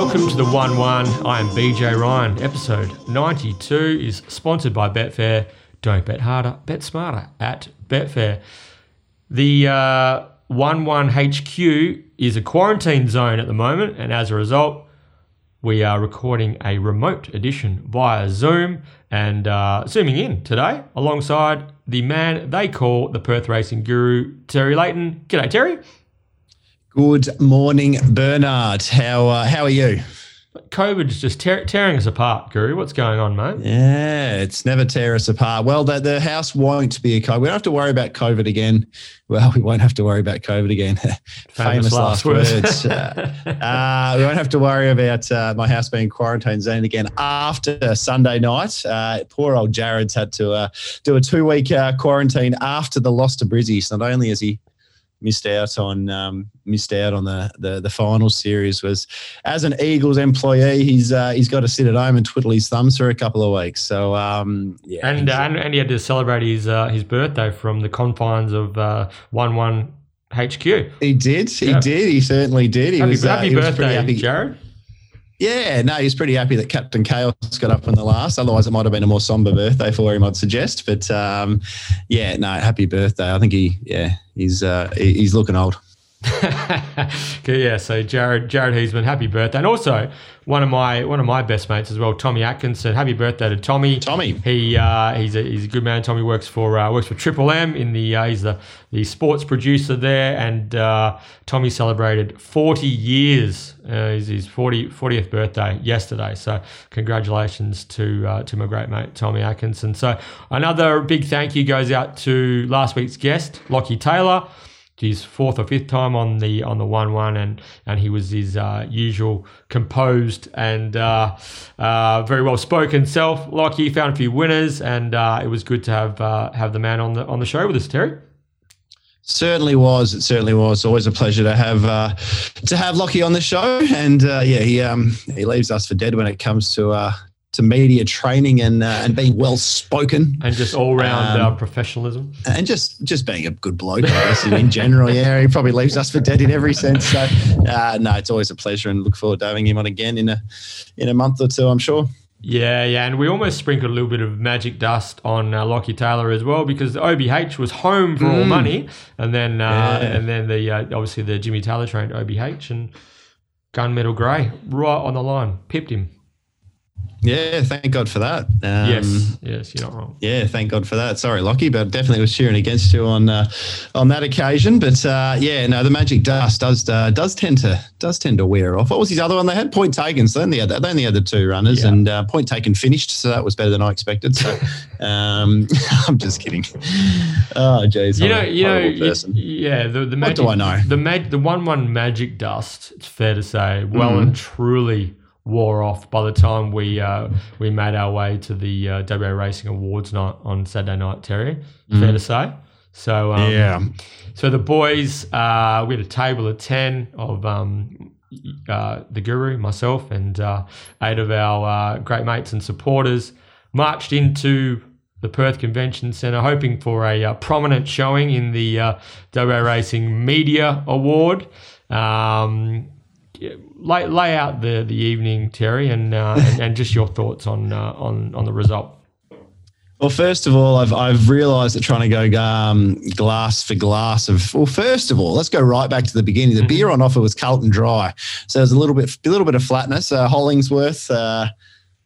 Welcome to the 1 1. I am BJ Ryan. Episode 92 is sponsored by Betfair. Don't bet harder, bet smarter at Betfair. The uh, 1 1 HQ is a quarantine zone at the moment, and as a result, we are recording a remote edition via Zoom and uh, zooming in today alongside the man they call the Perth Racing Guru, Terry Leighton. G'day, Terry. Good morning, Bernard. How uh, how are you? COVID's just tear- tearing us apart, Guru. What's going on, mate? Yeah, it's never tear us apart. Well, the, the house won't be a COVID. We don't have to worry about COVID again. Well, we won't have to worry about COVID again. Famous, Famous last last, words. words. uh, uh, we won't have to worry about uh, my house being quarantine zone again after Sunday night. Uh, poor old Jared's had to uh, do a two week uh, quarantine after the loss to Brizzy. So not only is he missed out on um, missed out on the, the the final series was as an Eagles employee he's uh, he's got to sit at home and twiddle his thumbs for a couple of weeks so um, yeah And, uh, and and he had to celebrate his uh, his birthday from the confines of uh, one one HQ. he did he Yeah. did he certainly did he Happy, was, uh, happy he was birthday, happy. Jared. Yeah no he's pretty happy that Captain Chaos got up in the last. Otherwise it might have been a more somber birthday for him I'd suggest. But um, yeah no happy birthday. I think he yeah he's uh, he's looking old yeah. So Jared, Jared Heesman, happy birthday, and also one of my one of my best mates as well, Tommy Atkinson. Happy birthday to Tommy. Tommy. He uh, he's a he's a good man. Tommy works for uh, works for Triple M in the uh, he's the the sports producer there, and uh, Tommy celebrated 40 years. Uh, his his 40, 40th birthday yesterday. So congratulations to uh, to my great mate Tommy Atkinson. So another big thank you goes out to last week's guest, Lockie Taylor his fourth or fifth time on the on the one one, and and he was his uh, usual composed and uh, uh, very well spoken self. Like he found a few winners, and uh, it was good to have uh, have the man on the on the show with us, Terry. Certainly was. It certainly was. Always a pleasure to have uh, to have Lockie on the show, and uh, yeah, he um, he leaves us for dead when it comes to uh, to media training and uh, and being well spoken And just all round Um, uh, professionalism. and just just being a good bloke. I guess in general, yeah, he probably leaves us for dead in every sense. So uh, no, it's always a pleasure, and look forward to having him on again in a in a month or two. I'm sure. Yeah, yeah, and we almost sprinkled a little bit of magic dust on uh, Lockie Taylor as well because the OBH was home for all money, and then uh, Yeah. and then the uh, obviously the Jimmy Taylor trained OBH and Gunmetal Grey right on the line pipped him. Yeah, thank God for that. Um, yes, yes, you're not wrong. Yeah, thank God for that. Sorry, Lockie, but definitely was cheering against you on uh, on that occasion. But uh, yeah, no, the magic dust does uh, does tend to does tend to wear off. What was his other one? They had point taken, so then they had they only had the two runners, Yeah. and uh, point taken finished, so that was better than I expected. So um, I'm just kidding. Oh, jeez, You know, you know, horrible you- person. yeah. The the magic, do I know? The mag, the one one magic dust. It's fair to say, well Mm-hmm. and truly wore off by the time we uh, we made our way to the uh, WA Racing Awards night on Saturday night. Terry, fair to say. So um, yeah, So the boys, uh, we had a table of ten of um, uh, the Guru, myself, and uh, eight of our uh, great mates and supporters marched into the Perth Convention Centre, hoping for a uh, prominent showing in the uh, WA Racing Media Award. Um, lay, lay out the, the evening, Terry, and, uh, and and just your thoughts on uh, on on the result. Well, first of all, I've I've realised that trying to go um, glass for glass of well, first of all, let's go right back to the beginning. The beer on offer was Carlton Dry, so there's a little bit a little bit of flatness. Uh, Hollingsworth, uh,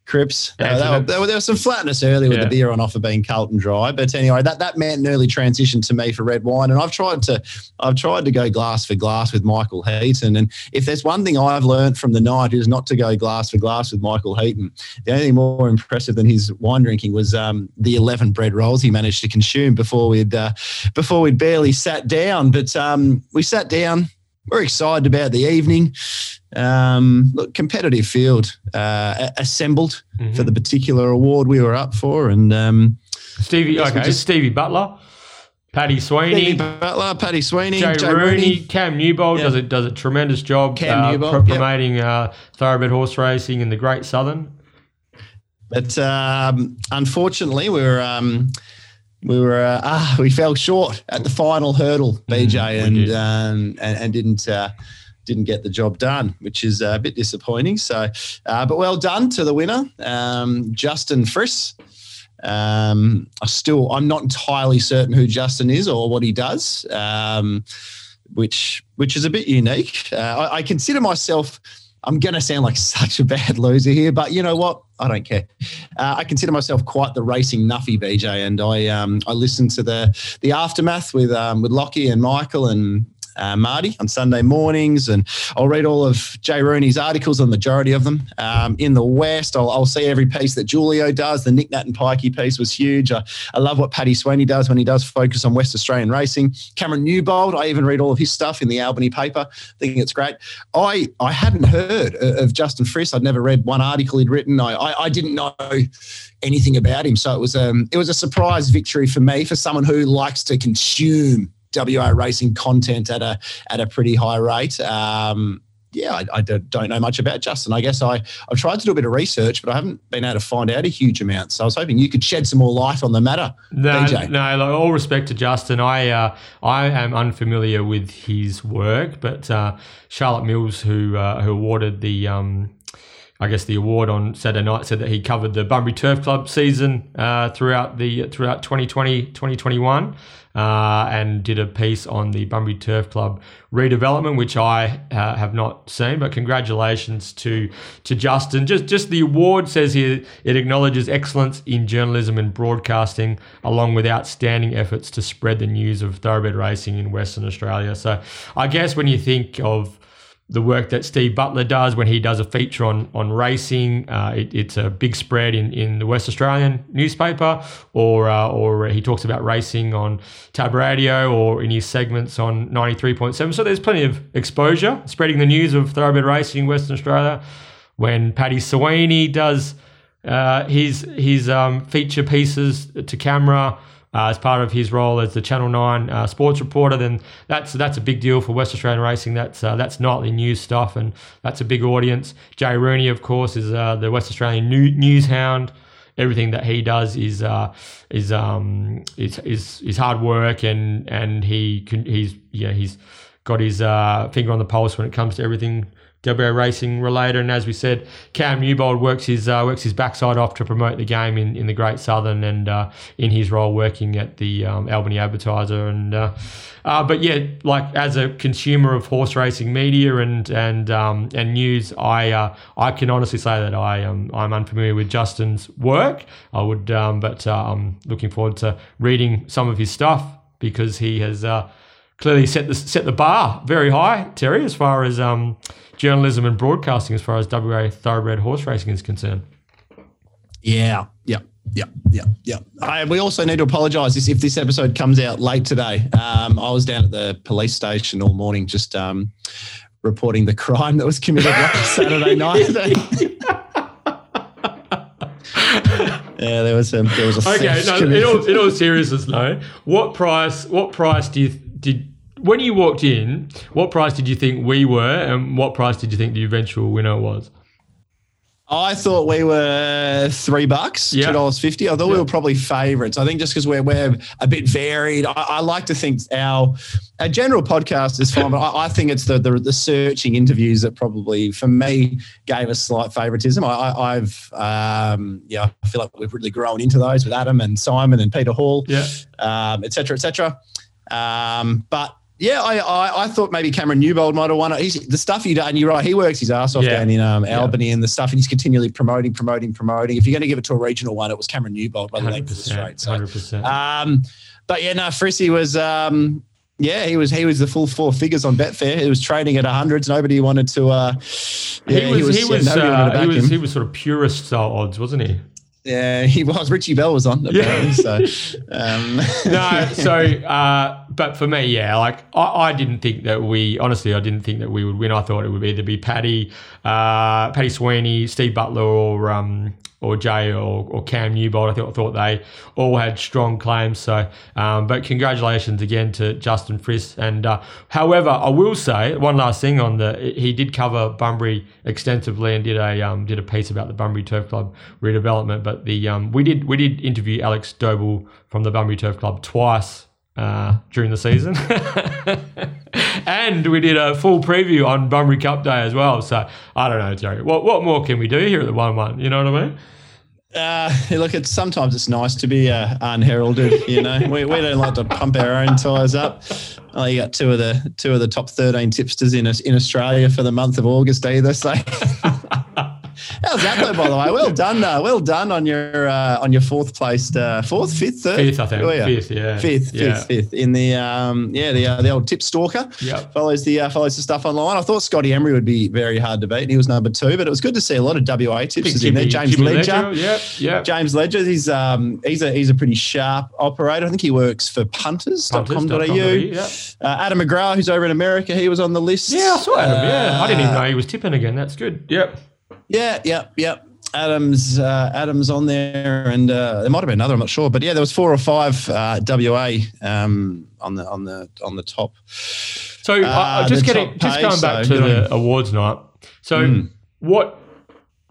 Cripps, uh, there, there, there was some flatness earlier with Yeah. the beer on offer being Carlton Dry, but anyway, that that meant an early transition to me for red wine, and I've tried to I've tried to go glass for glass with Michael Heaton, and if there's one thing I've learned from the night is not to go glass for glass with Michael Heaton. The only thing more impressive than his wine drinking was um, the 11 bread rolls he managed to consume before we'd uh, before we'd barely sat down. But um, we sat down. We're excited about the evening. Um, look, competitive field uh, assembled for the particular award we were up for, and um, Stevie, okay, just- Stevie Butler, Paddy Sweeney. Stevie Butler, Paddy Sweeney, Jay, Jay, Rooney, Rooney. Cam Newbold Yeah. does it does a tremendous job uh, Newbold, pro- yep. promoting uh, thoroughbred horse racing in the Great Southern. But um, unfortunately, we were um, we were uh, ah we fell short at the final hurdle, BJ, we and, um, and and didn't uh, didn't get the job done, which is a bit disappointing. So, uh, but well done to the winner, um, Justin Friss. Um, I still, I'm not entirely certain who Justin is or what he does, um, which which is a bit unique. Uh, I, I consider myself. I'm going to sound like such a bad loser here, but you know what? I don't care. Uh, I consider myself quite the racing nuffy, BJ, and I um, I listen to the the aftermath with um, with Lockie and Michael and uh, Marty on Sunday mornings, and I'll read all of Jay Rooney's articles, the majority of them. Um, in the West, I'll, I'll, see every piece that Giulio does. The Nick Nat and Pikey piece was huge. I, I love what Paddy Sweeney does when he does focus on West Australian racing. Cameron Newbold, I even read all of his stuff in the Albany paper. thinking it's great. I, I hadn't heard of Justin Friss. I'd never read one article he'd written. I, I, I didn't know anything about him. So it was um it was a surprise victory for me for someone who likes to consume WA racing content at a at a pretty high rate. Um, yeah, I, I, don't know much about Justin. I guess I, I've tried to do a bit of research, but I haven't been able to find out a huge amount. So I was hoping you could shed some more light on the matter. No, BJ. no. Like, all respect to Justin, I uh, I am unfamiliar with his work, but uh, Charlotte Mills, who uh, who awarded the um, I guess the award on Saturday night said that he covered the Bunbury Turf Club season uh, throughout the throughout 2020 2021 uh, and did a piece on the Bunbury Turf Club redevelopment, which I uh, have not seen. But congratulations to to Justin. Just just the award says here it acknowledges excellence in journalism and broadcasting, along with outstanding efforts to spread the news of thoroughbred racing in Western Australia. So I guess when you think of the work that Steve Butler does when he does a feature on on racing. Uh, it, it's a big spread in, in the West Australian newspaper, or uh, or he talks about racing on Tab Radio or in his segments on ninety three point seven. So there's plenty of exposure, spreading the news of thoroughbred racing in Western Australia. When Paddy Sweeney does uh, his his um, feature pieces to camera uh, as part of his role as the Channel Nine uh, sports reporter, then that's that's a big deal for West Australian racing. That's uh, that's nightly news stuff, and that's a big audience. Jay Rooney, of course, is uh, the West Australian new, news hound. Everything that he does is uh, is um is, is is hard work, and and he can, he's yeah he's got his uh, finger on the pulse when it comes to everything WA racing related. And as we said, Cam Newbold works his uh, works his backside off to promote the game in, in the Great Southern and uh, in his role working at the um, Albany Advertiser. And uh, uh but yeah, like as a consumer of horse racing media and and um, and news, I uh, I can honestly say that I am I'm unfamiliar with Justin's work. I would, um, but uh, I'm looking forward to reading some of his stuff because he has clearly set the set the bar very high, Terry, as far as um, journalism and broadcasting, as far as WA thoroughbred horse racing is concerned. Yeah, yeah, yeah, yeah, yeah. I, we also need to apologise if this episode comes out late today. Um, I was down at the police station all morning, just um, reporting the crime that was committed last Saturday night. yeah, there was some. There was a okay. No, in all, in all seriousness, no. What price? What price do you did when you walked in? What price did you think we were, and what price did you think the eventual winner was? I thought we were three bucks, two dollars fifty. I thought we were probably favourites. I think just because we're we're a bit varied. I, I, like to think our our general podcast is fine, but I, I think it's the, the, the searching interviews that probably for me gave us slight favouritism. I, have um, yeah, I feel like we've really grown into those with Adam and Simon and Peter Hall, yeah, um, et cetera, et cetera. Um, but yeah, I, I, I, thought maybe Cameron Newbold might have won it. He's, the stuff he does, and you're right, he works his ass off yeah. down in um, Albany yeah. and the stuff, and he's continually promoting, promoting, promoting. If you're going to give it to a regional one, it was Cameron Newbold by the length of the straight. So, 100%. Um, but yeah, no, Frissy was, um, yeah, he was he was the full four figures on Betfair. He was trading at hundreds. Nobody wanted to. Uh, yeah, he was he was he was, uh, he, was he was sort of purist style odds, wasn't he? Yeah, he was. Richie Bell was on. Yeah. So, um. no. So, uh, but for me, yeah, like I, I, didn't think that we. Honestly, I didn't think that we would win. I thought it would either be Paddy, uh, Paddy Sweeney, Steve Butler, or um, or Jay or, or Cam Newbold. I thought, thought they all had strong claims. So, um, but congratulations again to Justin Friss. And uh, however, I will say one last thing on the he did cover Bunbury extensively and did a um, did a piece about the Bunbury Turf Club redevelopment. But the um, we did we did interview Alex Doble from the Bunbury Turf Club twice uh, during the season. and we did a full preview on Bunbury Cup Day as well. So I don't know, Terry. What what more can we do here at the one one? You know what I mean? Uh, look, it's sometimes it's nice to be uh, unheralded. You know, we, we don't like to pump our own tires up. Oh, you got two of the two of the top thirteen tipsters in in Australia for the month of August either. So How's that though? By the way, well done, uh, well done on your uh, on your fourth placed, uh, fourth, fifth, third, fifth, I think, fifth, yeah, fifth, yeah. fifth, fifth in the um, yeah the uh, the old tip stalker. Yeah, follows the uh, follows the stuff online. I thought Scotty Emery would be very hard to beat. He was number two, but it was good to see a lot of WA tips in there. James Jimmy Ledger, Ledger, yeah, yeah. James Ledger, he's um he's a he's a pretty sharp operator. I think he works for punters.com.au. Punters. Yeah. Uh, Adam McGrath, who's over in America, he was on the list. Yeah, I saw Adam. yeah, I didn't even know he was tipping again. That's good. Yep. Yeah, yeah, yeah. Adams uh, Adams on there, and uh, there might have been another. I'm not sure, but yeah, there was four or five uh, WA um, on the on the on the top. So uh, just getting just going back so to the awards night. So mm. what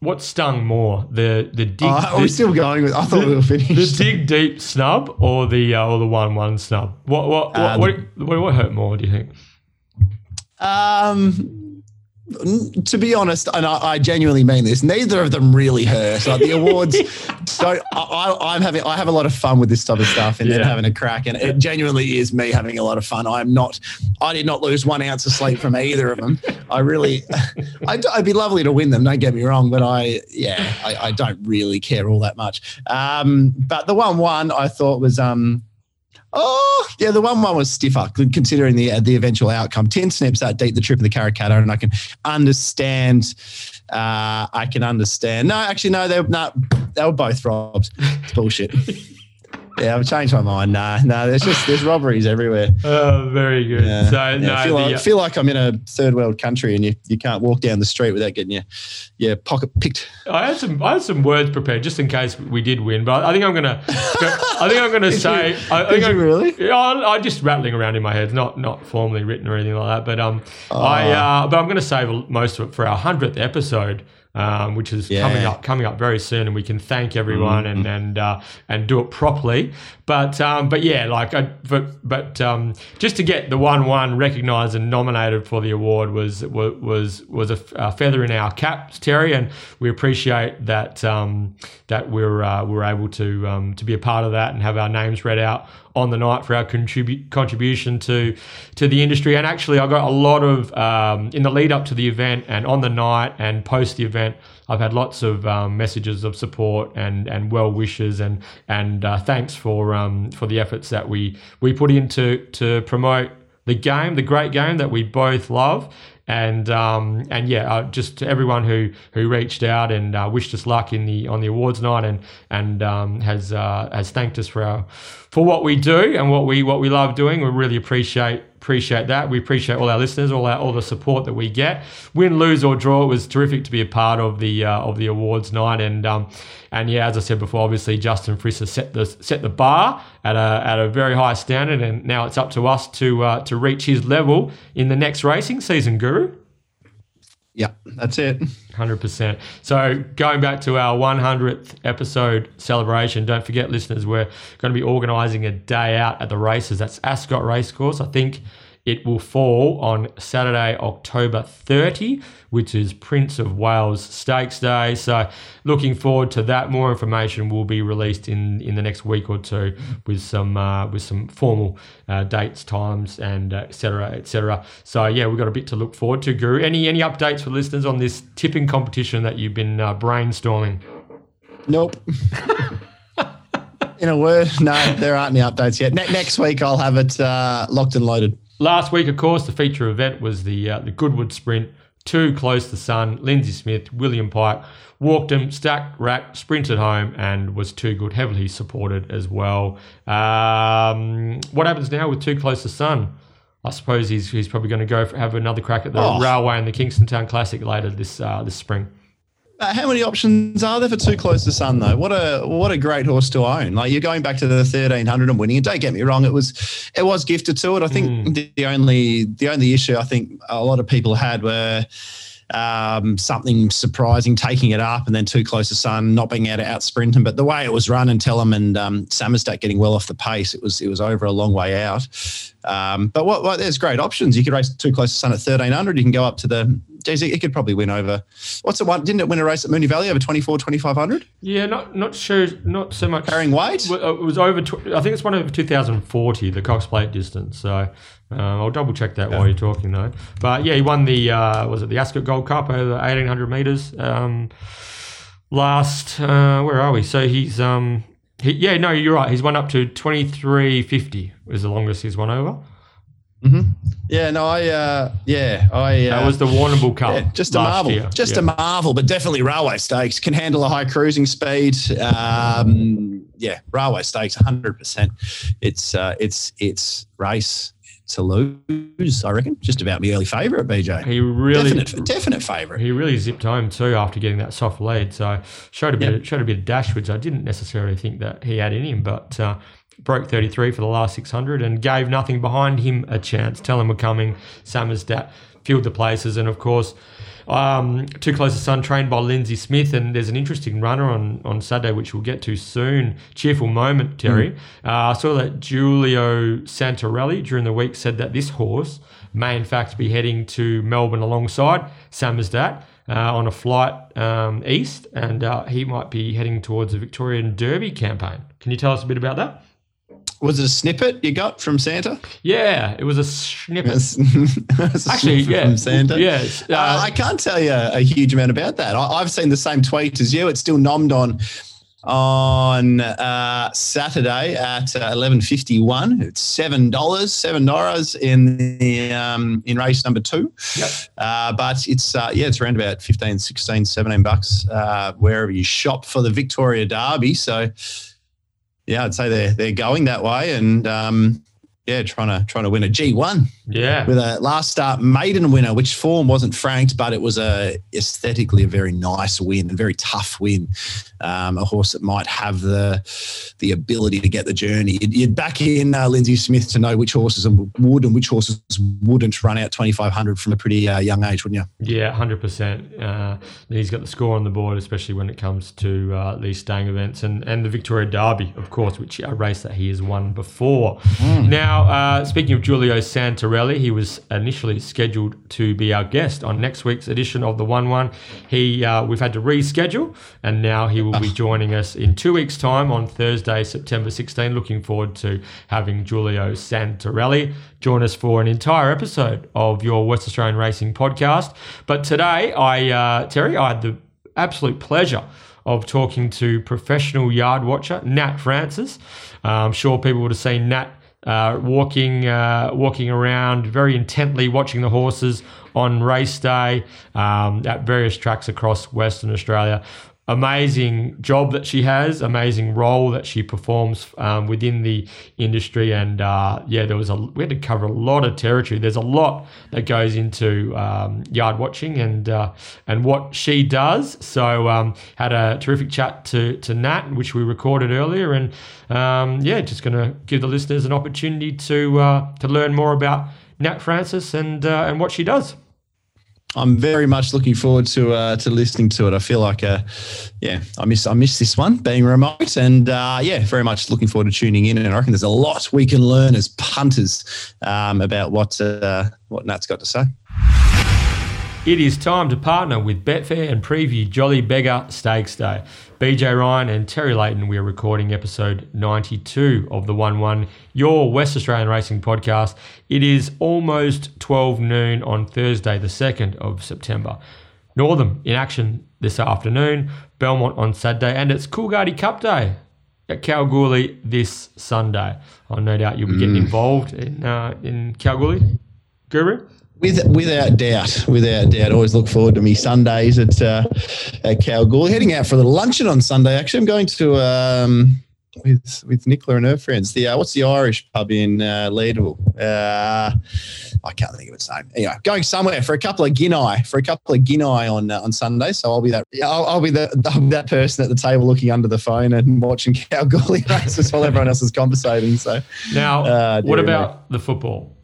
what stung more the the dig? Oh, are we still going with? I thought the, we were finished. The dig deep snub or the uh, or the one one snub? What what what, uh, what, what, what hurt more? Do you think? Um to be honest, and I, I, genuinely mean this, neither of them really hurt. Like the awards, so I, am having, I have a lot of fun with this type of stuff, and yeah. then having a crack, and it genuinely is me having a lot of fun. I'm not, I did not lose one ounce of sleep from either of them. I really, I'd, I'd be lovely to win them. Don't get me wrong, but I, yeah, I, I don't really care all that much. Um, but the one one I thought was, um, Oh, yeah, the one one was stiffer considering the uh, the eventual outcome. Ten snaps that deep, the trip of the Karrakatta, and I can understand. Uh, I can understand. No, actually, no, they no, they were both robs. It's bullshit. Yeah, I've changed my mind. Nah, nah. There's just there's robberies everywhere. Oh, very good. Yeah. So yeah, no, I feel, like, feel like I'm in a third world country, and you, you can't walk down the street without getting your your pocket picked. I had some I had some words prepared just in case we did win, but I think I'm gonna I think I'm gonna say you, I think I'm, really. I, I just rattling around in my head, not not formally written or anything like that. But um, oh. I uh, but I'm gonna save most of it for our hundredth episode um, which is yeah. coming up coming up very soon, and we can thank everyone mm-hmm. and and uh, and do it properly. But um, but yeah, like I, but but um, just to get the one one recognised and nominated for the award was was was a, a, feather in our caps, Terry, and we appreciate that um, that we're uh, we're able to um, to be a part of that and have our names read out on the night for our contribute contribution to to the industry. And actually, I got a lot of um, in the lead up to the event and on the night and post the event. I've had lots of um, messages of support and and well wishes and and uh, thanks for um, for the efforts that we we put into to promote the game, the great game that we both love, and um, and yeah, uh, just to everyone who who reached out and uh, wished us luck in the on the awards night and and um, has uh, has thanked us for our for what we do and what we what we love doing. We really appreciate appreciate that. We appreciate all our listeners, all our all the support that we get. Win, lose or draw, it was terrific to be a part of the uh, of the awards night. And um, and yeah, as I said before, obviously Justin Frisser set the set the bar at a at a very high standard, and now it's up to us to uh, to reach his level in the next racing season, Guru. Yeah, that's it. 100%. So, going back to our 100th episode celebration, don't forget, listeners, we're going to be organising a day out at the races. That's Ascot Racecourse. I think it will fall on Saturday, October 30, which is Prince of Wales Stakes Day. So, looking forward to that. More information will be released in, in the next week or two with some uh, with some formal uh, dates, times, and etc. Uh, etc. Et so, yeah, we've got a bit to look forward to. Guru, any any updates for listeners on this tipping competition that you've been uh, brainstorming? Nope. in a word, no, there aren't any updates yet. Ne- next week, I'll have it uh, locked and loaded. Last week, of course, the feature event was the uh, the Goodwood Sprint. Too close to sun. Lindsay Smith, William Pike walked him, stacked, rack, sprinted home, and was too good. Heavily supported as well. Um, what happens now with too close to sun? I suppose he's he's probably going to go for, have another crack at the oh. Railway and the Kingston Town Classic later this uh, this spring. Uh, how many options are there for Too Close to Sun though? What a what a great horse to own! Like you're going back to the thirteen hundred and winning. And don't get me wrong, it was it was gifted to it. I think mm. the, only the only issue I think a lot of people had were um, something surprising, taking it up, and then too close to sun, not being able to out sprint him. But the way it was run and Tellem and um, Samizdat getting well off the pace, it was it was over a long way out. Um, but what, what, there's great options. You could race too close to sun at 1300. You can go up to the geez, it could probably win over. What's the one? Didn't it win a race at Moonee Valley over 24, 2500? Yeah, not not sure, not so much carrying weight. It was over. I think it's one over 2040, the Cox Plate distance. So um, I'll double check that yeah. while you're talking though. But yeah, he won the uh, was it the Ascot Gold Cup over 1800 meters um, last. Uh, where are we? So he's um, he, yeah, no, you're right. He's won up to 2350 was the longest he's won over. Mm-hmm. Yeah, no, I, uh, yeah, I. Uh, that was the Warrnambool Cup. Yeah, just a marvel, year. just yeah. a marvel, but definitely railway stakes can handle a high cruising speed. Um, yeah, railway stakes, hundred percent. It's uh, it's it's race to lose. I reckon just about my early favourite, BJ. He really definite, definite favourite. He really zipped home too after getting that soft lead. So showed a bit yep. showed a bit of dash, which I didn't necessarily think that he had in him, but. Uh, broke 33 for the last 600 and gave nothing behind him a chance. Tell him we're coming, Samizdat filled the places, and of course, um, Too Close to Sun trained by Lindsay Smith, and there's an interesting runner on, on Saturday, which we'll get to soon. Cheerful moment, Terry. Mm. Uh, I saw that Giulio Santarelli during the week said that this horse may in fact be heading to Melbourne alongside Samizdat. Uh, on a flight um, east, and uh, he might be heading towards the Victorian Derby campaign. Can you tell us a bit about that? Was it a snippet you got from Santa? Yeah, it was a snippet. Actually, snippet yeah, from Santa. Yes, uh, uh, I can't tell you a huge amount about that. I, have seen the same tweet as you. It's still nommed on on uh, Saturday at uh, eleven fifty one. It's seven dollars, seven dollars in the um, in race number two. Yep. Uh, but it's uh, yeah, it's around about 15, 16, 17 bucks uh, wherever you shop for the Victoria Derby. So yeah, I'd say they're they're going that way, and um, yeah, trying to trying to win a G one. Yeah, with a last start maiden winner, which form wasn't franked, but it was a aesthetically a very nice win a very tough win. Um, a horse that might have the the ability to get the journey. You'd, you'd back in uh, Lindsay Smith to know which horses would and which horses wouldn't run out twenty five hundred from a pretty uh, young age, wouldn't you? Yeah, hundred uh, percent. He's got the score on the board, especially when it comes to uh, these staying events and and the Victoria Derby, of course, which a race that he has won before. Mm. Now, uh, speaking of Giulio Santarelli he was initially scheduled to be our guest on next week's edition of the One One. He uh, we've had to reschedule, and now he will be joining us in two weeks' time on Thursday, September 16. Looking forward to having Giulio Santarelli join us for an entire episode of your West Australian Racing podcast. But today, I uh, Terry, I had the absolute pleasure of talking to professional yard watcher Nat Francis. Uh, I'm sure people would have seen Nat uh, walking uh, walking around very intently, watching the horses on race day um, at various tracks across Western Australia amazing job that she has, amazing role that she performs um, within the industry. And uh, yeah, there was a we had to cover a lot of territory. There's a lot that goes into um, yard watching and uh, and what she does. So um, had a terrific chat to to Nat, which we recorded earlier, and um, yeah, just going to give the listeners an opportunity to uh, to learn more about Nat Francis and uh, and what she does. I'm very much looking forward to uh, to listening to it. I feel like, uh, yeah, I miss I miss this one being remote, and uh, yeah, very much looking forward to tuning in. And I reckon there's a lot we can learn as punters um, about what uh, what Nat's got to say. It is time to partner with Betfair and preview Jolly Beggar Stakes Day. BJ Ryan and Terry Leighton, we are recording episode 92 of the 1 1, your West Australian Racing podcast. It is almost 12 noon on Thursday, the 2nd of September. Northern in action this afternoon, Belmont on Saturday, and it's Coolgardie Cup Day at Kalgoorlie this Sunday. I no doubt you'll be getting mm. involved in, uh, in Kalgoorlie. Guru? With, without doubt, without doubt, always look forward to me Sundays at uh, at Kalgoorlie. Heading out for a little luncheon on Sunday. Actually, I'm going to um, with with Nicola and her friends. The uh, what's the Irish pub in uh, Leederville? Uh, I can't think of its name. Anyway, going somewhere for a couple of guinea for a couple of guinea on uh, on Sunday. So I'll be that. I'll, I'll be the, I'll be that person at the table looking under the phone and watching Kalgoorlie races while everyone else is conversating. So now, uh, what about the football?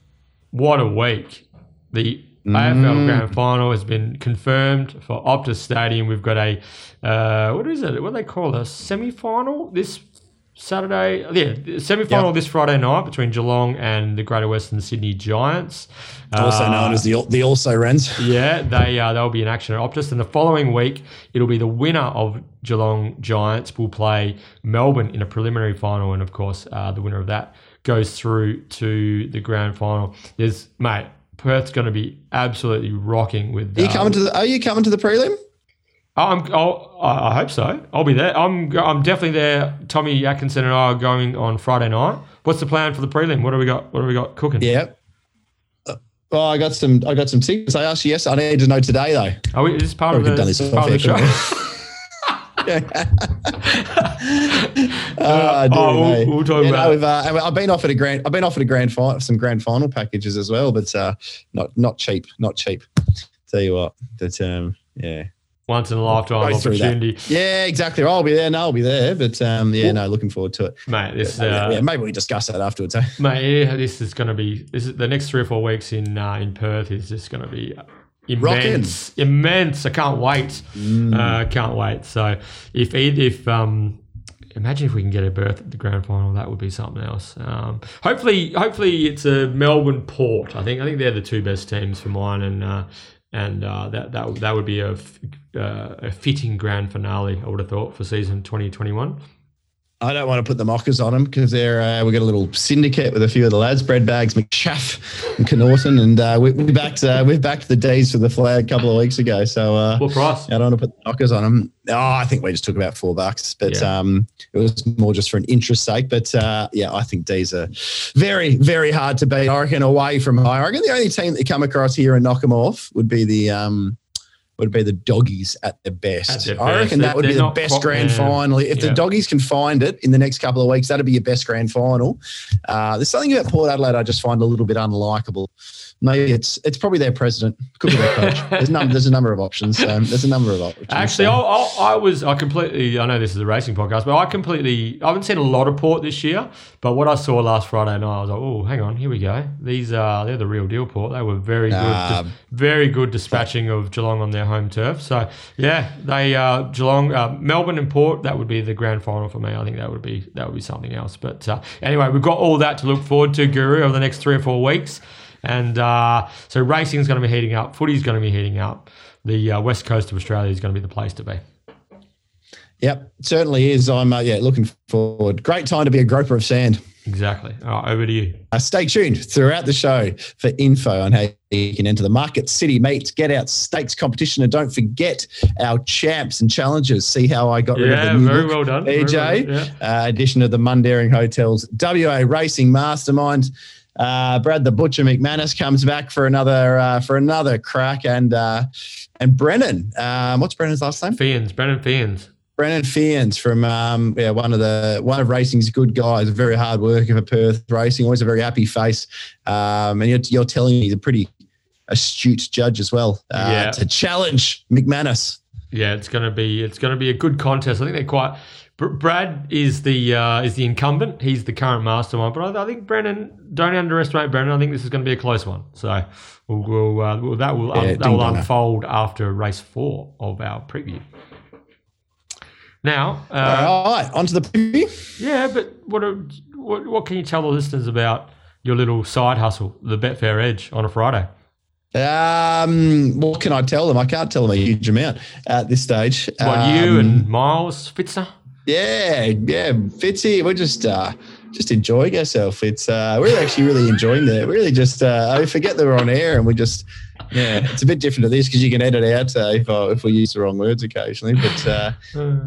What a week! The AFL Mm. Grand Final has been confirmed for Optus Stadium. We've got a uh, what is it? What do they call it? a semi-final this Saturday? Yeah, semi-final Yep. this Friday night between Geelong and the Greater Western Sydney Giants. Also Uh, known as the the also Rens. yeah, they uh, they'll be in action at Optus, and the following week it'll be the winner of Geelong Giants will play Melbourne in a preliminary final, and of course uh, the winner of that goes through to the grand final. There's mate, Perth's going to be absolutely rocking with. Are you coming to the? Are you coming to the prelim? I'm, I'll, I hope so. I'll be there. I'm I'm definitely there. Tommy Atkinson and I are going on Friday night. What's the plan for the prelim? What do we got? What do we got cooking? Yeah. Uh, Oh, I got some. I got some tickets. I asked you yes. I need to know today though. Are we, is this part of the, done this part of the show? Oh, dear oh, we'll- we'll talk Yeah, about no, we've, uh, I've been offered a grand. I've been offered a grand final, some grand final packages as well, but uh, not not cheap, not cheap. Tell you what, that um, yeah, Once in a lifetime that. opportunity, yeah, exactly. I'll be there. No, I'll be there, but um, yeah, no, looking forward to it. mate. This yeah, uh, yeah, maybe we discuss that afterwards. Eh? Mate, yeah, this is going to be this is the next three or four weeks in uh, in Perth is just going to be immense, immense. I can't wait. Mm. Uh, can't wait. So if if um, imagine if we can get a berth at the grand final, that would be something else. Um, hopefully, hopefully it's a Melbourne Port. I think I think they're the two best teams for mine, and uh, and uh, that that that would be a f- uh, a fitting grand finale. I would have thought for season twenty twenty one. I don't want to put the mockers on them because they're uh, we've got a little syndicate with a few of the lads, bread bags, McSchaff, and Canorton, and uh, we, we backed uh, we've backed the D's for the flag a couple of weeks ago. So uh, What price? I don't want to put the knockers on them. Oh, I think we just took about four bucks, but Yeah. um, it was more just for an interest sake. But uh, yeah, I think D's are very, very hard to beat. I reckon away from home. I reckon the only team that you come across here and knock them off would be the um, would be the doggies at their best. At their I reckon They're- that would be they're the best grand final. If Yeah. the doggies can find it in the next couple of weeks, that'd be your best grand final. Uh, there's something about Port Adelaide I just find a little bit unlikable. Maybe it's it's probably their president, could be their coach. There's, num- there's a number of options. Um, there's a number of options. Actually, so- I, I, I was I completely. I know this is a racing podcast, but I completely. I haven't seen a lot of Port this year, but what I saw last Friday night, I was like, oh, hang on, here we go. These are they're the real deal, Port. They were very Nah. good, very good dispatching of Geelong on their home turf. So yeah, they uh, Geelong, uh, Melbourne, and Port. That would be the grand final for me. I think that would be that would be something else. But uh, anyway, we've got all that to look forward to, Guru, over the next three or four weeks. And uh, so racing is going to be heating up. Footy is going to be heating up. The uh, west coast of Australia is going to be the place to be. Yep, certainly is. I'm uh, yeah looking forward. Great time to be a groper of sand. Exactly. All right, over to you. Uh, stay tuned throughout the show for info on how you can enter the Market City Meets Get Out Stakes competition, and don't forget our champs and challenges. See how I got rid of Yeah, the new very well done. Very EJ, well done, yeah. uh, edition of the Mundaring Hotels WA Racing Mastermind. Uh, Brad the Butcher McManus comes back for another uh, for another crack, and uh, and Brennan. Um, what's Brennan's last name? Fyans, Brennan Fyans. Brennan Fyans from um, yeah, one of the one of racing's good guys, a very hard worker for Perth Racing, always a very happy face. Um, and you're, you're telling me he's a pretty astute judge as well uh, Yeah. to challenge McManus. Yeah, it's gonna be it's gonna be a good contest. I think they're quite. Br- Brad is the uh, is the incumbent. He's the current mastermind, but I, I think Brennan. Don't underestimate Brennan. I think this is going to be a close one. So we'll, we'll, uh, well, that will Yeah, that will unfold after race four of our preview. Now, uh, All right, on to the preview. yeah, but what, are, what what can you tell the listeners about your little side hustle, the Betfair Edge, on a Friday? Um, what can I tell them? I can't tell them a huge amount at this stage. What you Um, and Miles Fitzer? Yeah, yeah, Fitzy, we're just uh, just enjoying ourselves. It's uh, we're actually really enjoying that. We're really just uh, I forget that we're on air and we just yeah, it's a bit different to this because you can edit out uh, if uh, if we use the wrong words occasionally. But uh,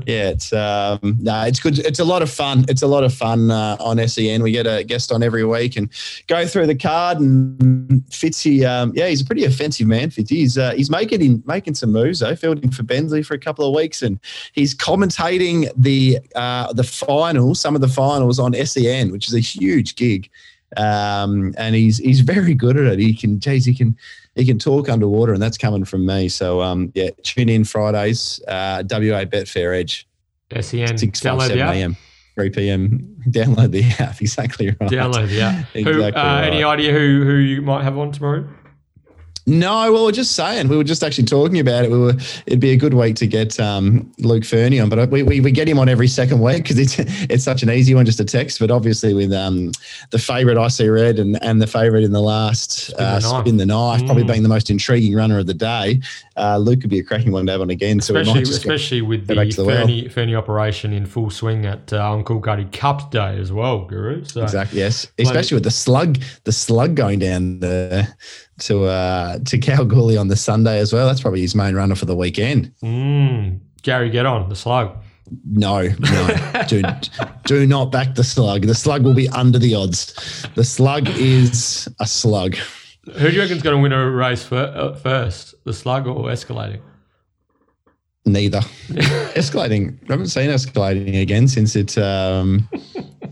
yeah, it's um, no, it's good. It's a lot of fun. It's a lot of fun uh, on SEN. We get a guest on every week and go through the card. And Fitzy, um, yeah, he's a pretty offensive man. Fitzy, he's uh, he's making making some moves though. Fielding for Bensley for a couple of weeks, and he's commentating the uh, the finals, some of the finals on SEN, which is a huge gig. Um, and he's he's very good at it. He can, geez, he can he can talk underwater, and that's coming from me. So um, yeah, tune in Fridays, uh, WA Betfair Edge, SEN. six Download the app. a.m. 3 p.m. Download the app. Exactly right. Download the app. who, Exactly uh, Any idea who who you might have on tomorrow? No, well, we're just saying. We were just actually talking about it. We were. It'd be a good week to get um, Luke Fernie on, but we, we, we get him on every second week because it's it's such an easy one just to text. But obviously, with um, the favourite I see red and, and the favourite in the last spin the uh, knife, spin the knife mm. probably being the most intriguing runner of the day, uh, Luke could be a cracking one to have on again. Especially, so especially go, with the, the Fernie, Fernie operation in full swing at uh, Coolgardie Cup Day as well, Guru. So, exactly. Yes, especially with the slug, the slug going down the to uh, to Kalgoorlie on the Sunday as well. That's probably his main runner for the weekend. Mm. Gary, get on the slug. No, no, do, do not back the slug. The slug will be under the odds. The slug is a slug. Who do you reckon is going to win a race for, uh, first, the slug or escalating? Neither. escalating. I haven't seen escalating again since it um,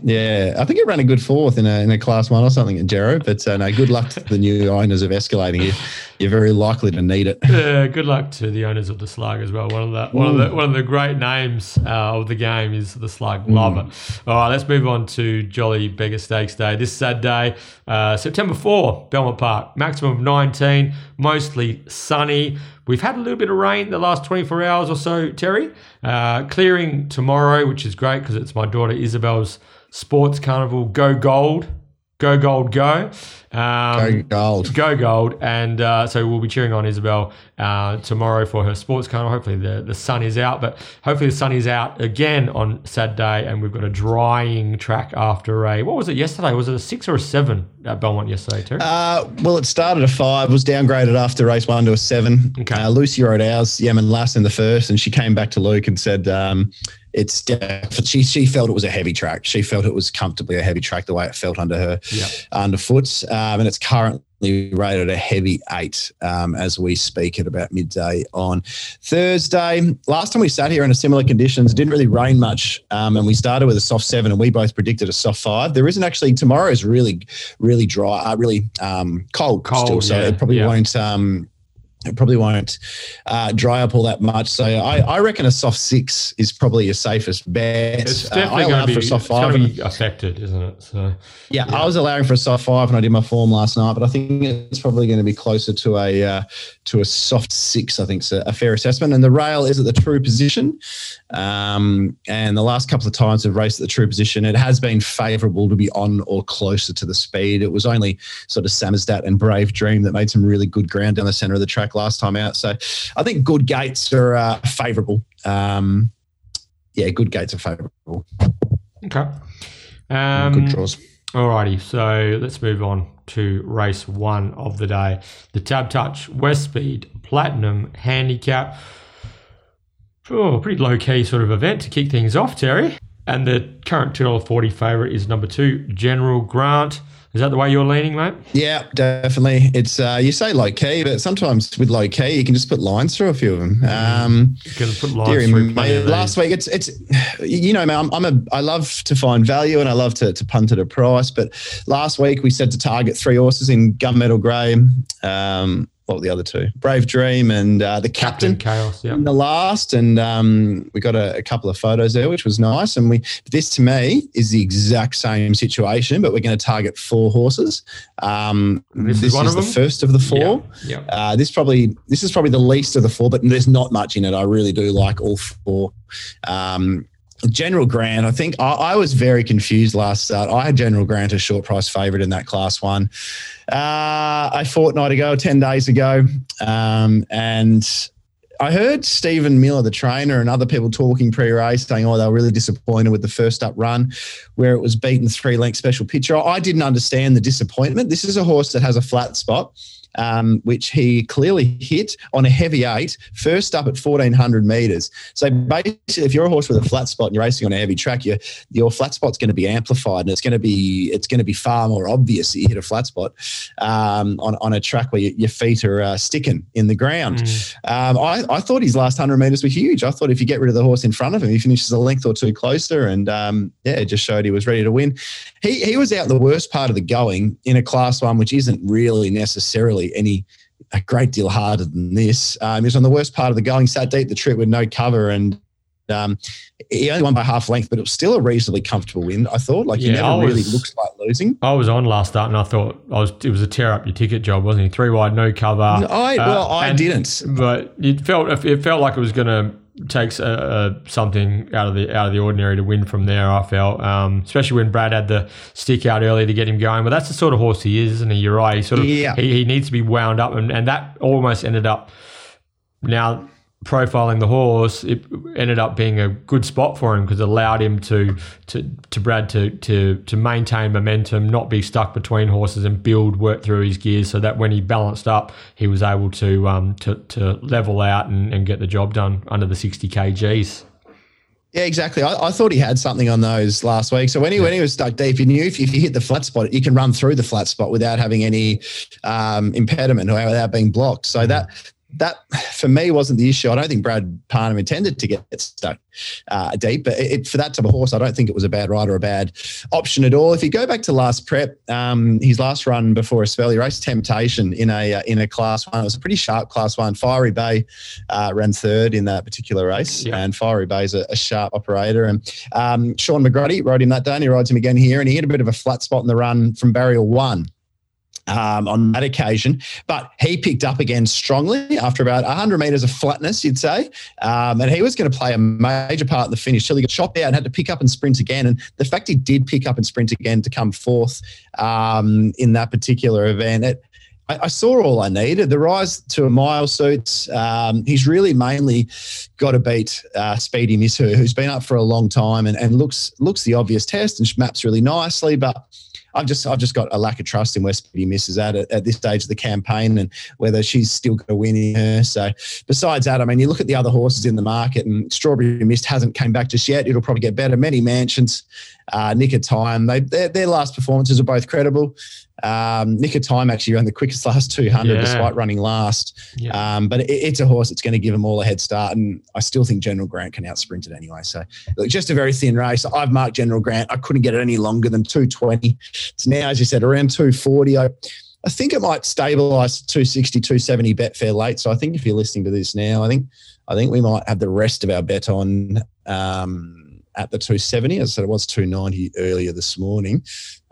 yeah, I think it ran a good fourth in a, in a class one or something at Gero. But uh, no, good luck to the new owners of escalating. You, you're very likely to need it. Yeah, good luck to the owners of the Slug as well. One of the one of the one of the great names uh, of the game is the Slug. Love mm. it. All right, let's move on to Jolly Beggar Stakes Day. This Saturday, uh, September 4, Belmont Park. Maximum of 19, mostly sunny. We've had a little bit of rain the last 24 hours or so, Terry. Uh, clearing tomorrow, which is great because it's my daughter Isabel's Sports Carnival Go Gold. Go Gold Go. Um, go Gold. Go Gold. And uh, so we'll be cheering on Isabel uh, tomorrow for her sports carnival. Hopefully the, the sun is out, but hopefully the sun is out again on Saturday. And we've got a drying track after a, what was it yesterday? Was it a six or a seven at Belmont yesterday, too? Uh, well, it started a five, was downgraded after race one to a seven. Okay. Uh, Lucy rode ours, Yemen last in the first, and she came back to Luke and said, um, it's she she felt it was a heavy track. She felt it was comfortably a heavy track the way it felt under her yep. underfoot, um, and it's currently rated a heavy eight um, as we speak at about midday on Thursday. Last time we sat here in a similar conditions, it didn't really rain much, um, and we started with a soft seven, and we both predicted a soft five. There isn't actually tomorrow is really really dry, uh, really um, cold, cold, still, so yeah, it probably yeah. won't um, it probably won't uh, dry up all that much. So I, I, reckon a soft six is probably your safest bet. It's definitely uh, going to be, soft five be affected, isn't it? So yeah, yeah, I was allowing for a soft five when I did my form last night, but I think it's probably going to be closer to a uh, to a soft six. I think it's a, a, fair assessment. And the rail is at the true position. Um, and the last couple of times I've raced at the true position, it has been favourable to be on or closer to the speed. It was only sort of Samizdat and Brave Dream that made some really good ground down the centre of the track last time out. So I think good gates are uh, favourable. Um, yeah, good gates are favourable. Okay. Um, good draws. Alrighty, so let's move on to race one of the day. The TABtouch West Speed Platinum Handicap. Oh, pretty low key sort of event to kick things off, Terry. And the current $2.40 favourite is number two, General Grant. Is that the way you're leaning, mate? Yeah, definitely. It's uh, you say low key, but sometimes with low key, you can just put lines through a few of them. Mm. Um, you can put lines through. Mate, last week, it's it's you know, man, I'm, I'm, a I love to find value and I love to to punt at a price. But last week we said to target three horses in gunmetal grey. Um, what were the other two? Brave Dream and uh, the Captain, Captain Chaos, yeah. the last, and um, we got a, a, couple of photos there, which was nice. And we this to me is the exact same situation, but we're going to target four horses. Um, this, this, is, one is the first of the four. Yeah. yeah. Uh, this probably this is probably the least of the four, but there's not much in it. I really do like all four. Um, General Grant, I think I, I, was very confused last start. I had General Grant a short price favourite in that class one uh, a fortnight ago, 10 days ago. Um, and I heard Stephen Miller, the trainer, and other people talking pre race saying, oh, they were really disappointed with the first up run where it was beaten three length special picture. I didn't understand the disappointment. This is a horse that has a flat spot um, which he clearly hit on a heavy eight, first up at 1400 meters. So basically, if you're a horse with a flat spot and you're racing on a heavy track, your your flat spot's going to be amplified, and it's going to be it's going to be far more obvious that you hit a flat spot um, on on a track where you, your feet are uh, sticking in the ground. Mm. Um, I, I thought his last 100 meters were huge. I thought if you get rid of the horse in front of him, he finishes a length or two closer, and um, yeah, it just showed he was ready to win. He he was out the worst part of the going in a class one, which isn't really necessarily any a great deal harder than this. Um, he was on the worst part of the going, sat deep the trip with no cover, and um, he only won by half length, but it was still a reasonably comfortable win. I thought, like, he never I really was- looks like losing. I was on last start and I thought I was it was a tear up your ticket job, wasn't he? Three wide, no cover. I Uh, well, I didn't. but it felt it felt like it was going to take uh, uh, something out of the out of the ordinary to win from there. I felt, um, especially when Brad had the stick out early to get him going. But that's the sort of horse he is, isn't he? You're right. He sort of Yeah. he, he needs to be wound up, and, and that almost ended up now profiling the horse. It ended up being a good spot for him because it allowed him to to to Brad to to to maintain momentum, not be stuck between horses, and build work through his gears, so that when he balanced up, he was able to um to to level out and, and get the job done under the sixty kgs. Yeah, exactly. I, I thought he had something on those last week. So when he when he was stuck deep, he knew if, if you hit the flat spot, you can run through the flat spot without having any um, impediment or without being blocked. So that that for me wasn't the issue. I don't think Brad Parnham intended to get stuck uh, deep, but it, for that type of horse, I don't think it was a bad ride or a bad option at all. If you go back to last prep, um, his last run before a spell, he raced Temptation in a uh, in a class one. It was a pretty sharp class one. Fiery Bay uh, ran third in that particular race, Yeah. and Fiery Bay's a, a sharp operator. And um, Shaun McGruddy rode him that day, and he rides him again here, and he hit a bit of a flat spot in the run from barrier one um, on that occasion. But he picked up again strongly after about 100 metres of flatness, you'd say. Um, and he was going to play a major part in the finish till he got chopped out and had to pick up and sprint again. And the fact he did pick up and sprint again to come fourth um, in that particular event, it, I, saw all I needed. The rise to a mile suits. Um, he's really mainly got to beat uh, Speedy Miss who's been up for a long time and, and looks looks the obvious test and maps really nicely, but. I've just I've just got a lack of trust in where Speedy Miss is at, at at this stage of the campaign and whether she's still going to win in her. So besides that, I mean, you look at the other horses in the market, and Strawberry Mist hasn't came back just yet. It'll probably get better. Many Mansions, uh, Nick of Time, they their, their last performances are both credible. Um, Nick of Time actually ran the quickest last 200 Yeah. despite running last. Yeah. Um, but it, it's a horse that's going to give them all a head start, and I still think General Grant can outsprint it anyway. So look, just a very thin race. I've marked General Grant. I couldn't get it any longer than 220. It's now, as you said, around 240. I, I think it might stabilise 260, 270 Betfair late. So I think if you're listening to this now, I think I think we might have the rest of our bet on um, at the 270. As I said, it was 290 earlier this morning.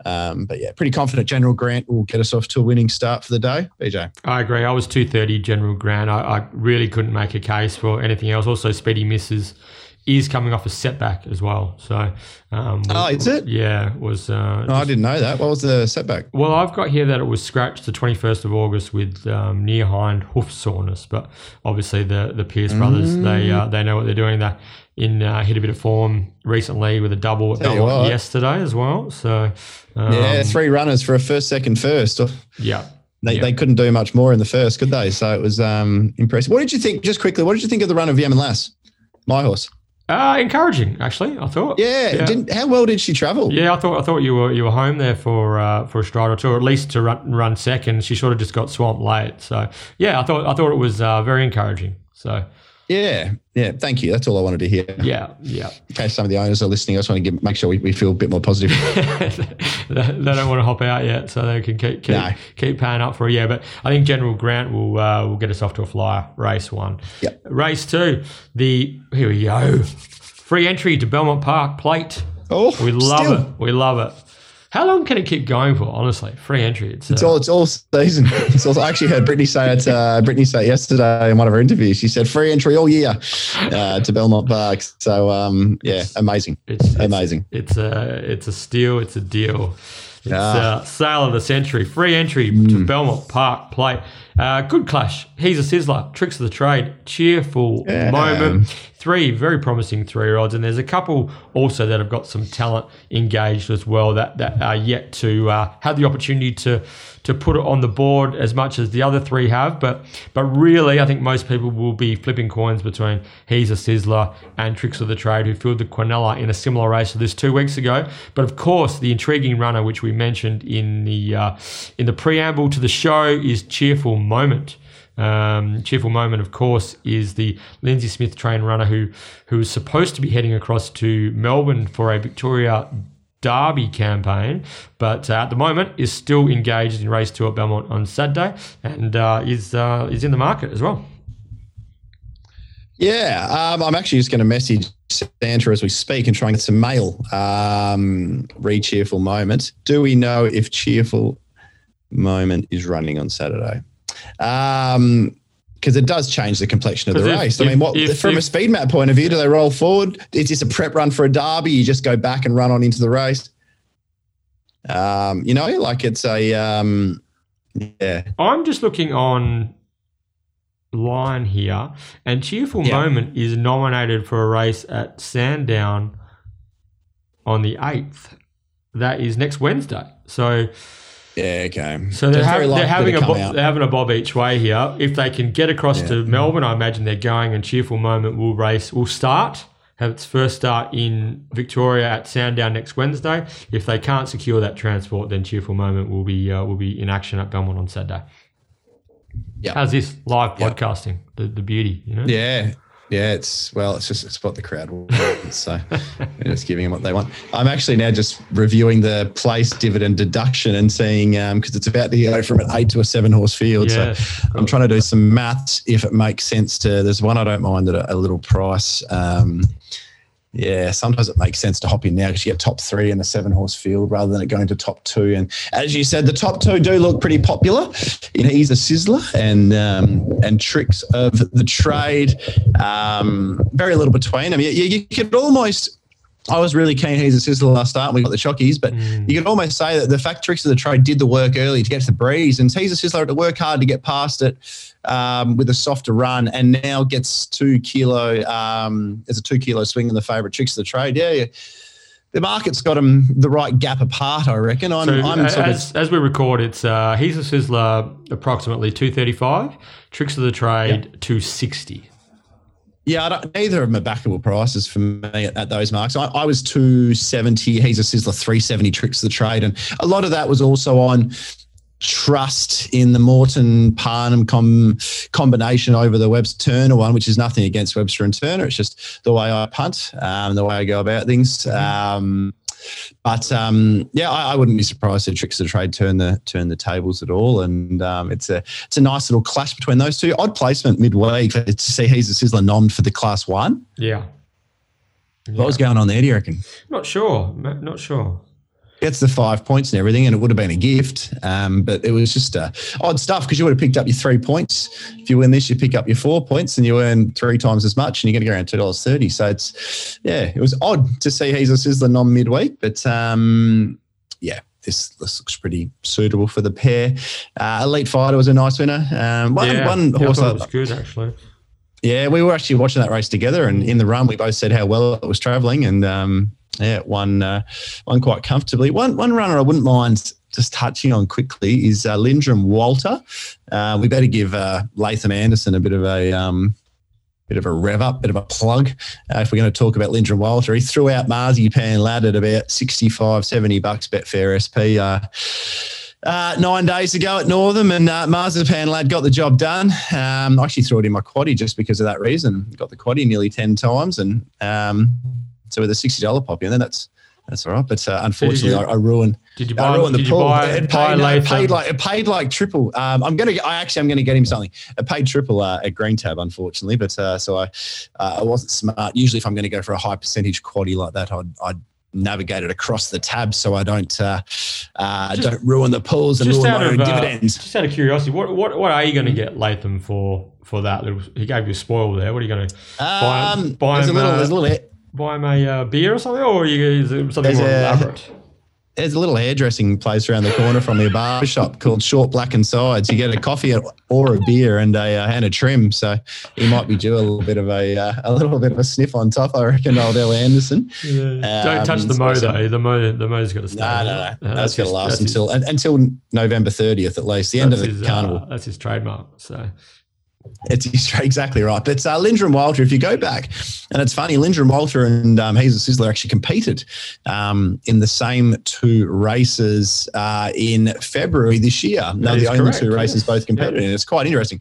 Um, but yeah, pretty confident General Grant will get us off to a winning start for the day. BJ. I agree. I was 230 General Grant. I, I really couldn't make a case for anything else. Also, Speedy Misses is coming off a setback as well. So, um, Oh, is it? Yeah, was. Uh, Oh, I didn't know that. What was the setback? well, I've got here that it was scratched the 21st of August with um, near hind hoof soreness, but obviously the the Pearce brothers they Mm. uh, they know what they're doing. They in uh, hit a bit of form recently with a double, Tell double what. yesterday as well. So um, yeah, three runners for a first, second, first. yeah. They, Yeah. they couldn't do much more in the first, could they? So it was um, impressive. What did you think, just quickly, what did you think of the run of Yemen Lass? My horse. Uh, encouraging, actually. I thought. Yeah. Yeah. Didn't, how well did she travel? Yeah, I thought I thought you were you were home there for uh, for a stride or two, or at least to run run second. She sort of just got swamped late. So yeah, I thought I thought it was uh, very encouraging. So Yeah. Yeah. Thank you. That's all I wanted to hear. yeah, yeah. In case some of the owners are listening, I just want to give, make sure we, we feel a bit more positive. they don't want to hop out yet, so they can keep keep, No. keep paying up for a year. But I think General Grant will uh, will get us off to a flyer. Race one, Yep. race two. The here we go. Free entry to Belmont Park Plate. Oh, We love still. it. We love it. How long can it keep going for? Honestly, free entry. It's, It's uh, all it's all season. It's all, I actually heard Brittany say it. Uh, Brittany say it yesterday in one of her interviews. She said free entry all year uh, to Belmont Park. So um, yeah, amazing, It's, it's amazing. It's a it's a steal. It's a deal. It's Ah. uh, sale of the century. Free entry Hmm. to Belmont Park Plate. Uh, good clash. He's a sizzler. Tricks of the trade. Cheerful Yeah. moment. Three very promising three year olds, and there's a couple also that have got some talent engaged as well that that are yet to uh, have the opportunity to to put it on the board as much as the other three have. But but really, I think most people will be flipping coins between he's a sizzler and Tricks of the Trade, who filled the Quinella in a similar race to this two weeks ago. But of course, the intriguing runner, which we mentioned in the uh, in the preamble to the show, is Cheerful Moment. Um, Cheerful Moment, of course, is the Lindsay Smith trained runner who who is supposed to be heading across to Melbourne for a Victoria Derby campaign, but uh, at the moment is still engaged in race two at Belmont on Saturday and uh, is uh, is in the market as well. Yeah, um, I'm actually just going to message Santa as we speak and try and get some mail. Um, read cheerful moment. Do we know if cheerful moment is running on Saturday? Um, because it does change the complexion of the If- race. I mean, what if- from a speed map point of view, do they roll forward? Is this a prep run for a derby? You just go back and run on into the race. Um, you know, like it's a um, yeah, I'm just looking on line here, and Cheerful Yeah. Moment is nominated for a race at Sandown on the eighth. That is next Wednesday. So, yeah, okay. so they're, very they're having a bo- they're having a bob each way here. If they can get across Yeah. to Melbourne, I imagine they're going, and Cheerful Moment will race will start. Have its first start in Victoria at Sandown next Wednesday. If they can't secure that transport, then Cheerful Moment will be uh, will be in action at Belmont on Saturday. Yeah. How's this live podcasting? The, the beauty, you know? Yeah. Yeah, it's well, it's just it's what the crowd wants. So just giving them what they want. I'm actually now just reviewing the place dividend deduction and seeing because it's about to go from an eight to a seven horse field. Yeah, so I'm trying to do some maths if it makes sense to. There's one I don't mind at a, a little price. Um, yeah, sometimes it makes sense to hop in now because you get top three in a seven horse field rather than it going to top two. And as you said, the top two do look pretty popular. In He's a Sizzler and um, and Tricks of the Trade. Um, very little between. I mean, you, you could almost. I was really keen. He's a sizzler last start. We got the chockies, but Mm. you could almost say that the fact tricks of the trade did the work early to get to the breeze, and he's a sizzler had to work hard to get past it um, with a softer run, and now gets two kilo. Um, there's a two kilo swing in the favourite tricks of the trade. Yeah, yeah. the market's got them the right gap apart. I reckon. I'm, So I'm sort of as, as we record, it's uh, he's a sizzler approximately two thirty five, tricks of the trade two sixty. Yeah, I don't, neither of them are backable prices for me at, at those marks. I, I was 270. He's a Sizzler 370 tricks of the trade. And a lot of that was also on trust in the Morton Parnham com- combination over the Webster Turner one, which is nothing against Webster and Turner. It's just the way I punt, um, the way I go about things. Um, but um, yeah, I, I wouldn't be surprised if Tricks of the Trade turn the turn the tables at all. And um, it's a it's a nice little clash between those two. Odd placement midweek to see he's a sizzler nommed for the class one. Yeah. What was going on there? Do you reckon? Not sure. Not sure. Gets the five points and everything, and it would have been a gift. Um, but it was just uh, odd stuff because you would have picked up your three points. If you win this, you pick up your four points, and you earn three times as much, and you're going to go around two dollars thirty. So it's yeah, it was odd to see he's a sizzler non midweek, but um, yeah, this this looks pretty suitable for the pair. Uh, Elite Fighter was a nice winner. Um, one yeah. one horse. I- was good actually. yeah, we were actually watching that race together, and in the run, we both said how well it was travelling, and um, yeah, one uh, won quite comfortably. One one runner I wouldn't mind just touching on quickly is uh, Lindrum Walter. Uh, we better give uh, Latham Anderson a bit of a um, bit of a rev up, bit of a plug. Uh, if we're going to talk about Lindrum Walter, he threw out Marzipan Lad at about 65, 70 bucks Betfair SP. Uh, uh, nine days ago at Northam, and uh, Marzipan Lad got the job done. Um, I actually threw it in my quaddy just because of that reason. Got the quaddy nearly 10 times, and um, so with a $60 pop in then that's that's all right. But uh, unfortunately, I, I ruined Did you I buy? ruined the Did you pool. buy? it, paid, no, it paid like it paid like triple. Um, I'm gonna. I actually I'm gonna get him something. It paid triple uh, at Green Tab, unfortunately. But uh, so I uh, I wasn't smart. Usually, if I'm going to go for a high percentage quaddy like that, I'd, I'd navigate it across the tab so I don't uh, uh, Just- don't ruin the pools and ruin my of own uh, dividends. just out of curiosity, what what what are you going to get Latham for for that little? He gave you a spoil there. What are you going to buy? Um, buy there's a little, uh, there's a little, buy him a uh, beer or something, or you is it something There's more a- elaborate? there's a little hairdressing place around the corner from me, a barber shop called Short Black and Sides. You get a coffee or a beer and a uh, and a trim. So he might be due a little bit of a uh, a little bit of a sniff on top. I reckon, old El Anderson. Don't touch the Um, mo though. The mo the mo's got to stay. No, no, no. Uh, That's going to last that's his- until until November 30th at least, the end of the his, carnival. Uh, that's his trademark. So It's exactly right. But uh, Lindrum Walter, if you go back, and it's funny, Lindrum Walter and um, He's a Sizzler actually competed um, in the same two races uh, in February this year. They're the only correct, two races both competed in. It's quite interesting.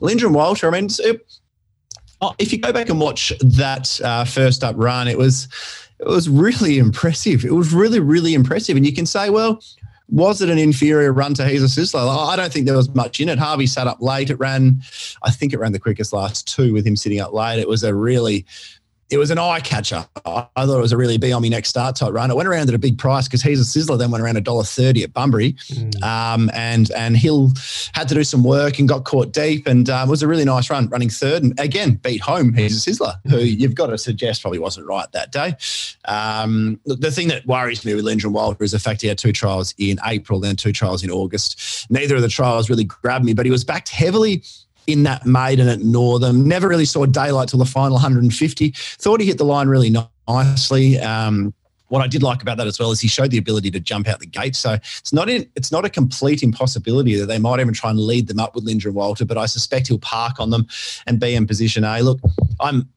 Lindrum Walter, I mean, it, oh, if you go back and watch that uh, first up run, it was it was really impressive. It was really, really impressive. And you can say, well, was it an inferior run to He's a Sizzler? I don't think there was much in it. Harvey sat up late. It ran, I think it ran the quickest last two with him sitting up late. It was a really it was an eye catcher. I thought it was a really be on me next start type run. It went around at a big price because he's a sizzler. Then went around a dollar thirty at Bunbury, mm. um, and and Hill had to do some work and got caught deep. And um, it was a really nice run, running third, and again beat home. He's a sizzler, who mm. you've got to suggest probably wasn't right that day. Um, the thing that worries me with Lindrum Walter is the fact he had two trials in April, then two trials in August. Neither of the trials really grabbed me, but he was backed heavily in that maiden at Northam. Never really saw daylight till the final 150. Thought he hit the line really nicely. Um, what I did like about that as well is he showed the ability to jump out the gate. So it's not in, it's not a complete impossibility that they might even try and lead them up with Lindrum Walter, but I suspect he'll park on them and be in position A. Look, I'm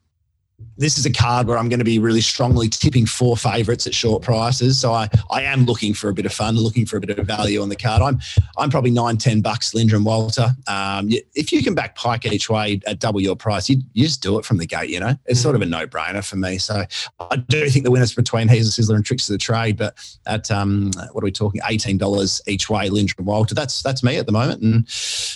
this is a card where I'm going to be really strongly tipping four favourites at short prices. So I, I am looking for a bit of fun, looking for a bit of value on the card. I'm I'm probably nine, ten bucks, Lindrum Walter. Um, if you can back Pike each way at double your price, you, you just do it from the gate, you know? It's mm sort of a no-brainer for me. So I do think the winners between a Sizzler and Tricks of the Trade, but at um, what are we talking? $18 each way, Lindrum Walter. That's that's me at the moment. And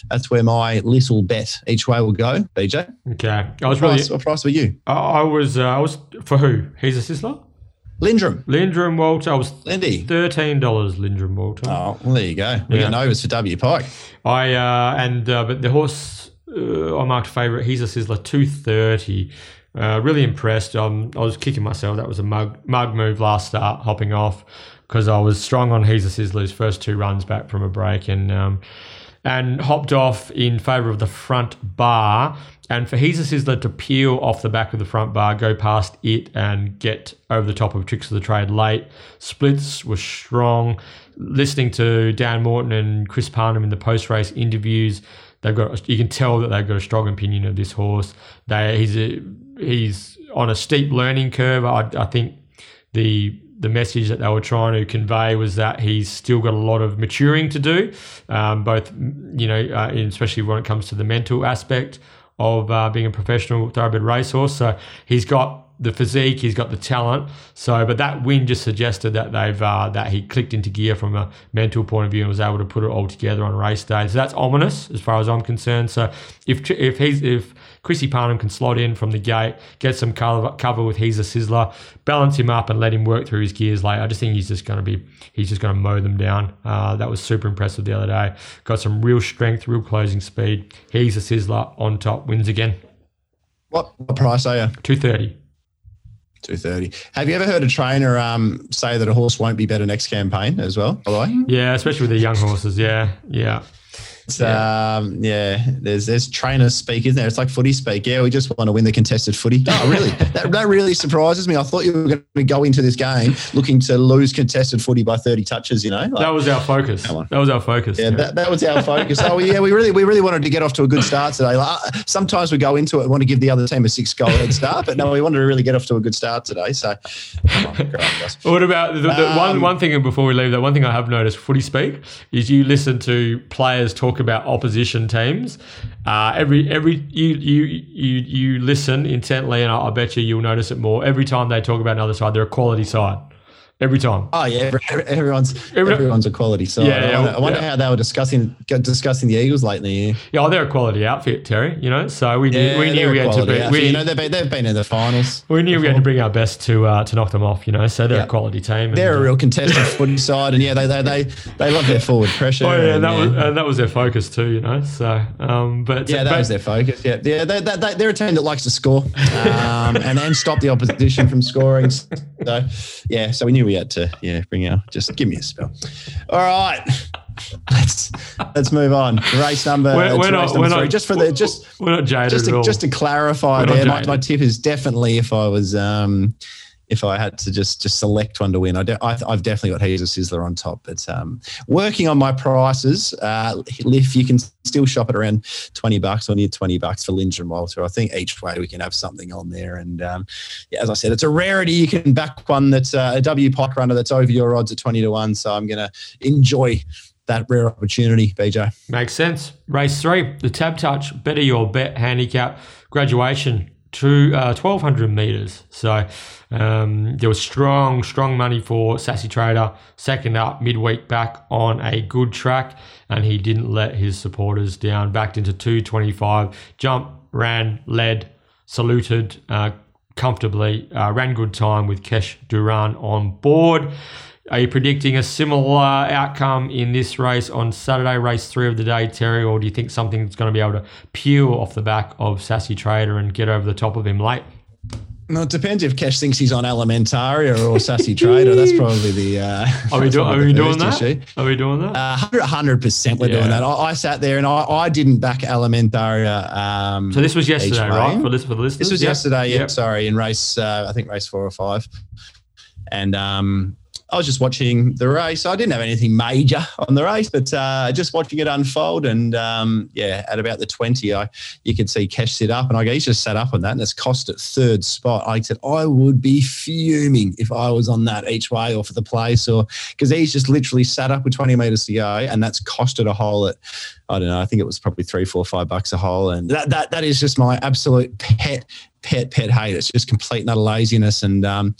that's where my little bet each way will go, BJ. Okay. I was what really price, what price were you? I was uh, I was for who? He's a sizzler. Lindrum. Lindrum Walter. I was Lindy. thirteen dollars. Lindrum Walter. Oh, well, there you go. We yeah. got Novas for W Pike. I uh, and uh, but the horse uh, I marked favourite. He's a sizzler. Two thirty. Uh, really impressed. Um, I was kicking myself. That was a mug mug move last start, hopping off because I was strong on He's a Sizzler's first two runs back from a break and um, and hopped off in favour of the front bar and for a Sizzler to peel off the back of the front bar, go past it, and get over the top of Tricks of the Trade late. Splits were strong. Listening to Dan Morton and Chris Parnham in the post race interviews, they've got you can tell that they've got a strong opinion of this horse. They he's a, he's on a steep learning curve. I, I think the the message that they were trying to convey was that he's still got a lot of maturing to do, um, both you know, uh, especially when it comes to the mental aspect of uh, being a professional thoroughbred racehorse. So he's got the physique, he's got the talent. So, but that win just suggested that they've uh, that he clicked into gear from a mental point of view and was able to put it all together on race day. So that's ominous as far as I'm concerned. So if if he's if Chrissy Parnham can slot in from the gate, get some cover, cover with He's a Sizzler, balance him up and let him work through his gears late. I just think he's just going to be, he's just going to mow them down. Uh, that was super impressive the other day. Got some real strength, real closing speed. He's a Sizzler on top, wins again. What, what price are you? 230. 230. Have you ever heard a trainer um, say that a horse won't be better next campaign as well, by the way? Yeah, especially with the young horses. Yeah, yeah yeah. Um, yeah, there's there's trainers speak, isn't there? It's like footy speak. Yeah, we just want to win the contested footy. Oh, really? that, that really surprises me. I thought you were going to go into this game looking to lose contested footy by 30 touches. You know, like, that was our focus. That was our focus. Yeah, yeah. That, that was our focus. oh, yeah, we really we really wanted to get off to a good start today. Like, sometimes we go into it and want to give the other team a six goal head start, but no, we wanted to really get off to a good start today. So, what about the, the um, one one thing before we leave? That one thing I have noticed, footy speak, is you listen to players about opposition teams. Uh, every every you you you you listen intently, and I, I bet you you'll notice it more every time they talk about another side. They're a quality side every time. Oh yeah, everyone's every, everyone's a quality side. Yeah, yeah I wonder, I wonder yeah. how they were discussing discussing the Eagles late in the year. Yeah, oh, they're a quality outfit, Terry. You know, so we knew yeah, we knew we had to be. We, you know, they've been, they've been in the finals. We knew before. we had to bring our best to uh, to knock them off. You know, so they're a quality team. they're and, a real contested footy side, and yeah, they they they, they love their forward pressure. Oh yeah, and, that was and that was their focus too. You know, so um, but yeah, that but, was their focus. Yeah, yeah, they, they, they're a team that likes to score um, and then stop the opposition from scoring. So yeah, so we knew we had to yeah bring out. Just give me a spell. All right. Let's let's move on. Race number, we're, we're not, number we're three. Not, just for the just we're not jaded just to, just to clarify we're there. My, my, tip is definitely if I was um if I had to just just select one to win, I I've definitely got a Sizzler on top. But um, working on my prices, uh, if you can still shop it around twenty bucks or near twenty bucks for Lindrum Walter, I think each way we can have something on there. And um, yeah, as I said, it's a rarity. You can back one that's uh, a W Pike runner that's over your odds at twenty to one. So I'm going to enjoy that rare opportunity, BJ. Makes sense. Race three, the Tab Touch, better your bet handicap graduation to uh, 1200 meters. So um, there was strong, strong money for Sassy Trader. Second up, midweek back on a good track, and he didn't let his supporters down. Backed into 225, jump, ran, led, saluted uh, comfortably, uh, ran good time with Kesh Duran on board. Are you predicting a similar outcome in this race on Saturday, race three of the day, Terry, or do you think something's going to be able to peel off the back of Sassy Trader and get over the top of him late? No, it depends if Cash thinks he's on Alimentaria or Sassy Trader. That's probably the. Uh, are we, do, are we doing that? Issue. Are we doing that? Uh, 100 percent, we're yeah. doing that. I, I, sat there and I, I didn't back Alimentaria. Um, so this was yesterday, right? For this for the listeners. This was yesterday. Yeah, yep. sorry, in race. Uh, I think race four or five, and um, I was just watching the race. I didn't have anything major on the race, but uh, just watching it unfold. And um, yeah, at about the 20, I you could see Cash sit up, and I go, he's just sat up on that, and it's cost it third spot. I said, I would be fuming if I was on that each way or for the place, or because he's just literally sat up with 20 meters to go, and that's costed a hole at, I don't know, I think it was probably three, four, five bucks a hole. And that, that, that is just my absolute pet pet pet hate. It's just complete and utter laziness. And um,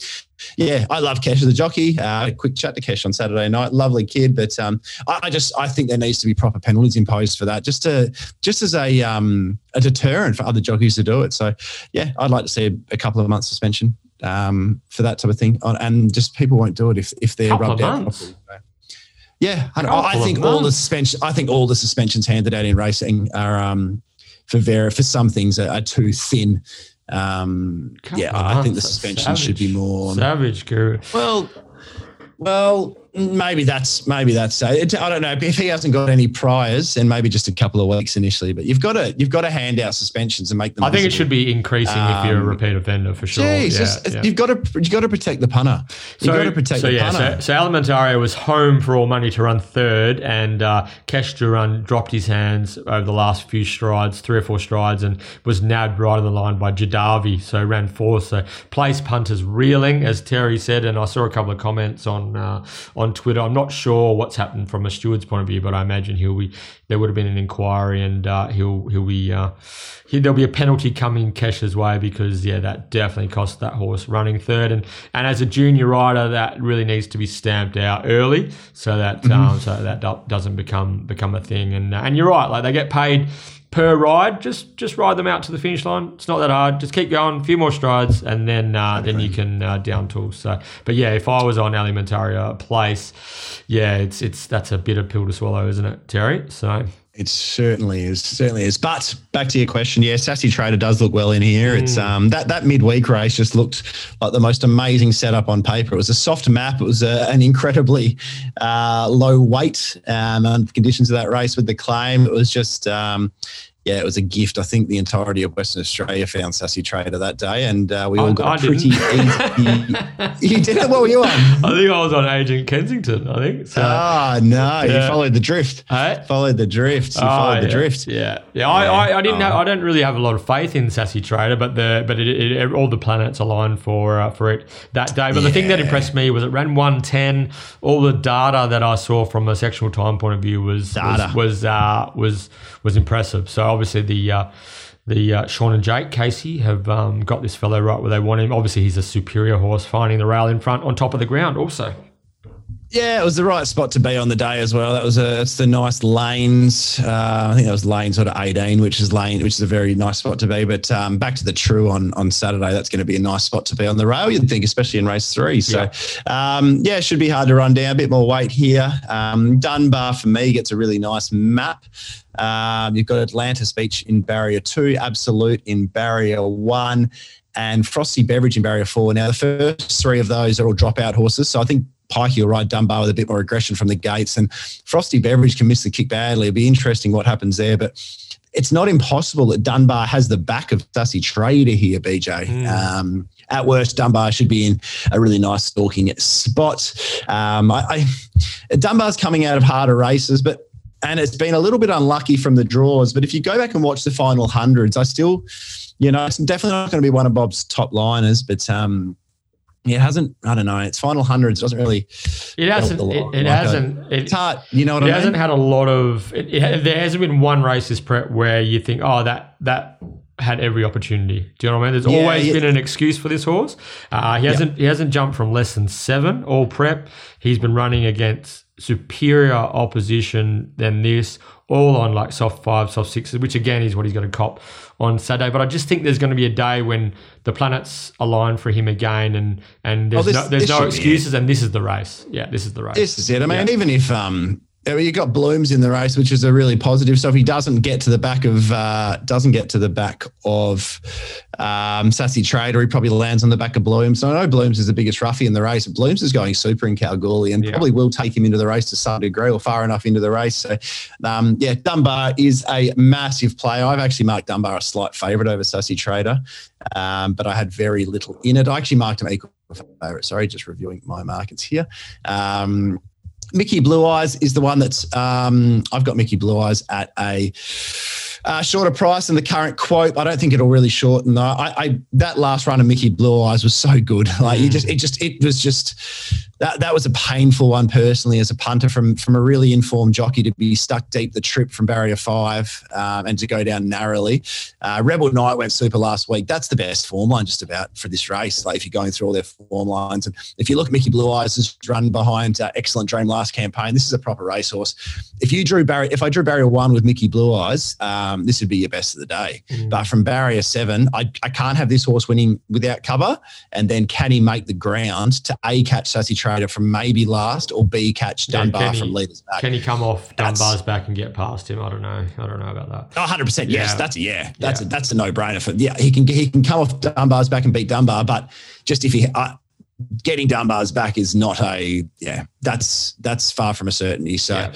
yeah, I love Cash as a jockey. Uh, quick chat to Cash on Saturday night. Lovely kid, but um, I, I, just I think there needs to be proper penalties imposed for that, just to just as a um, a deterrent for other jockeys to do it. So yeah, I'd like to see a, a couple of months suspension um, for that type of thing, and just people won't do it if if they're couple rubbed out. Properly. Yeah, I, I think all the suspension. I think all the suspensions handed out in racing are um, for Vera for some things are, are too thin um, yeah, I think the suspension savage, should be more savage. Guru. Well, well, maybe that's maybe that's uh, it, I don't know if he hasn't got any priors, then maybe just a couple of weeks initially. But you've got to you've got to hand out suspensions and make them. I think visible. it should be increasing um, if you're a um, repeat offender for sure. Geez, yeah, just, yeah. You've got to you've got to protect the punter. You've so, got to protect so, the yeah, punter. So, so was home for all money to run third, and uh, Kesh Duran dropped his hands over the last few strides, three or four strides, and was nabbed right on the line by Jadavi. So ran fourth. So place punters reeling, as Terry said, and I saw a couple of comments on uh, on Twitter. I'm not sure what's happened from a steward's point of view, but I imagine he'll be there would have been an inquiry and uh, he'll he'll be uh, he, there'll be a penalty coming Kesh's way because yeah, that definitely cost that horse running third and and as a junior rider, that really needs to be stamped out early so that mm-hmm. um, so that doesn't become become a thing. And and you're right, like they get paid per ride. Just just ride them out to the finish line. It's not that hard. Just keep going, a few more strides, and then uh, then you can uh, down tools. So, but yeah, if I was on Alimentaria place, yeah, it's it's that's a bitter pill to swallow, isn't it, Terry? So. It certainly is, certainly is. But back to your question, yeah, Sassy Trader does look well in here. Mm. It's um that that midweek race just looked like the most amazing setup on paper. It was a soft map. It was a, an incredibly uh, low weight um, and conditions of that race with the claim. It was just um, yeah, it was a gift. I think the entirety of Western Australia found Sassy Trader that day, and uh, we all I, got I pretty easy. you did it? What were you on? I think I was on Agent Kensington. I think. So, ah, no, yeah. you followed the drift. Hey? Followed the drift. You oh, followed yeah. the drift. Yeah, yeah. I, I, I, didn't. Oh. Have, I don't really have a lot of faith in Sassy Trader, but the but it, it, all the planets aligned for uh, for it that day. But the thing that impressed me was it ran one ten. All the data that I saw from a sectional time point of view was data. was was, uh, was was impressive. So obviously the uh, the uh, Sean and Jake Casey have um, got this fellow right where they want him. Obviously, he's a superior horse, finding the rail in front on top of the ground. Also, yeah, it was the right spot to be on the day as well. That was a it's the nice lanes. Uh, I think that was lane sort of eighteen, which is lane, which is a very nice spot to be. But um, back to the true on on Saturday, that's going to be a nice spot to be on the rail. You'd think, especially in race three. So yeah, um, yeah it should be hard to run down. A bit more weight here. Um, Dunbar for me gets a really nice map. Um, you've got Atlantis Beach in barrier two, Absolute in barrier one, and Frosty Beverage in barrier four. Now the first three of those are all dropout horses, so I think Pikey will ride Dunbar with a bit more aggression from the gates. And Frosty Beverage can miss the kick badly. It'll be interesting what happens there. But it's not impossible that Dunbar has the back of Sassy Trader here, BJ. Mm. Um, at worst, Dunbar should be in a really nice stalking spot. Um, I, I, Dunbar's coming out of harder races, but and it's been a little bit unlucky from the draws. But if you go back and watch the final hundreds, I still, you know, it's definitely not going to be one of Bob's top liners, but um, it hasn't. I don't know. Its final hundreds doesn't really. It hasn't. It, it like hasn't. A, it's hard. You know what it I mean? hasn't had a lot of. It, it, there hasn't been one race this prep where you think, oh, that that had every opportunity. Do you know what I mean? There's Yeah, always yeah. been an excuse for this horse. Uh, he hasn't he hasn't jumped from less than seven all prep. He's been running against superior opposition than this, all on like soft five, soft sixes, which again is what he's going to cop on Saturday. But I just think there's going to be a day when the planets align for him again, and and there's Oh, this- no there's no excuses, and this is the race. Yeah, this is the race. This is it. I mean, Yeah. even if um, I mean, you got Blooms in the race, which is a really positive. So if he doesn't get to the back of uh, doesn't get to the back of um, Sassy Trader, he probably lands on the back of Blooms. So I know Blooms is the biggest roughie in the race. Blooms is going super in Kalgoorlie and Yeah. probably will take him into the race to some degree or far enough into the race. So um, yeah, Dunbar is a massive player. I've actually marked Dunbar a slight favourite over Sassy Trader, um, but I had very little in it. I actually marked him equal favourite. Sorry, just reviewing my markets here. Um, Mickey Blue Eyes is the one that's um, I've got Mickey Blue Eyes at a uh, shorter price than the current quote. I don't think it'll really shorten though. I, I that last run of Mickey Blue Eyes was so good. Like you just it just it was just that that was a painful one personally as a punter from from a really informed jockey to be stuck deep the trip from barrier five um, and to go down narrowly. Uh, Rebel Knight went super last week. That's the best form line just about for this race. Like if you're going through all their form lines and if you look at Mickey Blue Eyes has run behind uh, Excellent Dream last campaign. This is a proper racehorse. If you drew barrier, if I drew barrier one with Mickey Blue Eyes, um, this would be your best of the day. Mm. But from barrier seven, I, I can't have this horse winning without cover. And then can he make the ground to A, catch Sassy Trader from maybe last or B, catch Dunbar can he- from leaders back? Can he come off That's- Dunbar's back and get past him? I don't know. I don't know about that. Oh, 100% yes. Yeah. That's a yeah. That's Yeah. a that's a no-brainer for yeah, he can he can come off Dunbar's back and beat Dunbar, but just if he uh, getting Dunbar's back is not a yeah, that's that's far from a certainty. So Yeah.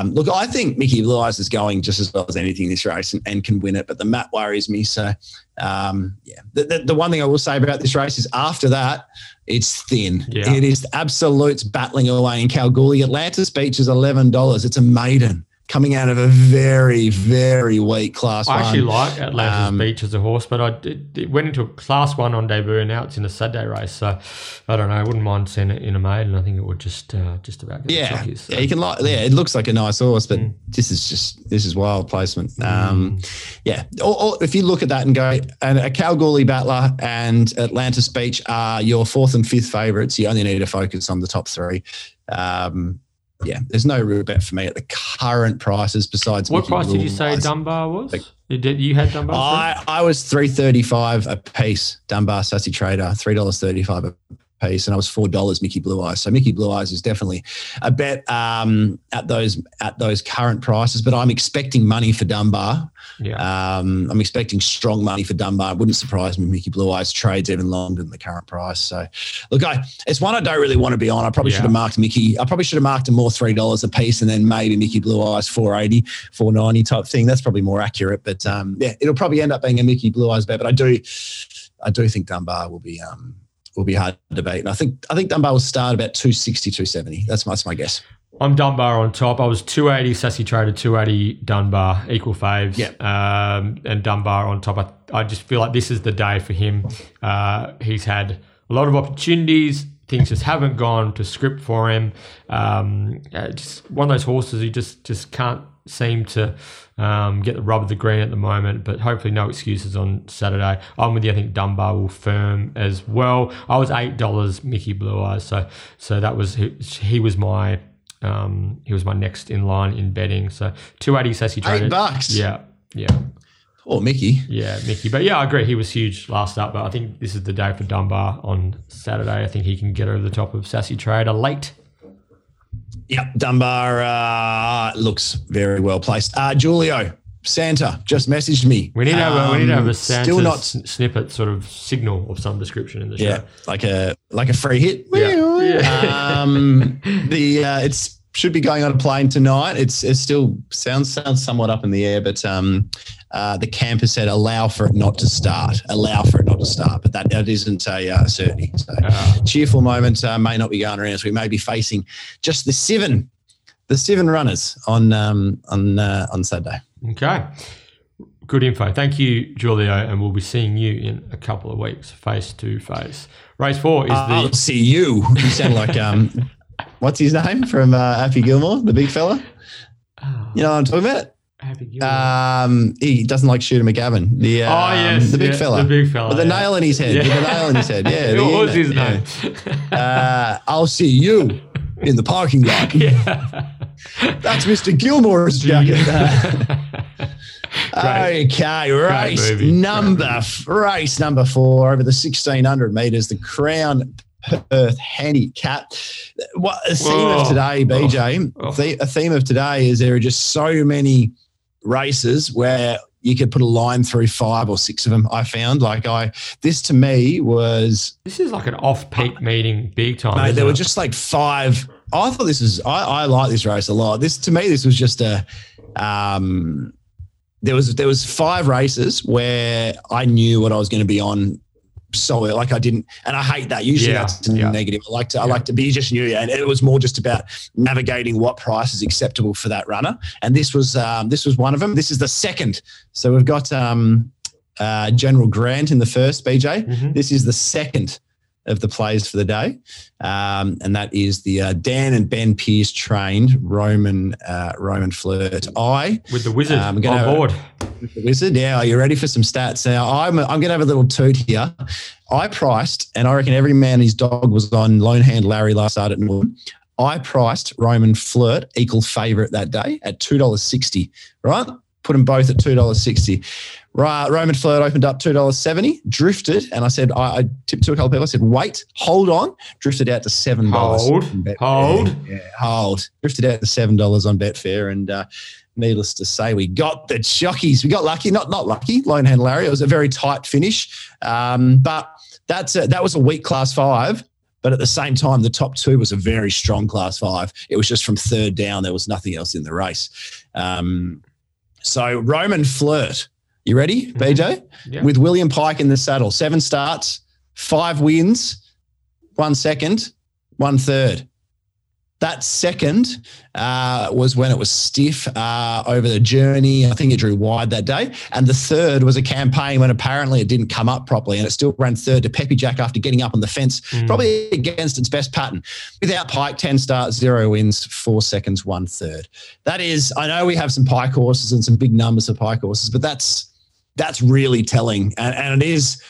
um, look, I think Mickey Blue Eyes is going just as well as anything this race and, and can win it, but the map worries me. So um, yeah. The, the, the one thing I will say about this race is after that, it's thin. Yeah. It is absolutes battling away in Kalgoorlie. Atlantis Beach is eleven dollars. It's a maiden coming out of a very, very weak class one. I one. actually like Atlantis Um, Beach as a horse, but I did, it went into a class one on debut, and now it's in a Saturday race. So I don't know. I wouldn't mind seeing it in a maiden. I think it would just uh, just about get yeah, jockeys, so. yeah, you can like. Yeah, it looks like a nice horse, but Mm. this is just this is wild placement. Um, yeah, or, or if you look at that and go, and a Kalgoorlie battler and Atlantis Beach are your fourth and fifth favourites. You only need to focus on the top three. Um, yeah, there's no real bet for me at the current prices. Besides, What Mickey price did you say. Dunbar was? Like- did, you had Dunbar? I, I was three thirty five a piece. Dunbar Sassy Trader three dollars thirty five a piece, and I was four dollars Mickey Blue Eyes. So Mickey Blue Eyes is definitely a bet um, at those at those current prices. But I'm expecting money for Dunbar. yeah. Um, I'm expecting strong money for Dunbar. It wouldn't surprise me. Mickey Blue Eyes trades even longer than the current price. So, look, I, it's one I don't really want to be on. I probably Yeah. should have marked Mickey. I probably should have marked him more three dollars a piece, and then maybe Mickey Blue Eyes 480, 490 type thing. That's probably more accurate. But um, yeah, it'll probably end up being a Mickey Blue Eyes bet. But I do, I do think Dunbar will be um, will be hard to beat. And I think I think Dunbar will start about 260, 270. That's my, that's my guess. I'm Dunbar on top. I was 280 Sassy Trader, 280 Dunbar, equal faves. Yeah. Um, and Dunbar on top. I, I just feel like this is the day for him. Uh, he's had a lot of opportunities. Things just haven't gone to script for him. Um, uh, just one of those horses who just just can't seem to um, get the rub of the green at the moment. But hopefully, no excuses on Saturday. I'm with you. I think Dunbar will firm as well. I was eight dollars Mickey Blue Eyes, so so that was he, he was my um, he was my next in line in betting. So two eighty Sassy Trader. Eight bucks. Yeah, yeah. Or Mickey. Yeah, Mickey. But yeah, I agree. He was huge last up, but I think this is the day for Dunbar on Saturday. I think he can get over the top of Sassy Trader late. Yep, Dunbar uh, looks very well placed. Uh, Giulio Santa just messaged me. We need to have a, we need to have Um, a Santa still not snippet sort of signal of some description in the show. yeah, like a like a free hit. Yeah. Yeah. um, the uh, it's should be going on a plane tonight. It's it still sounds sounds somewhat up in the air, but um, uh, the camp has said allow for it not to start. Allow for it not to start, but that, that isn't a uh, certainty. So Uh, cheerful moment uh, may not be going around. So we may be facing just the seven, the seven runners on um, on uh, on Saturday. okay. Good info. Thank you, Giulio, and we'll be seeing you in a couple of weeks, face to face. Race four is the. I'll see you. You sound like um, what's his name from uh, Happy Gilmore, the big fella. You know what I'm talking about? Um, he doesn't like Shooter McGavin. The um, oh yes, the big yeah, fella. the big fella, with the yeah. nail in his head. With the nail in his head. Yeah. the- was his yeah. name? Uh, I'll see you in the parking lot. yeah. That's Mr. Gilmore's jacket. Great. okay, race number race number four over the sixteen hundred meters. The Crown Perth Handicap. What a theme Whoa. of today, BJ? Oh. The, a theme of today is there are just so many races where you could put a line through five or six of them. I found like I this to me was This is like an off-peak meeting, big time. Mate, there were just like five. I thought this was. I, I like this race a lot. This to me, this was just a. Um, there was there was five races where I knew what I was going to be on. So like I didn't, and I hate that. Usually Yeah, that's yeah. negative. I like to I Yeah. like to be just new, and it was more just about navigating what price is acceptable for that runner. And this was um, this was one of them. This is the second. So we've got um, uh, General Grant in the first, BJ. Mhm. This is the second of the plays for the day, um, and that is the uh, Dan and Ben Pearce trained Roman uh, Roman flirt. I with the wizard Um, on gonna- board. the wizard. Yeah, are you ready for some stats? Now I'm I'm going to have a little toot here. I priced, and I reckon every man and his dog was on Lone Hand Larry last night at Northam. I priced Roman Flirt equal favourite that day at two dollars sixty. Right, put them both at two dollars sixty. Right, Roman Flirt opened up two dollars seventy, drifted, and I said I, I tipped to a couple of people. I said, "Wait, hold on," drifted out to seven dollars. Hold, hold. yeah, hold, drifted out to seven dollars on Betfair, and uh, needless to say, we got the jockeys. We got lucky, not not lucky. Lone Hand Larry. It was a very tight finish, um, but that's a, that was a weak class five. But at the same time, the top two was a very strong class five. It was just from third down. There was nothing else in the race. Um, so Roman Flirt, you ready, Mhm. BJ? Yeah. With William Pike in the saddle, seven starts, five wins, one second, one third. That second uh, was when it was stiff uh, over the journey. I think it drew wide that day. And the third was a campaign when apparently it didn't come up properly and it still ran third to Peppy Jack after getting up on the fence, Mm. probably against its best pattern. Without Pike, 10 starts, zero wins, four seconds, one third. That is, I know we have some Pike horses and some big numbers of Pike horses, but that's that's really telling. And, and it is,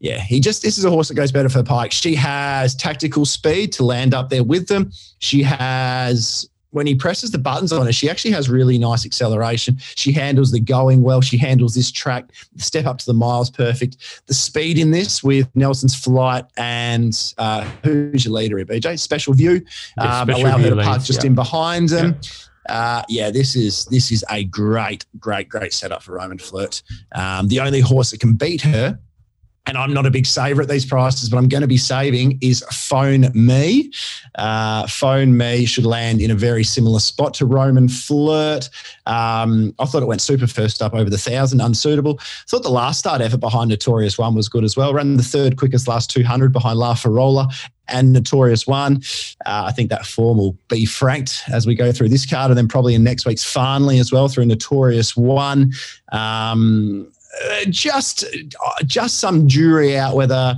yeah, he just, this is a horse that goes better for Pike. She has tactical speed to land up there with them. She has, when he presses the buttons on her, she actually has really nice acceleration. She handles the going well. She handles this track. The step up to the miles perfect. The speed in this with Nelson's flight and uh, who's your leader here, BJ? Special view. Yeah, Um, allow her to park just yeah. in behind them. Uh, yeah, this is this is a great, great, great setup for Roman Flirt. Um, the only horse that can beat her, and I'm not a big saver at these prices, but I'm going to be saving is Phone Me. Uh, Phone Me should land in a very similar spot to Roman Flirt. Um, I thought it went super first up over the thousand, unsuitable. Thought the last start effort behind Notorious One was good as well. Ran the third quickest last 200 behind La Farola and Notorious One. Uh, I think that form will be franked as we go through this card, and then probably in next week's Farnley as well through Notorious One. Um, just, uh, just some jury out whether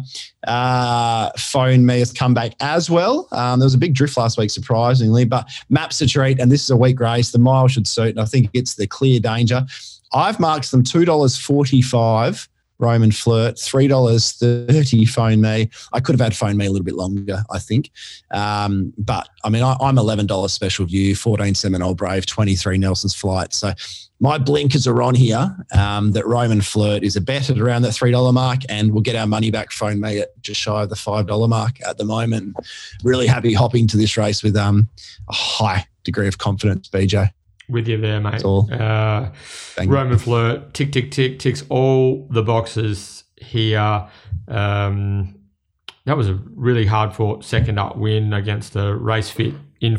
uh, Phone Me has come back as well. Um, there was a big drift last week, surprisingly, but Maps a treat, and this is a week race. The mile should suit, and I think it's the clear danger. I've marked them two dollars forty-five. Roman Flirt, three dollars thirty. Phone me. I could have had phone me a little bit longer, I think. Um, but I mean, I, I'm eleven dollars special view, fourteen Seminole Brave, twenty three Nelson's Flight. So my blinkers are on here. Um, that Roman Flirt is a bet at around that three dollar mark, and we'll get our money back. Phone me at just shy of the five dollar mark at the moment. Really happy hopping to this race with um a high degree of confidence, BJ. With you there, mate. That's all. Uh, Thank you. Roman Flirt, tick, tick, tick, ticks all the boxes here. Um, that was a really hard fought second up win against a race fit in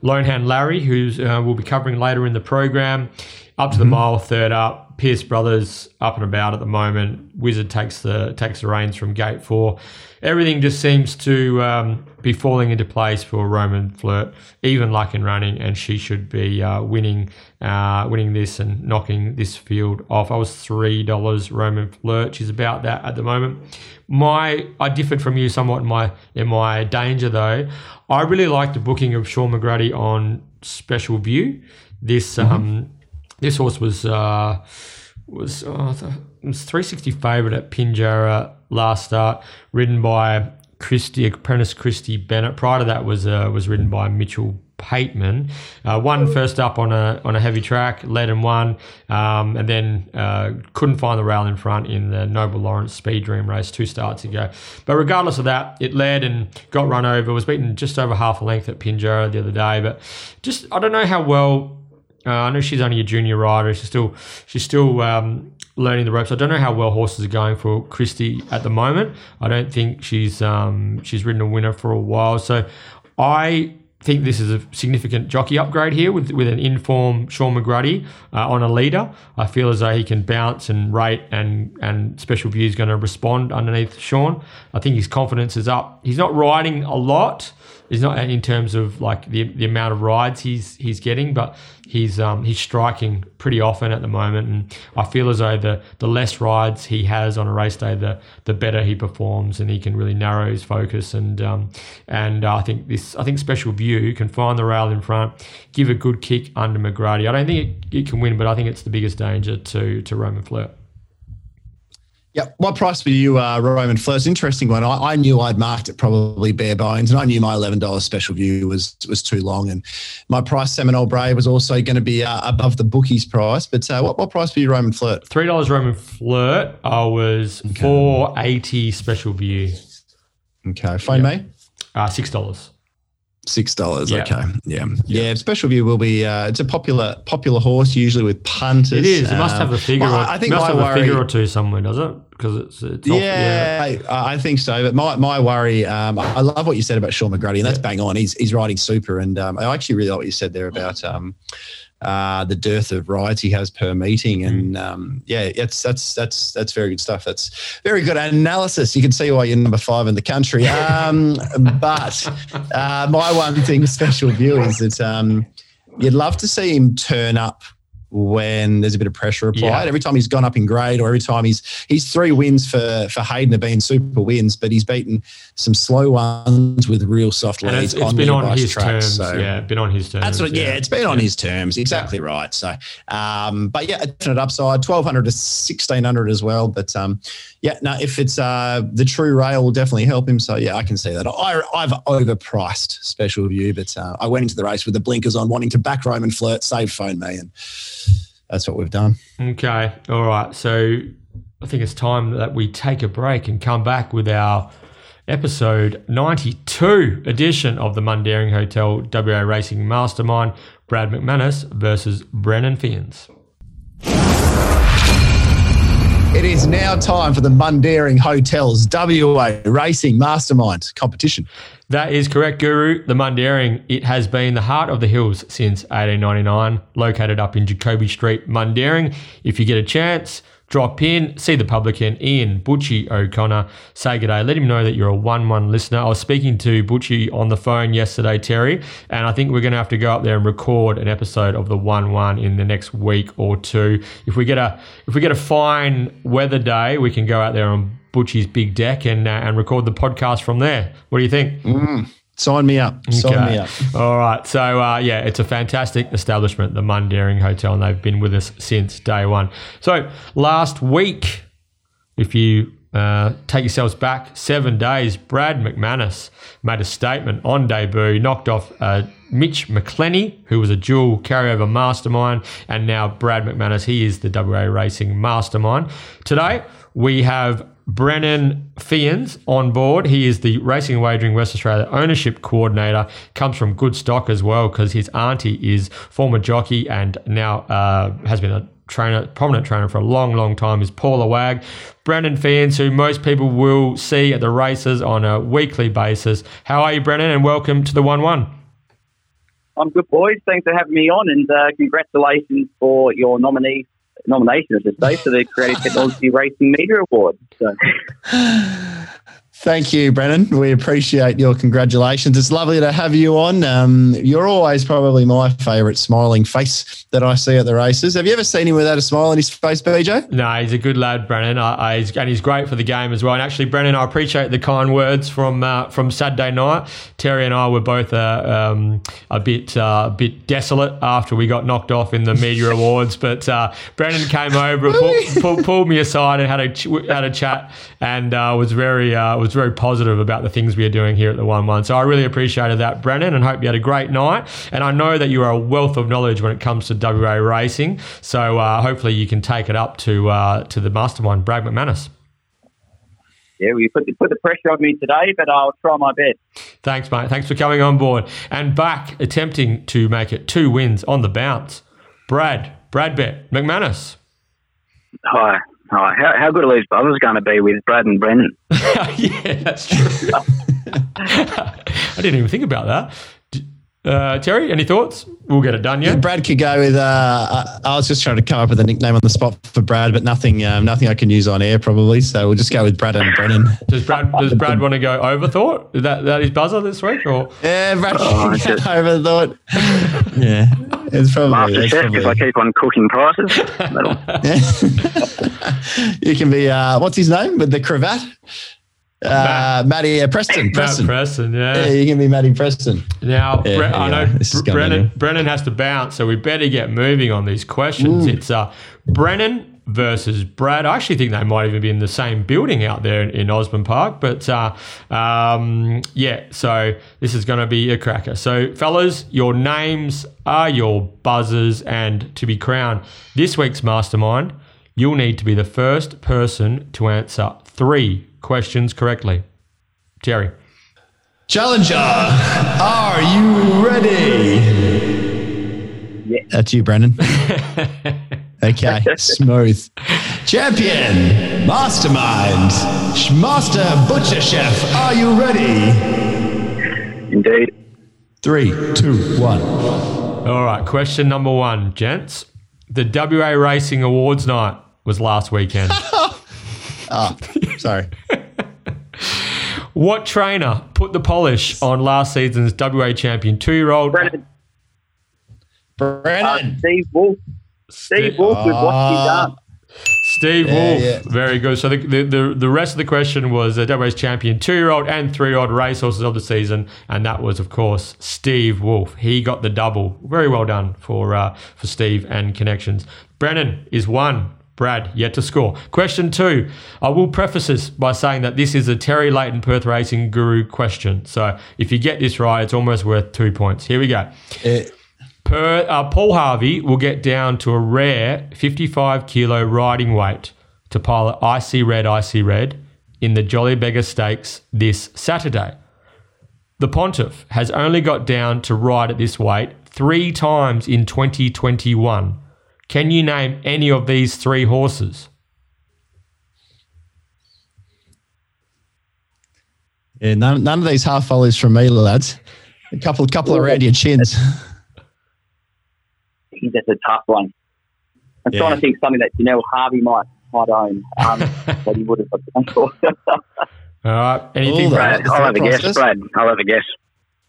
form. Lone Hand Larry, who's uh, we'll be covering later in the program, up to the mile, third up. Pearce Brothers up and about at the moment. Wizard takes the takes the reins from gate four. Everything just seems to um, be falling into place for Roman Flirt, even luck in running, and she should be uh, winning uh, winning this and knocking this field off. I was three dollars Roman Flirt. She's about that at the moment. My I differed from you somewhat in my in my danger though. I really like the booking of Shaun McGruddy on Special View. This um, this horse was uh, was oh, was 360 favourite at Pinjarra last start, ridden by Christy apprentice Christy Bennett. Prior to that was uh, was ridden by Mitchell Pateman. Uh, won first up on a on a heavy track, led and won, um, and then uh, couldn't find the rail in front in the Noble Lawrence Speed Dream race two starts ago. But regardless of that, it led and got run over. Was beaten just over half a length at Pinjarra the other day. But just I don't know how well. Uh, I know she's only a junior rider. She's still she's still um, learning the ropes. I don't know how well horses are going for Christy at the moment. I don't think she's um, she's ridden a winner for a while. So I think this is a significant jockey upgrade here with, with an informed Shaun McGruddy uh, on a leader. I feel as though he can bounce and rate and and special view is going to respond underneath Sean. I think his confidence is up. He's not riding a lot. He's not in terms of like the, the amount of rides he's he's getting, but he's um, he's striking pretty often at the moment, and I feel as though the the less rides he has on a race day, the the better he performs, and he can really narrow his focus. And um, and uh, I think this I think Special View can find the rail in front, give a good kick under McGruddy. I don't think it, it can win, but I think it's the biggest danger to to Roman Flirt. Yeah, what price for you, uh, Roman Flirt? Interesting one. I, I, knew I'd marked it probably bare bones, and I knew my eleven dollars special view was was too long, and my price Seminole Brave was also going to be uh, above the bookies price. But uh, what what price for you, Roman Flirt? Three dollars Roman Flirt. I was okay. four eighty special view. Okay, phone yep. me. Uh, six dollars. Six dollars. Yeah. Okay. Yeah. yeah. Yeah. Special view will be. Uh, it's a popular popular horse usually with punters. It is. It um, must have a figure. Well, or, I think must have worry, a figure or two somewhere, does it? Because it's, it's yeah, yeah. I, I, think so. But my, my worry, um, I love what you said about Shaun McGruddy, and that's bang on. He's he's riding super, and um, I actually really like what you said there about um, uh, the dearth of rides he has per meeting, and mm. um, yeah, it's that's that's that's very good stuff. That's very good analysis. You can see why you're number five in the country. Um, but uh, my one thing, special view, is that um, you'd love to see him turn up when there's a bit of pressure applied. Yeah. Every time he's gone up in grade, or every time he's he's three wins for for Hayden have been super wins, but he's beaten some slow ones with real soft leads. It's, it's been on his tracks, terms. So yeah, been on his terms. That's what. Yeah, yeah it's been on his terms. Exactly yeah. right. So, um, but yeah, definite upside. Twelve hundred to sixteen hundred as well. But um, yeah, no, if it's uh, the true rail will definitely help him. So yeah, I can see that. I, I've overpriced special view, but uh, I went into the race with the blinkers on, wanting to back Roman flirt, save phone me, and that's what we've done. Okay, all right. So I think it's time that we take a break and come back with our episode 92 edition of the Mundaring Hotel WA Racing Mastermind. Brad McManus versus Brennan Fyans. It is now time for the Mundaring Hotels WA Racing Mastermind competition. That is correct, Guru. The Mundaring, it has been the heart of the hills since 1899, located up in Jacoby Street, Mundaring. If you get a chance, drop in, see the publican, Ian Butchie O'Connor, say good day, let him know that you're a 1 1 listener. I was speaking to Butchie on the phone yesterday, Terry, and I think we're going to have to go up there and record an episode of the 1 1 in the next week or two. If we get a if we get a fine weather day, we can go out there on Butchie's big deck and uh, and record the podcast from there. What do you think? Mm. Sign me up. Sign okay. me up. All right. So, uh, yeah, it's a fantastic establishment, the Mundaring Hotel, and they've been with us since day one. So, last week, if you uh, take yourselves back seven days, Brad McManus made a statement on debut, knocked off uh, Mitch McClenny, who was a dual carryover mastermind, and now Brad McManus, he is the WA Racing mastermind. Today, we have Brennan Fyans on board. He is the Racing Wagering West Australia ownership coordinator. Comes from good stock as well because his auntie is former jockey and now uh, has been a trainer, prominent trainer for a long, long time. Is Paula Wag. Brennan Fyans, who most people will see at the races on a weekly basis. How are you, Brennan? And welcome to the One One. I'm good, boys. Thanks for having me on, and uh, congratulations for your nominee nomination at this stage for the Creative Technology Racing Media Award. So. Thank you, Brennan. We appreciate your congratulations. It's lovely to have you on. Um, you're always probably my favourite smiling face that I see at the races. Have you ever seen him without a smile on his face, BJ? No, he's a good lad, Brennan. I, I, he's, and he's great for the game as well. And actually, Brennan, I appreciate the kind words from uh, from Saturday night. Terry and I were both uh, um, a bit uh, bit desolate after we got knocked off in the media awards, but uh, Brennan came over, pull, pull, pulled me aside, and had a had a chat, and uh, was very uh, was very positive about the things we are doing here at the One One. So I really appreciated that, Brennan, and hope you had a great night. And I know that you are a wealth of knowledge when it comes to WA racing. So uh, hopefully you can take it up to uh, to the mastermind, Brad McManus. Yeah, we put the, put the pressure on me today, but I'll try my best. Thanks, mate. Thanks for coming on board. And back attempting to make it two wins on the bounce. Brad, Brad Bet, McManus. Hi. Hi. How, how good are these brothers going to be with Brad and Brendan? yeah, that's true. I didn't even think about that. Uh, Terry, any thoughts? We'll get it done, yeah. Brad could go with. Uh, I was just trying to come up with a nickname on the spot for Brad, but nothing, um, nothing I can use on air probably. So we'll just go with Brad and Brennan. Does Brad, does Brad want to go overthought? Is that that his buzzer this week, or yeah, Brad oh, can overthought. yeah, it's probably. Master it's chef, probably. if I keep on cooking prices, you can be. Uh, what's his name with the cravat? Uh, Matty uh, Preston. Preston. Matt Preston, yeah. Yeah, you can be Matty Preston. Now, Yeah, Bre- there I know go. This is Bre- going Brennan. Brennan has to bounce, so we better get moving on these questions. It's uh, Brennan versus Brad. I actually think they might even be in the same building out there in, in Osborne Park. But uh, um, yeah, so this is going to be a cracker. So, fellas, your names are your buzzers, and to be crowned this week's mastermind, you'll need to be the first person to answer three questions correctly. Jerry. Challenger, are you ready? Yeah. That's you, Brendan. okay, smooth. Champion, mastermind, master butcher chef, are you ready? indeed. Three, two, one. All right, question number one, gents. The WA Racing Awards night was last weekend. Ah. Sorry. what trainer put the polish on last season's WA champion two year old Brennan, uh, Steve Wolfe. Steve Wolfe with what he's done. Steve Yeah, Wolfe? yeah. Very good. So the, the, the, the rest of the question was uh, WA's champion two year old and three year old racehorses of the season, and that was of course Steve Wolfe. He got the double. Very well done for uh, for Steve and connections. Brennan is one. Brad, yet to score. Question two. I will preface this by saying that this is a Terry Leighton Perth Racing Guru question. So if you get this right, it's almost worth two points. Here we go. Uh, Per, uh, Paul Harvey will get down to a rare 55 kilo riding weight to pilot Icy Red, Icy Red in the Jolly Beggar Stakes this Saturday. The Pontiff has only got down to ride at this weight three times in 2021. Can you name any of these three horses? yeah, none, none of these half volleys from me, lads. A couple, couple around your chins. That's a tough one. I'm Yeah. trying to think something that you know Harvey might might own, um, that he would have gone for. All right. Anything, Hold. Brad? Brad, I'll have a guess. Brad, I'll have a guess.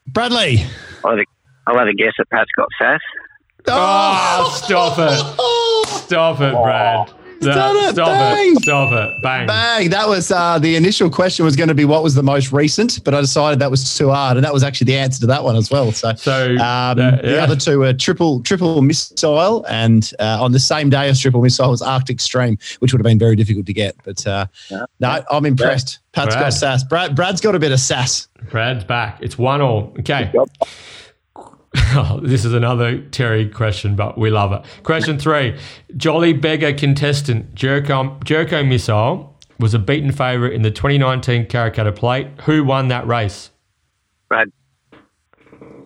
Bradley. I'll have a, I'll have a guess at Pat's got sass. Oh, stop it. Stop it, Brad. done it. Stop Bang. it. Stop it. Bang. Bang! That was uh, the initial question was going to be what was the most recent, but I decided that was too hard, and that was actually the answer to that one as well. So, So, um, that- the other two were triple triple missile, and uh, on the same day as triple missile was Arctic Stream, which would have been very difficult to get. But uh, no, I'm impressed. Pat's Brad. got sass. Brad, Brad's got a bit of sass. Brad's back. It's one all. Okay. Job. Oh, this is another Terry question, but we love it. Question three Jolly Beggar contestant Jerko, Jerko Missile was a beaten favourite in the 2019 Karrakatta Plate. Who won that race? Brad,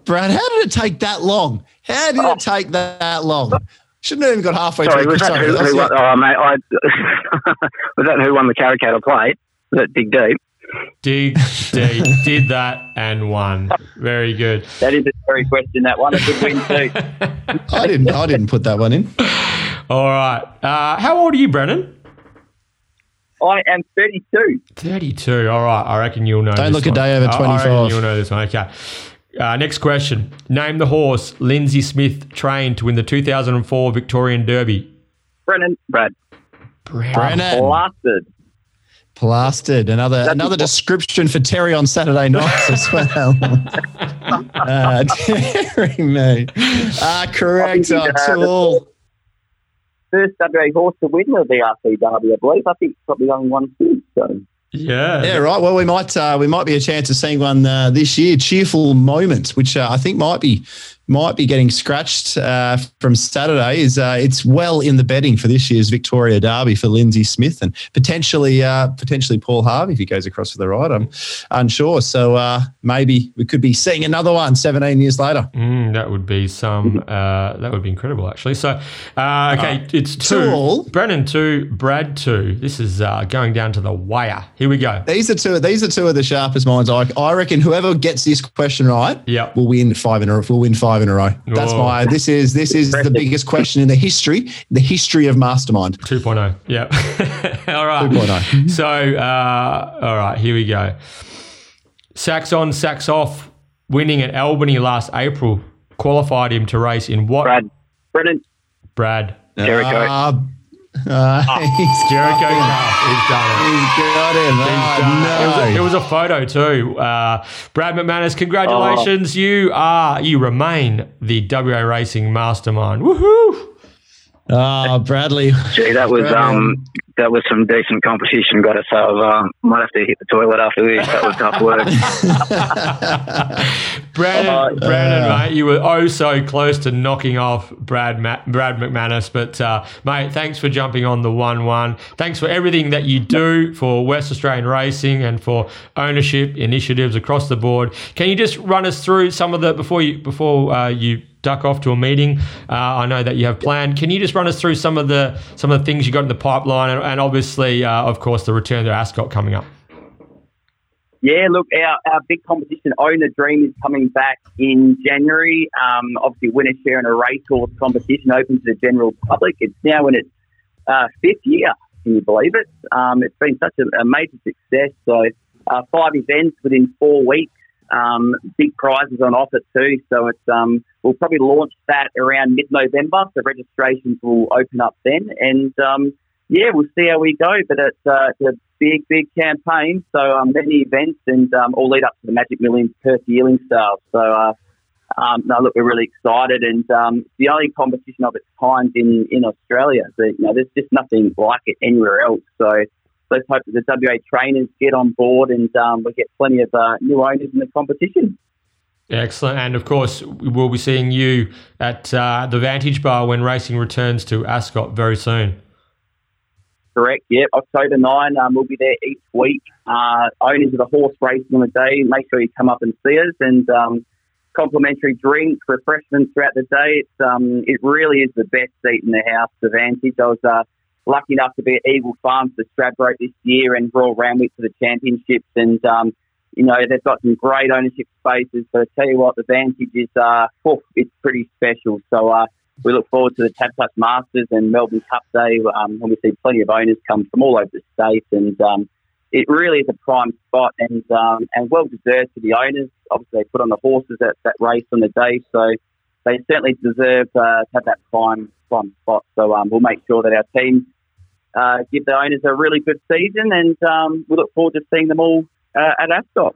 Brad, how did it take that long? How did it oh. take that long? Shouldn't have even got halfway sorry, through. was that Sorry, who, that's who it. won? Oh, mate, I, was that who won the Karrakatta plate? Was that Dig Deep? Dig Deep did that and won. Very good. that is a very question. That one, a good win too. I didn't. I didn't put that one in. All right. Uh, how old are you, Brennan? I am 32. 32. All right. I reckon you'll know. Don't this look a day over I- I reckon 25. You'll know this one. Okay. Uh, next question. Name the horse Lindsey Smith trained to win the 2004 Victorian Derby. Brennan, Brad. Brennan. Blasted. Plastered. Another another description for Terry on Saturday nights as well. uh, Terry, me. Uh, correct. I think Uh, he's, tool. First WA horse to win the VRC Derby, I believe. I think it's probably only one since. So. Yeah. Yeah, right. Well, we might uh, we might be a chance of seeing one uh, this year. Cheerful moment, which uh, I think might be might be getting scratched uh, from Saturday. Is uh, it's well in the betting for this year's Victoria Derby for Lindsey Smith and potentially uh, potentially Paul Harvey if he goes across for the ride. I'm unsure. So uh, maybe we could be seeing another one 17 years later. Mm, that would be some. Uh, that would be incredible, actually. So, uh, okay, it's two. Tool. Brennan two, Brad two. This is uh, going down to the wire. Here we go. These are two. These are two of the sharpest minds. I, I reckon whoever gets this question right Yep. will win five in a will win five in a row. That's Oh. my. This is this is the biggest question in the history the history of Mastermind. 2.0. Yeah. all right. 2.0. So, uh, all right, here we go. Sacks on, sacks off, winning at Albany last April qualified him to race in what? Brad. Brennan, Brad. Jericho. Uh, uh, he's, Jericho Cup. He's done it. he's got him. He's Oh, done it. It was, a, it was a photo too. Uh, Brad McManus, congratulations! You are you remain the WA Racing mastermind. Woohoo! Oh, Bradley. Gee, that was Bradley. um, that was some decent competition. Got say, I was, uh, might have to hit the toilet after this. That was tough work. Brandon, Uh, Brandon, uh, mate, you were oh so close to knocking off Brad Ma- Brad McManus, but uh, mate, thanks for jumping on the one-one. Thanks for everything that you do for West Australian racing and for ownership initiatives across the board. Can you just run us through some of the before you before uh, you duck off to a meeting? Uh, I know that you have planned. Can you just run us through some of the some of the things you got in the pipeline, and, and obviously, uh, of course, the return to Ascot coming up. Yeah, look, our, our big competition, Own the Dream, is coming back in January. Um, obviously, winner share in a racehorse competition open to the general public. It's now in its uh, fifth year. Can you believe it? Um, it's been such a, a major success. So, uh, five events within four weeks. Um, big prizes on offer too. So it's um, we'll probably launch that around mid-November. So registrations will open up then, and um, yeah, we'll see how we go. But it's, uh, it's a big, big campaign. So um, many events and um, all lead up to the Magic Millions Perth Yearling Sale. So uh, um, no, look, we're really excited, and um, the only competition of its kind in in Australia. So, you know, there's just nothing like it anywhere else. So let's hope that the WA trainers get on board and um, we get plenty of uh, new owners in the competition. Excellent. And of course, we'll be seeing you at uh, the Vantage Bar when racing returns to Ascot very soon. Correct. Yep. October 9, um, we'll be there each week. Uh, owners of the horse racing on the day, make sure you come up and see us. And um, complimentary drinks, refreshments throughout the day. It's um, it really is the best seat in the house. The Vantage. I was uh, lucky enough to be at Eagle Farms for Stradbroke this year and Royal Randwick for the championships. And um, you know they've got some great ownership spaces. But I tell you what, the Vantage is uh, oh, it's pretty special. So. Uh, we look forward to the Tab Touch Masters and Melbourne Cup Day, um, and we see plenty of owners come from all over the state, and um, it really is a prime spot and um, and well deserved to the owners. Obviously, they put on the horses at that race on the day, so they certainly deserve uh, to have that prime prime spot. So um, we'll make sure that our team uh, give the owners a really good season, and um, we look forward to seeing them all uh, at Ascot.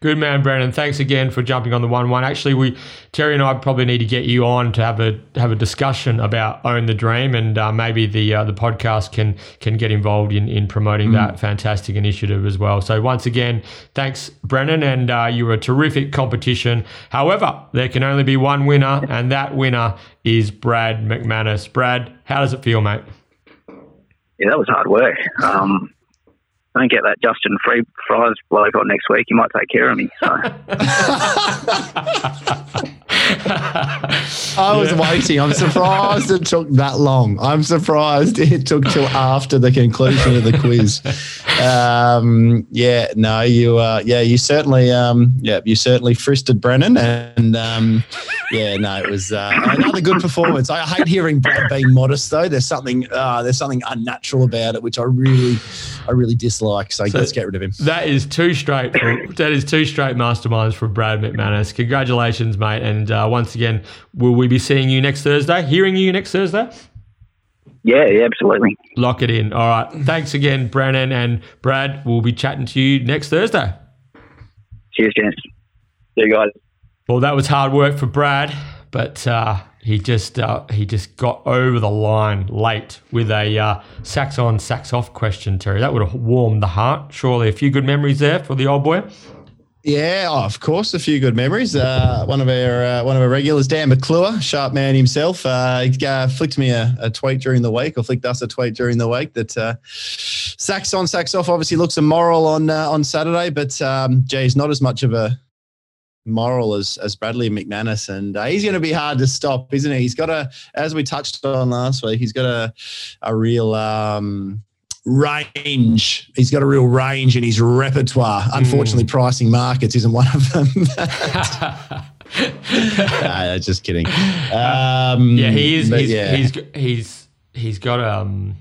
Good man, Brandon. Thanks again for jumping on the one-one. Actually, we Terry and I probably need to get you on to have a have a discussion about Own the Dream, and uh, maybe the uh, the podcast can can get involved in in promoting that fantastic initiative as well. So once again, thanks, Brennan, and uh, you were a terrific competition. However, there can only be one winner, and that winner is Brad McManus. Brad, how does it feel, mate? Yeah, that was hard work. Um, I don't get that Justin Free Fries bloke next week. He might take care of me. So. I was waiting. I'm surprised it took that long. I'm surprised it took till after the conclusion of the quiz. Um, yeah, no, you, uh, yeah, you certainly, um, yeah, you certainly fristed Brennan, and um, yeah, no, it was uh, another good performance. I hate hearing Brad being modest though. There's something, uh, there's something unnatural about it, which I really, I really dislike. So, So- let's get rid of him. That is too straight. For, that is two straight masterminds for Brad McManus. Congratulations, mate! And uh, once again, will we be seeing you next Thursday? Hearing you next Thursday? Yeah, yeah, absolutely. Lock it in. All right. Thanks again, Brennan and Brad. We'll be chatting to you next Thursday. Cheers, gents. See you guys. Well, that was hard work for Brad, but uh, he just uh, he just got over the line late with a uh, sax on, sax off question, Terry. That would have warmed the heart. Surely a few good memories there for the old boy. Yeah, oh, of course, a few good memories. Uh, one of our uh, one of our regulars, Dan McClure, sharp man himself, uh, he uh, flicked me a, a tweet during the week, or flicked us a tweet during the week that uh, sacks on, sacks off. Obviously, looks immoral on uh, on Saturday, but um, geez, not as much of a moral as as Bradley McManus, and uh, he's going to be hard to stop, isn't he? He's got a, as we touched on last week, he's got a a real. Um, range. He's got a real range in his repertoire. Unfortunately, pricing markets isn't one of them. Nah, just kidding. Um, Yeah, he is. He's, yeah. he's he's he's got um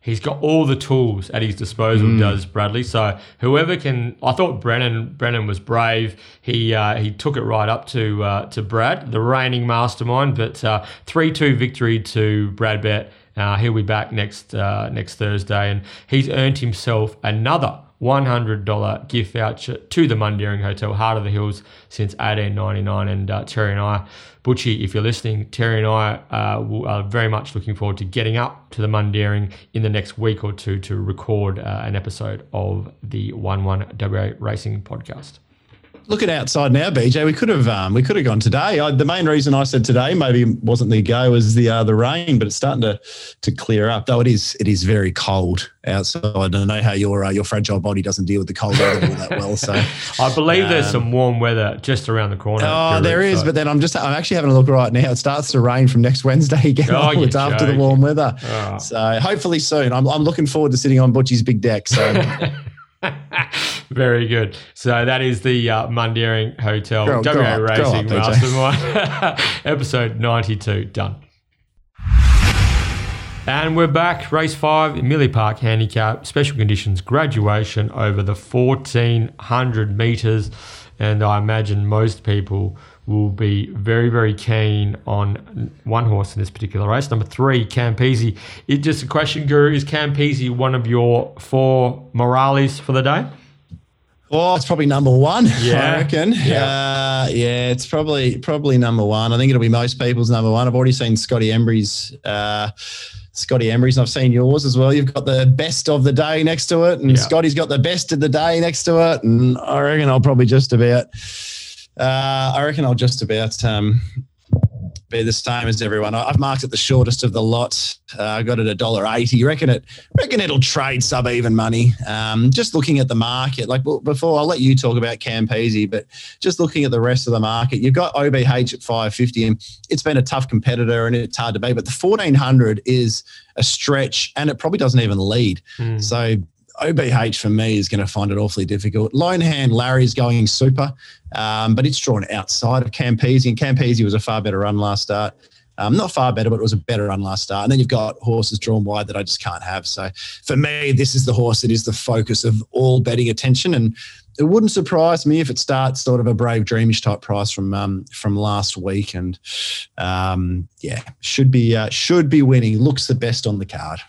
he's got all the tools at his disposal. Does Bradley? So whoever can, I thought Brennan Brennan was brave. He uh, he took it right up to uh, to Brad, the reigning mastermind. But three two victory to Brad Bet. Uh, he'll be back next uh, next Thursday, and he's earned himself another. $100 gift voucher to the Mundaring Hotel, Heart of the Hills, since 1899. And uh, Terry and I, Butchie, if you're listening, Terry and I uh, are very much looking forward to getting up to the Mundaring in the next week or two to record uh, an episode of the 1 1 WA Racing podcast. Looking outside now, BJ, we could have um, we could have gone today. I, the main reason I said today maybe wasn't the go was the uh, the rain, but it's starting to to clear up. Though it is it is very cold outside. I don't know how your uh, your fragile body doesn't deal with the cold weather all that well. So I believe there's some warm weather just around the corner. Oh, there is, so- but then I'm just I'm actually having a look right now. It starts to rain from next Wednesday again. Oh, it's after the warm weather. Oh. So hopefully soon. I'm, I'm looking forward to sitting on Butchie's big deck. So Very good. So that is the uh, Mundaring Hotel Grow- WA up, Racing up, BJ. Mastermind, episode 92 done. And we're back, race five, Millie Park Handicap, special conditions, graduation over the 1400 metres. And I imagine most people will be very, very keen on one horse in this particular race. Number three, Campese. It just a question, Guru, is Campese one of your four Morales for the day? Oh, it's probably number one. Yeah. I reckon. Yeah. Uh, yeah, it's probably probably number one. I think it'll be most people's number one. I've already seen Scotty Embry's. Uh, Scotty Embry's, and I've seen yours as well. You've got the best of the day next to it, and Yeah. Scotty's got the best of the day next to it. And I reckon I'll probably just about. Uh, I reckon I'll just about um, be the same as everyone. I- I've marked it the shortest of the lot. Uh, I got it a dollar eighty. Reckon it. Reckon it'll trade sub even money. Um, just looking at the market, like before, I'll let you talk about Campese, but just looking at the rest of the market, you've got OBH at five fifty, and it's been a tough competitor, and it's hard to beat. But the fourteen hundred is a stretch, and it probably doesn't even lead. Hmm. So OBH for me is going to find it awfully difficult. Lone hand Larry is going super, um, but it's drawn outside of Campese, and Campese was a far better run last start. Um, not far better, but it was a better run last start. And then you've got horses drawn wide that I just can't have. So for me, this is the horse that is the focus of all betting attention. And it wouldn't surprise me if it starts sort of a brave dreamish type price from um, from last week. And um, yeah, should be uh, should be winning. Looks the best on the card.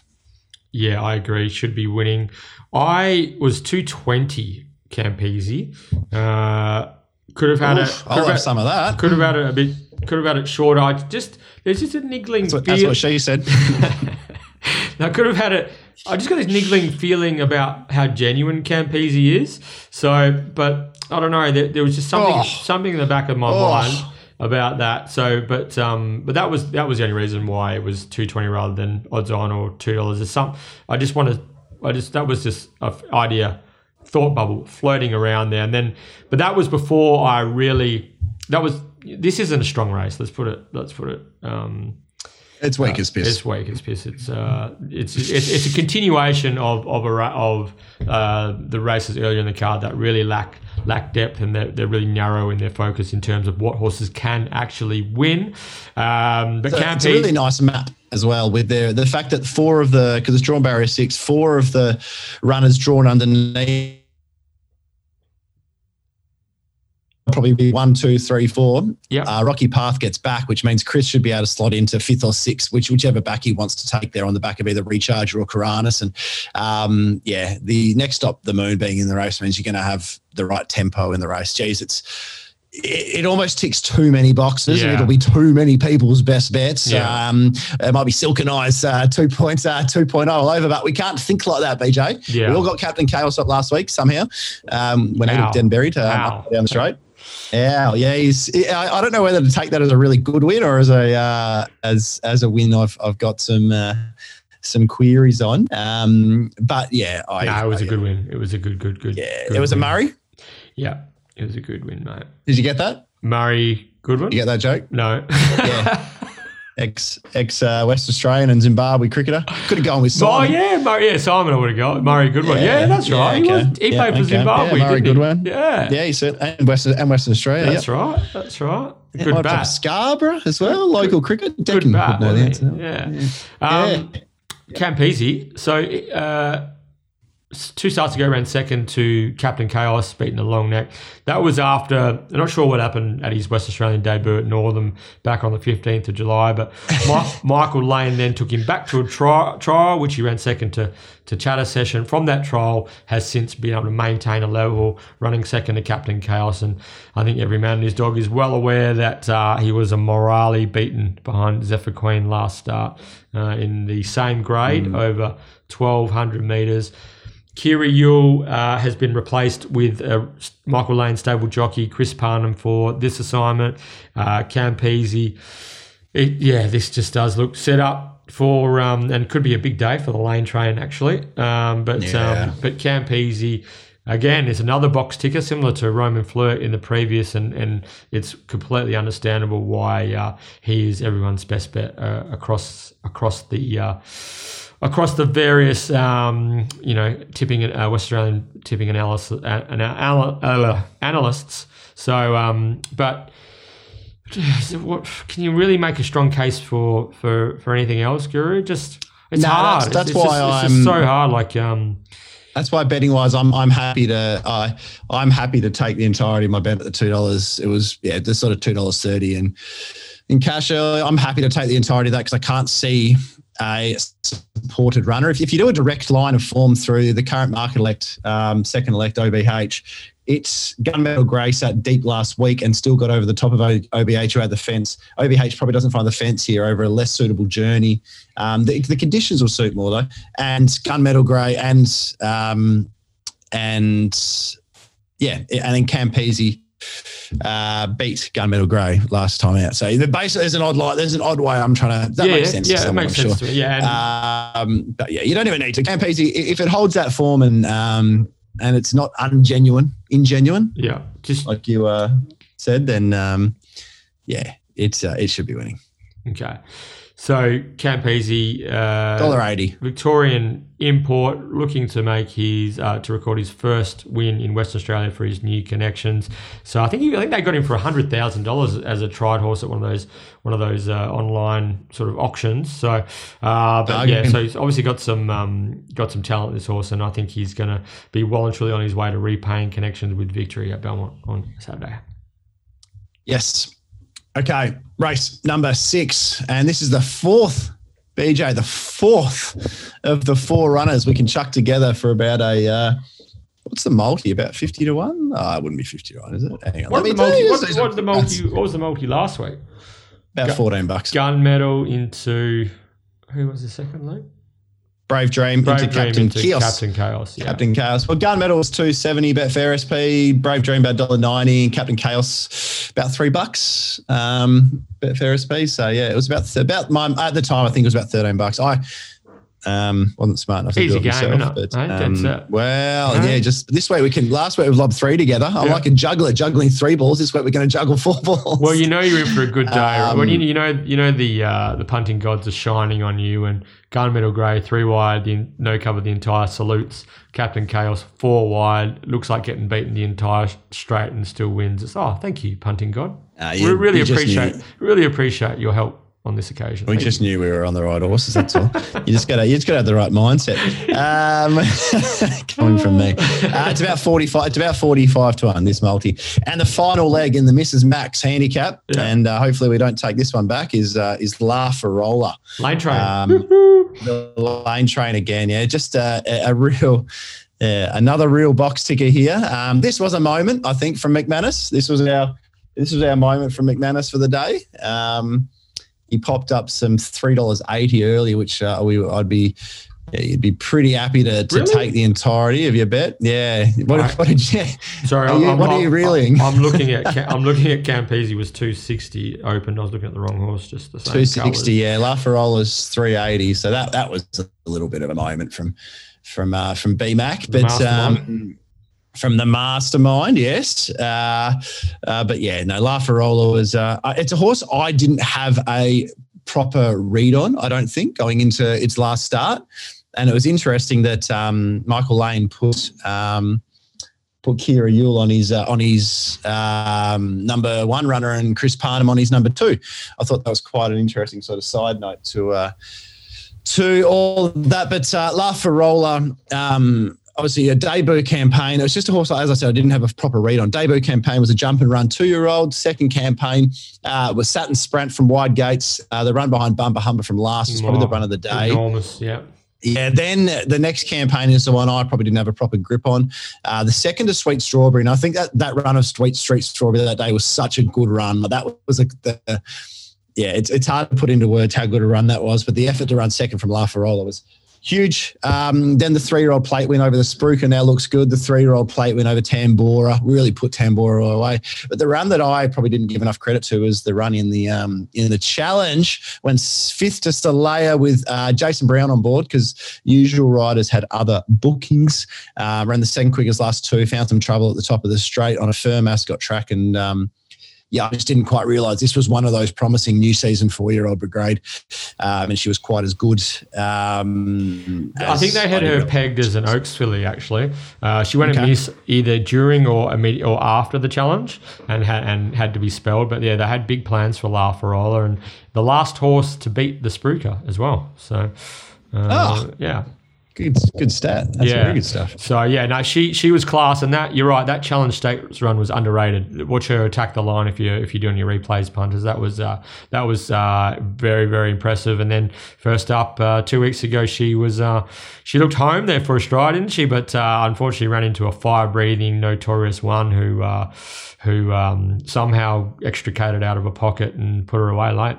Yeah, I agree. Should be winning. I was 220 Campese. Uh, could have had Oof, it. I'll have, had, some of that. could have had it a bit. Could have had it shorter. I just there's just a niggling That's what, that's what she said. I could have had it. I just got this niggling feeling about how genuine Campese is. So, but I don't know. There, there was just something Oh. something in the back of my Oh. mind about that. So, but um, but that was that was the only reason why it was two twenty rather than odds on or two dollars. or something. I just want to. I just that was just a f- idea, thought bubble floating around there, and then. But that was before I really. That was this isn't a strong race. Let's put it. Let's put it. Um, It's weak as piss. it's weak as piss. It's uh, it's, it's it's a continuation of of a of uh, the races earlier in the card that really lack lack depth and they're, they're really narrow in their focus in terms of what horses can actually win. Um, but So Campy, it's a really nice map as well with the the fact that four of the because it's drawn barrier six, four of the runners drawn underneath probably be one, two, three, four. Yeah. Uh, Rocky Path gets back, which means Chris should be able to slot into fifth or sixth, which whichever back he wants to take there on the back of either Recharger or Karanis. And um, yeah, the next stop, the moon being in the race means you're going to have the right tempo in the race. Geez, it's it, almost ticks too many boxes and it'll be too many people's best bets. Yeah. Um, it might be Silken Eyes uh, 2. Point, uh, 2.0 all over, but we can't think like that, BJ. Yeah. We all got Captain Chaos up last week somehow um, when he Ow. looked dead and buried um, down the straight. Yeah, yeah. He's. I, I don't know whether to take that as a really good win or as a uh, as as a win. I've I've got some uh, some queries on. Um, but yeah, I. no, it was I- a good win. It was a good, good, good. Yeah, good it was a. Murray. Yeah, it was a good win, mate. Did you get that? Murray Goodwin. You get that joke? No. Yeah. Ex ex uh, West Australian and Zimbabwe cricketer. Could have gone with Simon. Oh yeah, Murray, yeah, Simon I would have got. Murray Goodwin. Yeah, Yeah, that's yeah, right. He, okay. was, he Yeah, played for okay. Zimbabwe. Yeah, Murray he? Goodwin. Yeah. Yeah, he said, and Western and Western Australia. That's yep. right. That's right. Good have bat. Scarborough as well, local cricket. Good Declan bat. would know the he? answer. Yeah. Um, Campese. So uh, two starts ago, ran second to Captain Chaos, beating the long neck. That was after. I'm not sure what happened at his West Australian debut at Northam back on the 15th of July, but Michael Lane then took him back to a tri- trial, which he ran second to to Chatter Session. From that trial, has since been able to maintain a level, running second to Captain Chaos, and I think every man and his dog is well aware that uh, he was a morally beaten behind Zephyr Queen last start uh, in the same grade over 1200 meters. Kyra Yuill uh, has been replaced with uh, Michael Lane stable jockey Chris Parnham for this assignment. Uh, Campese, it, yeah, this just does look set up for um, and could be a big day for the lane train actually. Um, but Yeah. um, but Campese again is another box ticker similar to Roman Flirt in the previous, and and it's completely understandable why uh, he is everyone's best bet uh, across across the. Across the various, um, you know, tipping uh, West Australian tipping analysis, uh, anal- uh, analysts. So, um, but what, can you really make a strong case for for for anything else, Guru? Just it's No, hard. that's- that's it's, why just, it's I'm- just so hard. Like, um, That's why betting wise, I'm I'm happy to uh, I'm happy to take the entirety of my bet at the two dollars. It was yeah, the sort of two dollars thirty and in cash early. I'm happy to take the entirety of that because I can't see a supported runner. If, if you do a direct line of form through the current market elect, um, second elect OBH, it's Gunmetal Grey sat deep last week and still got over the top of OBH who had the fence. OBH probably doesn't find the fence here over a less suitable journey. Um, the, the conditions will suit more though. And Gunmetal Grey and um, and yeah, and then Campese uh, beat Gunmetal Grey last time out. So the base there's an odd light. There's an odd way I'm trying to. That yeah, makes sense. to yeah, it makes I'm sense sure. to me. Yeah, Um, but yeah, you don't even need to. Campese, if it holds that form and um, and it's not ungenuine, ingenuine, yeah, just like you uh, said, then um, yeah, it's uh, it should be winning. okay. So Campese, uh, Dollar eighty. Victorian import looking to make his uh, to record his first win in Western Australia for his new connections. So I think he, I think they got him for hundred thousand dollars as a tried horse at one of those one of those uh, online sort of auctions. So, uh, but yeah, so he's obviously got some um, got some talent this horse, and I think he's going to be well and truly on his way to repaying connections with victory at Belmont on Saturday. Yes. Okay, race number six, and this is the fourth. BJ, the fourth of the four runners we can chuck together for about a uh, what's the multi? About fifty to one? Oh, it wouldn't be fifty to one, is it? Hang on, What, was the multi, what, what, the multi, what was the multi last week? About fourteen bucks. Gunmetal into who was the second leg? Brave Dream Brave into Dream Captain into Chaos. Captain Chaos. Yeah. Captain Chaos. Well, Gunmetal was two seventy. Betfair SP. Brave Dream about dollar ninety. Captain Chaos about three bucks. Um, Betfair SP. So yeah, it was about about my at the time. I think it was about thirteen bucks. I Um, wasn't smart enough to Easy do it game, myself. But, um, well, Hey. yeah, just this way we can. Last week we lobbed three together. I'm Yeah. like a juggler juggling three balls. This week we're going to juggle four balls. Well, you know you're in for a good day. right? Um, when you, you know you know the uh, the punting gods are shining on you, and gunmetal grey three wide, the no cover the entire salutes. Captain Chaos four wide, looks like getting beaten the entire straight and still wins. It's oh, thank you, punting god. Uh, we really appreciate really appreciate your help on this occasion. We just knew we were on the right horses. That's all. you just got to you just got to have the right mindset. Um, coming from me, uh, it's about forty five. It's about forty five to one. This multi and the final leg in the Mrs. Max handicap, Yeah. and uh, hopefully we don't take this one back. Is uh, is La Farola. lane train. Um, the lane train again. Yeah, just a, a, a real. Yeah, another real box ticker here. Um, this was a moment, I think, from McManus. This was our this was our moment from McManus for the day. Um, he popped up some three dollars eighty early, which uh, we I'd be yeah, you'd be pretty happy to, to Really? take the entirety of your bet. Yeah. What, Right. what did you? Sorry, are you- what are you reeling? I'm, looking at I'm looking at Campese was 260 open. I was looking at the wrong horse, just the same. Two sixty. colours. Yeah, La Farola's three eighty. So that that was a little bit of a moment from from uh, from BMAC, but um, from the mastermind, yes. Uh, uh, but yeah, no, La Farola was. Uh, it's a horse I didn't have a proper read on. I don't think going into its last start, and it was interesting that um, Michael Lane put. Um, Put Kyra Yuill on his uh, on his um, number one runner and Chris Parnham on his number two. I thought that was quite an interesting sort of side note to uh, to all that. But uh, La Farola, um, obviously a debut campaign. It was just a horse, as I said, I didn't have a proper read on. Debut campaign was a jump and run two year old. Second campaign uh, was Saturn Sprint from Wide Gates. Uh, the run behind Bumper Humber from last was probably the run of the day. Enormous, yeah. Yeah, then the next campaign is the one I probably didn't have a proper grip on. Uh, the second is Sweet Strawberry, and I think that that run of Sweet Street Strawberry that day was such a good run. That was a, the, yeah, it's it's hard to put into words how good a run that was, but the effort to run second from La Farola was huge. Um, then the three-year-old plate win over the Spruker now looks good. The three-year-old plate win over Tambora really put Tambora away. But the run that I probably didn't give enough credit to was the run in the um, in the challenge when fifth to Stalea with uh, Jason Brown on board because usual riders had other bookings. Uh, ran the second quickest last two, found some trouble at the top of the straight on a firm ascot track and. Um, yeah, I just didn't quite realise this was one of those promising new season four-year-old brigade, um, and she was quite as good. Um, I think they had her pegged as an Oaks filly. Actually, uh, she went Okay. and miss either during or immediate or after the challenge, and had and had to be spelled. But yeah, they had big plans for La Farola and the last horse to beat the Spruker as well. So, uh, Oh. yeah, Good, good stat. That's Yeah. very good stuff. So yeah, no, she she was class, and that you're right. That challenge states run was underrated. Watch her attack the line if you if you're doing your replays punters. That was uh, that was uh, very very impressive. And then first up uh, two weeks ago, she was uh, she looked home there for a stride, didn't she? But uh, unfortunately, ran into a fire breathing notorious one who uh, who um, somehow extricated out of a pocket and put her away late.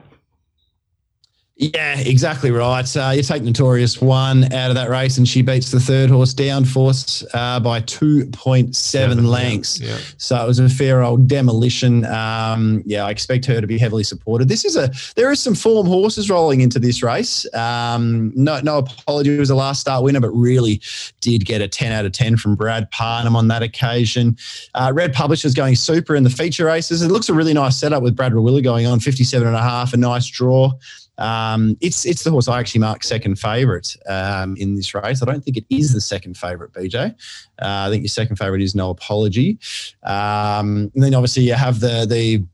Yeah, exactly right. Uh, you take Notorious one out of that race, and she beats the third horse down force uh, by two point seven lengths. Yeah. So it was a fair old demolition. Um, yeah, I expect her to be heavily supported. This is a there is some form horses rolling into this race. Um, no, no apology. It was a last start winner, but really did get a ten out of ten from Brad Parnham on that occasion. Uh, Red Publishers going super in the feature races. It looks a really nice setup with Brad Rawiller going on 57 and a half, a nice draw. Um, it's it's the horse I actually marked second favourite um, in this race. I don't think it is the second favourite, BJ. Uh, I think your second favourite is No Apology. Um, and then obviously you have the the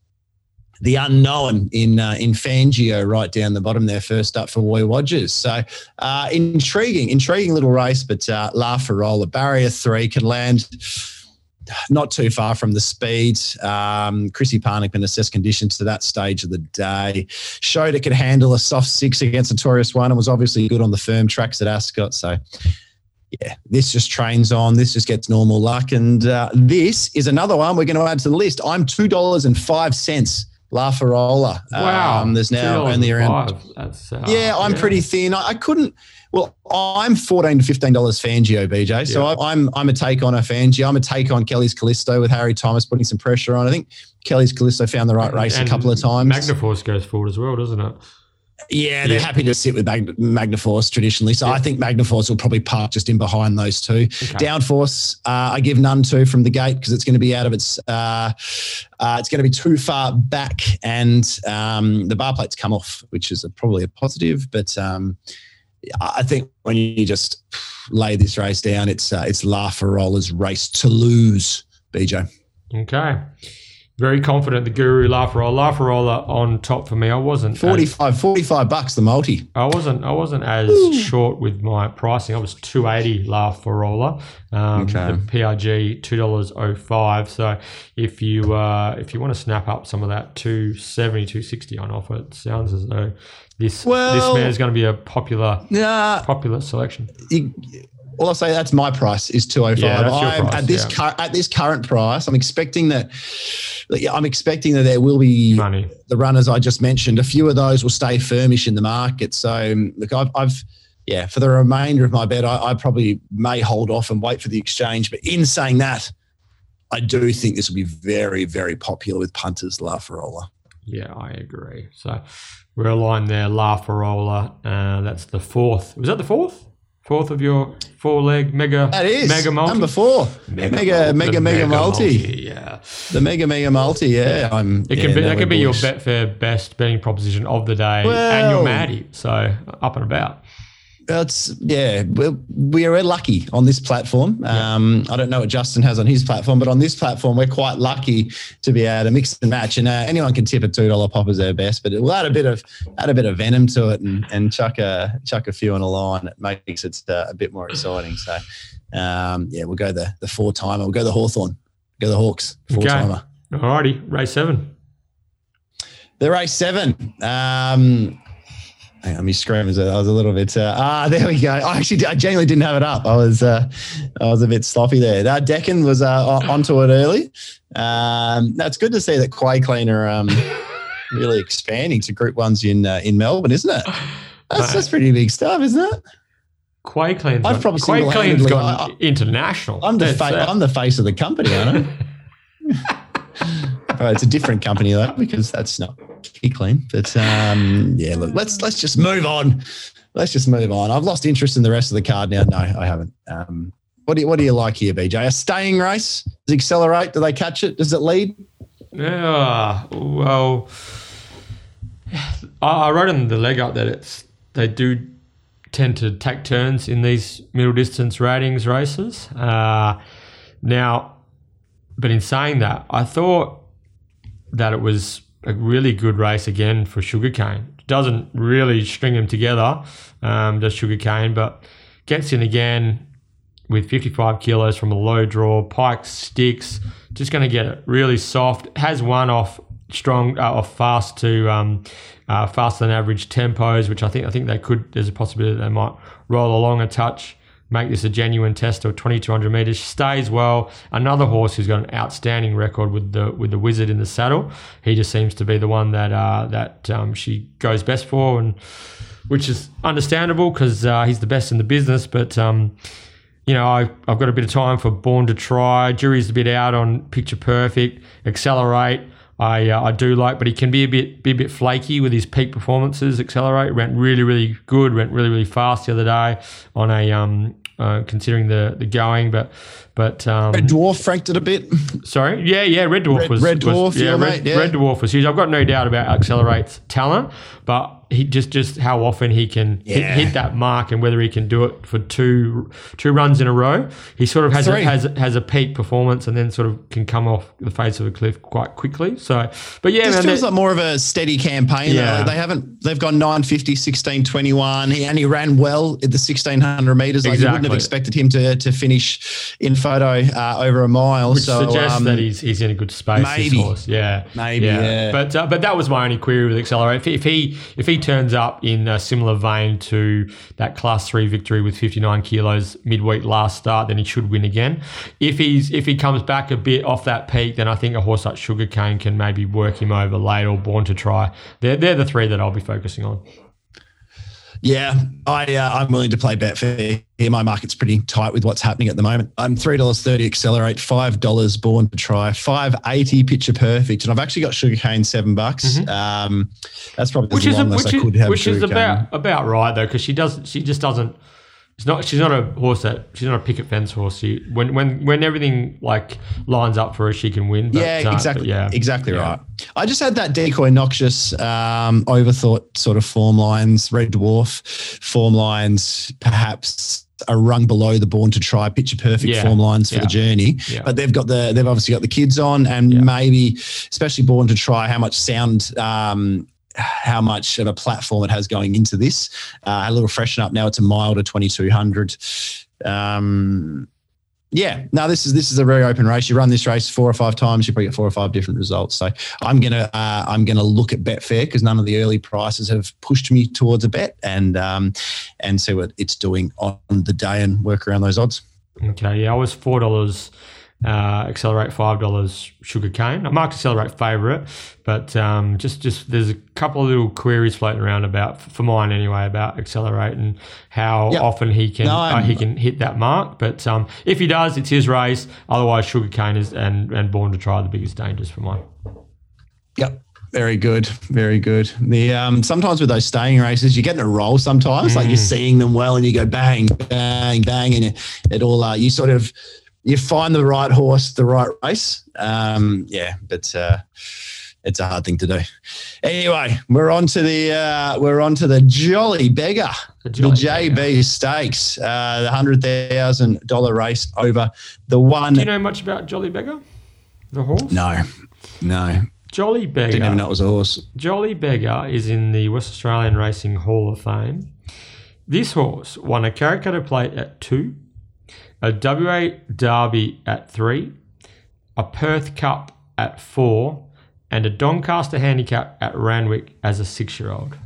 the unknown in uh, in Fangio right down the bottom there, first up for Roy Wodgers. So uh, intriguing, intriguing little race, but uh, La Farola, barrier three, can land not too far from the speed. Um, Chrissy Parnham assessed conditions to that stage of the day. Showed it could handle a soft six against a Notorious One and was obviously good on the firm tracks at Ascot. So, yeah, this just trains on. This just gets normal luck. And uh, this is another one we're going to add to the list. I'm $2.05 La Farola. Wow, Um, there's now only around $2.05. That's uh, yeah, I'm pretty thin. I, I couldn't. Well, I'm fourteen to fifteen dollars Fangio, BJ. So Yeah. I, I'm I'm a take on a Fangio. I'm a take on Kelly's Callisto with Harry Thomas putting some pressure on. I think Kelly's Callisto found the right race And a couple of times. Magnaforce goes forward as well, doesn't it? Yeah, they're Yeah. happy to sit with Mag- Magnaforce traditionally. So I think Magnaforce will probably park just in behind those two. Downforce, uh, I give none to from the gate because it's going to be out of its. Uh, uh, it's going to be too far back, and um, the bar plates come off, which is a, probably a positive. But um, I think when you just lay this race down, it's uh, it's La Farola's race to lose. BJ. Okay. Very confident the Guru Lafarola. Lafarola on top for me. I wasn't as- 45, 45 bucks the multi. I wasn't. I wasn't as short with my pricing. I was two eighty La Farola. Um, Okay. The PRG two dollars oh five. So if you uh, if you want to snap up some of that 270, 260 on offer, it sounds as though this Well- this man is going to be a popular Yeah, popular selection. All I'll say that's my price is 205. Yeah, five. that's your I'm price, at this yeah. at this current price. I'm expecting that. I'm expecting that there will be Money. the runners I just mentioned. A few of those will stay firmish in the market. So look, I've, I've yeah, for the remainder of my bet, I, I probably may hold off and wait for the exchange. But in saying that, I do think this will be very, very popular with punters, La Farola. Yeah, I agree. So we're aligned there. La Farola. Uh, that's the fourth. Was that the fourth? Fourth of your four leg mega That is mega multi. number four. Mega, mega, The mega, mega, multi. Yeah. The mega, mega multi. Yeah, I'm. It can be that we're be your bullish. Betfair best betting proposition of the day and your Maddie. So up and about. That's yeah. We're, we're lucky on this platform. Um, I don't know what Justin has on his platform, but on this platform, we're quite lucky to be able to mix and match. And uh, anyone can tip a two dollar pop as their best, but we'll add a bit of add a bit of venom to it and, and chuck a chuck a few on a line. It makes it uh, a bit more exciting. So um, yeah, we'll go the the four timer. We'll go the Hawthorn. Go the Hawks. Four Okay. timer. Alrighty, race seven. The race seven. Um, hang on, was a, I was a little bit. Uh, ah, there we go. I actually, I genuinely didn't have it up. I was, uh, I was a bit sloppy there. That Deccan was uh, onto it early. Um, that's good to see that Quay Clean are um, really expanding to Group Ones in uh, in Melbourne, isn't it? That's, that's pretty big stuff, isn't it? Quay Clean's I've probably Quay Clean's single-handedly- gone I- international. I'm the That's, fa- I'm the face of the company, aren't I? Oh, it's a different company though because that's not Quay Clean. But um, yeah, look, let's let's just move on. Let's just move on. I've lost interest in the rest of the card now. No, I haven't. Um, what do you, what do you like here, BJ? A staying race? Does it accelerate? Do they catch it? Does it lead? Yeah, well, I, I wrote in the leg up that it's they do tend to take turns in these middle distance ratings races. Uh, now, but in saying that, I thought that it was a really good race again for Sugarcane. Doesn't really string them together, um, does Sugarcane, but gets in again with 55 kilos from a low draw. Pike sticks, just going to get it really soft. Has one off strong, uh, off fast to um, uh, faster than average tempos, which I think I think they could. There's a possibility they might roll along a touch. Make this a genuine test of 2200 meters. Stays well. Another horse who's got an outstanding record with the with the wizard in the saddle. He just seems to be the one that uh, that um, she goes best for, and which is understandable because uh, he's the best in the business. But um, you know, I, I've got a bit of time for Born to Try. Jury's a bit out on Picture Perfect. Accelerate, I uh, I do like, but he can be a bit be a bit flaky with his peak performances. Accelerate went really really good, went really really fast the other day on a um uh, considering the the going, but but um, Red Dwarf franked it a bit. Sorry, yeah, yeah, Red Dwarf Red- was Red was- Dwarf, yeah, Red, mate, yeah. Red Dwarf was huge. I've got no doubt about Accelerate's talent, but he just just how often he can Yeah. hit, hit that mark and whether he can do it for two two runs in a row. He sort of has a, has has a peak performance and then sort of can come off the face of a cliff quite quickly. So, but yeah, This man, feels like more of a steady campaign. Yeah. Yeah. They haven't, they've gone 950, 1621. He, and he ran well at the 1600 meters. Like you wouldn't have expected him to, to finish in photo uh, over a mile. which so, suggests um, that he's he's in a good space. maybe. Yeah, Maybe, yeah. But uh, but that was my only query with Accelerate. If, if he if he turns up in a similar vein to that Class Three victory with 59 kilos midweek last start, then he should win again. If he's if he comes back a bit off that peak, then I think a horse like Sugarcane can maybe work him over late or Born to Try. They're they're the three that I'll be focusing on. Yeah, I uh, I'm willing to play Betfair. Here, my market's pretty tight with what's happening at the moment. I'm three dollars thirty accelerate, five dollars born to try, five eighty picture perfect, and I've actually got sugarcane seven bucks. Um, that's probably Mm-hmm. which is as which I is, could have which is about about right though because she doesn't she just doesn't it's not she's not a horse that she's not a picket fence horse she when when when everything like lines up for her she can win but, yeah, uh, exactly. yeah exactly Yeah. right. I just had that decoy noxious, um, overthought sort of form lines, red dwarf form lines, perhaps a rung below the born to try picture perfect Yeah. form lines for Yeah. the journey. Yeah. But they've got the they've obviously got the kids on, and maybe especially born to try how much sound. Um, how much of a platform it has going into this. Uh, a little freshen up now. It's a mile to 2200. Um, yeah, no, this is this is a very open race. You run this race four or five times, you probably get four or five different results. So I'm gonna uh, I'm gonna look at Betfair because none of the early prices have pushed me towards a bet and um, and see what it's doing on the day and work around those odds. okay yeah I was four dollars uh, accelerate five dollars sugar cane I marked accelerate favorite but um, just just there's a couple of little queries floating around about for mine anyway about accelerate and how Yep. often he can No, uh, he can hit that mark but um, if he does it's his race otherwise sugar cane is and and born to try the biggest dangers for mine Yep. Very good, very good. The um, sometimes with those staying races, you get in a roll. Sometimes, like you're seeing them well, and you go bang, bang, bang, and it, it all. Uh, you sort of you find the right horse, the right race. Um, yeah, but uh, it's a hard thing to do. Anyway, we're on to the uh, we're on to the Jolly Beggar, The the, JB Beggar. Stakes, uh, the hundred thousand dollar race over the one. do you know much about Jolly Beggar the horse no, no, Jolly Beggar didn't even know it was a horse. Jolly Beggar is in the West Australian Racing Hall of Fame. This horse won a Karrakatta plate at two, a WA Derby at three, a Perth Cup at four, and a Doncaster Handicap at Randwick as a six-year-old.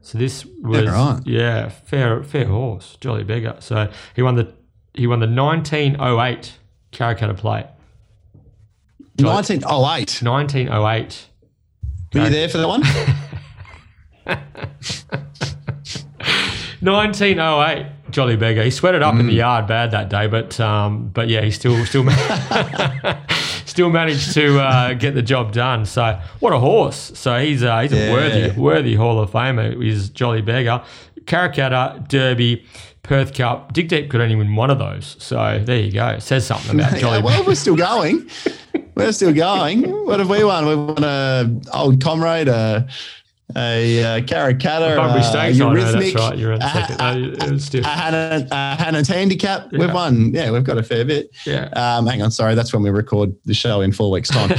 So this was right. yeah fair fair horse Jolly Beggar. So he won the he won the 1908 Karrakatta plate. Nineteen oh eight. 1908 Were you there for that one? 1908, Jolly Beggar. He sweated up in the yard bad that day, but um, but yeah, he still still still managed to uh, get the job done. So what a horse! So he's uh, he's a worthy worthy Hall of Famer. Is Jolly Beggar, Karrakatta, Derby, Perth Cup. Dig Deep could only win one of those. So there you go. It says something about Jolly. Yeah, well, we're still going. We're still going. What have we won? We won a old comrade, a a uh, Bunbury uh, Stakes. No, that's Eurythmic, right. You're a, second. No, it was still, a, a Hannan's handicap. Yeah. We've won. Yeah, we've got a fair bit. yeah. Um, hang on, sorry, that's when we record the show in four weeks' time.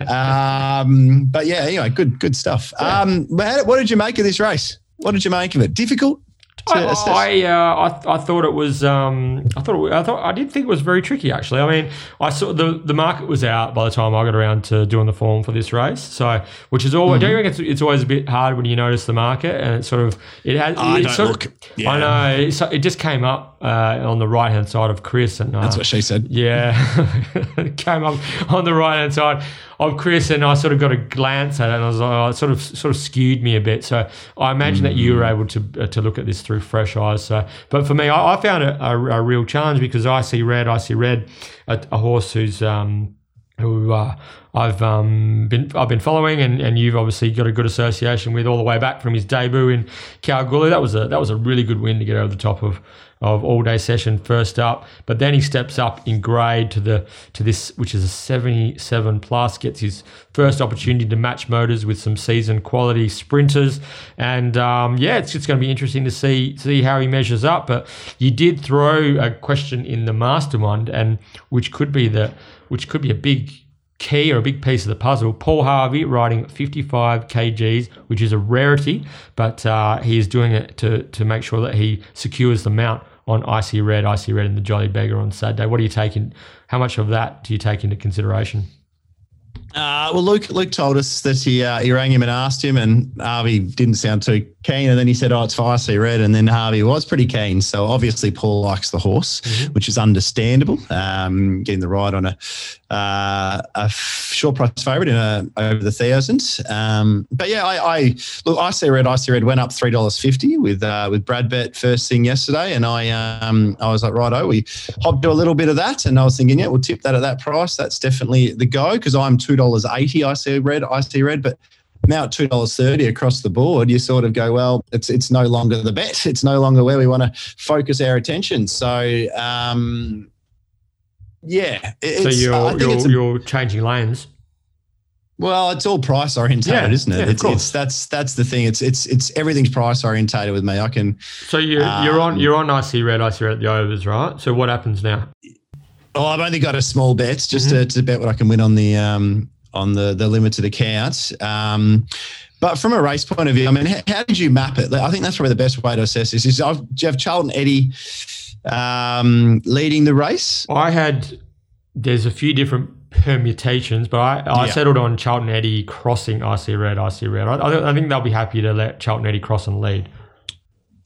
um, but yeah, anyway, good good stuff. Um, but how, what did you make of this race? What did you make of it? Difficult. I. I, uh, I, th- I thought it was. Um, I thought. It, I thought. I did think it was very tricky. Actually, I mean, I saw the the market was out by the time I got around to doing the form for this race. So, which is always. Don't you Mm-hmm. think it's, it's always a bit hard when you notice the market and it sort of it has. I it don't sort look. Of, Yeah. I know. So it just came up uh, on the right hand side of Chris, and uh, That's what she said. yeah, came up on the right hand side of Chris, and I sort of got a glance at it, and I was like, oh, it sort of sort of skewed me a bit. So I imagine that you were able to uh, to look at this through fresh eyes. So, but for me, I, I found it a, a real challenge because I see red, I see red, a, a horse who's um, who uh, I've um, been I've been following, and, and you've obviously got a good association with all the way back from his debut in Kalgoorlie. That was a that was a really good win to get over the top of of all day session first up. But then he steps up in grade to the to this, which is a 77 plus, gets his first opportunity to match motors with some seasoned quality sprinters. And um, yeah, it's just going to be interesting to see see how he measures up. But you did throw a question in the mastermind, and which could be the which could be a big key or a big piece of the puzzle. Paul Harvey riding 55 kgs, which is a rarity, but uh, he is doing it to to make sure that he secures the mount on Icy Red, Icy Red, and the Jolly Beggar on Saturday. What do you take in? How much of that do you take into consideration? Uh, well, Luke Luke told us that he uh, he rang him and asked him, and Harvey didn't sound too keen. And then he said, "Oh, it's for IC Red," and then Harvey was pretty keen. So obviously, Paul likes the horse, mm-hmm. which is understandable. Um, getting the ride on a uh, a short price favourite in a, over the thousand. Um, but yeah, I, I look IC Red IC Red went up three dollars fifty with uh, with Brad Bet first thing yesterday, and I um, I was like, right, oh, we hopped to a little bit of that, and I was thinking, yeah, we'll tip that at that price. That's definitely the go because I'm two dollars eighty. I see red, I see red, but now at two dollars thirty across the board, you sort of go, well, it's it's no longer the bet. It's no longer where we want to focus our attention. So, um, yeah. so you're you're, a, you're changing lanes. Well, it's all price orientated, yeah, isn't it? Yeah, it's, it's, that's that's the thing. It's it's it's everything's price orientated with me. I can. So you um, you're on you're on IC red, IC red at the overs, right? So what happens now? Oh, I've only got a small bet just mm-hmm. to, to bet what I can win on the um, on the the limited account. Um, but from a race point of view, I mean, how, how, did you map it? I think that's probably the best way to assess this. Is I've, do you have Charlton Eddie um, leading the race? I had. There's a few different permutations, but I, I yeah. settled on Charlton Eddie crossing IC Red, IC Red. I, I think they'll be happy to let Charlton Eddie cross and lead.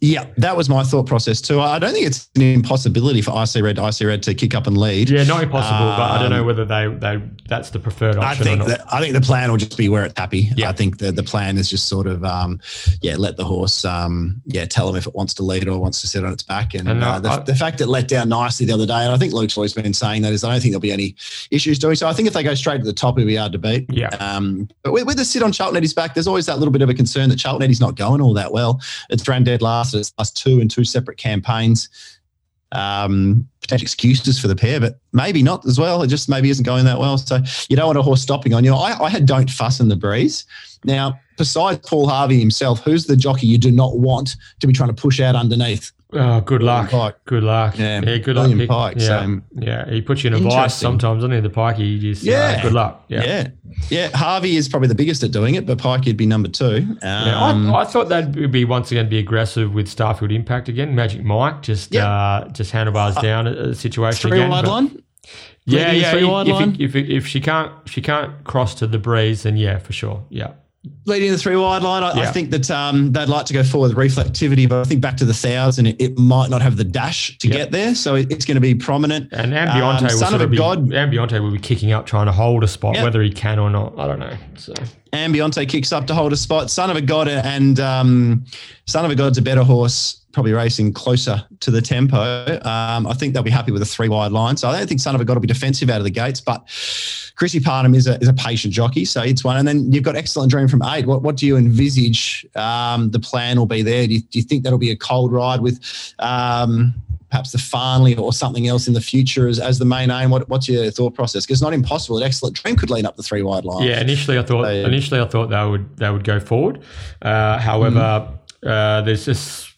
Yeah, that was my thought process too. I don't think it's an impossibility for IC Red, IC Red to kick up and lead. Yeah, not impossible, um, but I don't know um, whether they they that's the preferred option. I think that I think the plan will just be where it's happy. Yeah. I think the the plan is just sort of um, yeah, let the horse um, yeah tell them if it wants to lead or wants to sit on its back. And, and uh, the, I, the, fact it let down nicely the other day, and I think Luke's always been saying that is I don't think there'll be any issues doing so. I think if they go straight to the top, it'll be hard to beat. Yeah. Um, but with, with the sit on Charlton Eddie's back, there's always that little bit of a concern that Charlton Eddie's not going all that well. It's ran dead last. It's last two in two separate campaigns. Um, potential excuses for the pair, but maybe not as well. It just maybe isn't going that well. So you don't want a horse stopping on you. I, I had Don't Fuss in the Breeze. Now, besides Paul Harvey himself, who's the jockey you do not want to be trying to push out underneath? Oh, good luck. Pike. Good luck. Yeah, yeah good William luck. Pike. Yeah. So, yeah, he puts you in a vice sometimes, doesn't he? The Pike, he just, uh, yeah. Uh, good luck. Yeah. yeah. Yeah. Harvey is probably the biggest at doing it, but Pike would be number two. Um, yeah, I, um, I, thought that would be once again be aggressive with Starfield Impact again. Magic Mike just yep. uh, just handlebars uh, down a, a situation three again. Wide line? Yeah, yeah. If, if, if, if she can't she can't cross to the breeze, then yeah, for sure. Yeah leading the three wide line. I, yeah. I think that um, they'd like to go forward with reflectivity, but I think back to the thousand, it, it might not have the dash to get there, so it, it's going to be prominent. And Ambionte um, will son of a be, god, Ambionte will be kicking up trying to hold a spot, whether he can or not. I don't know. So Ambionte kicks up to hold a spot. Son of a god and um, Son of a god's a better horse probably racing closer to the tempo. Um, I think they'll be happy with a three wide line. So I don't think Son of a God will be defensive out of the gates, but Chrissy Parnham is a, is a patient jockey. So it's one. And then you've got Excellent Dream from eight. What, what do you envisage um, the plan will be there? Do you, do you, think that'll be a cold ride with um, perhaps the Farnley or something else in the future as, as the main aim? What, what's your thought process? Because it's not impossible. An excellent dream could lean up the three wide line. Yeah, initially I thought so, initially I thought they would they would go forward. Uh, however, mm-hmm. uh, there's just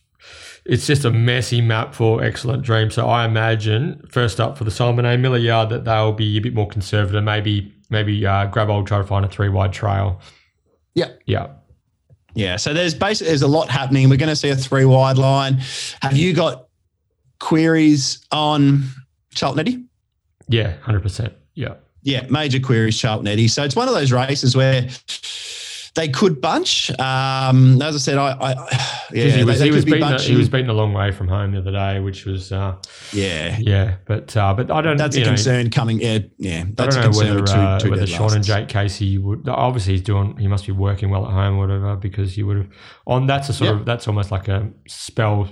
it's just a messy map for Excellent Dream. So I imagine first up for the Simon A. Miller yard that they'll be a bit more conservative. Maybe maybe uh, grab old try to find a three wide trail. Yeah, yeah, yeah. So there's basically there's a lot happening. We're going to see a three wide line. Have you got queries on Charlton Eddie? Yeah, hundred percent. Yeah, yeah. Major queries Charlton Eddie. So it's one of those races where they could bunch. Um, as I said, I, I yeah, he was, he was beaten. A, he was beaten a long way from home the other day, which was uh, yeah, yeah. But uh, but I don't. That's a know, concern coming. Yeah, yeah. That's a concern. I don't know whether, uh, whether Sean and Jake Casey would. Obviously, he's doing. He must be working well at home, or whatever, because he would have. On that's a sort yep. of that's almost like a spell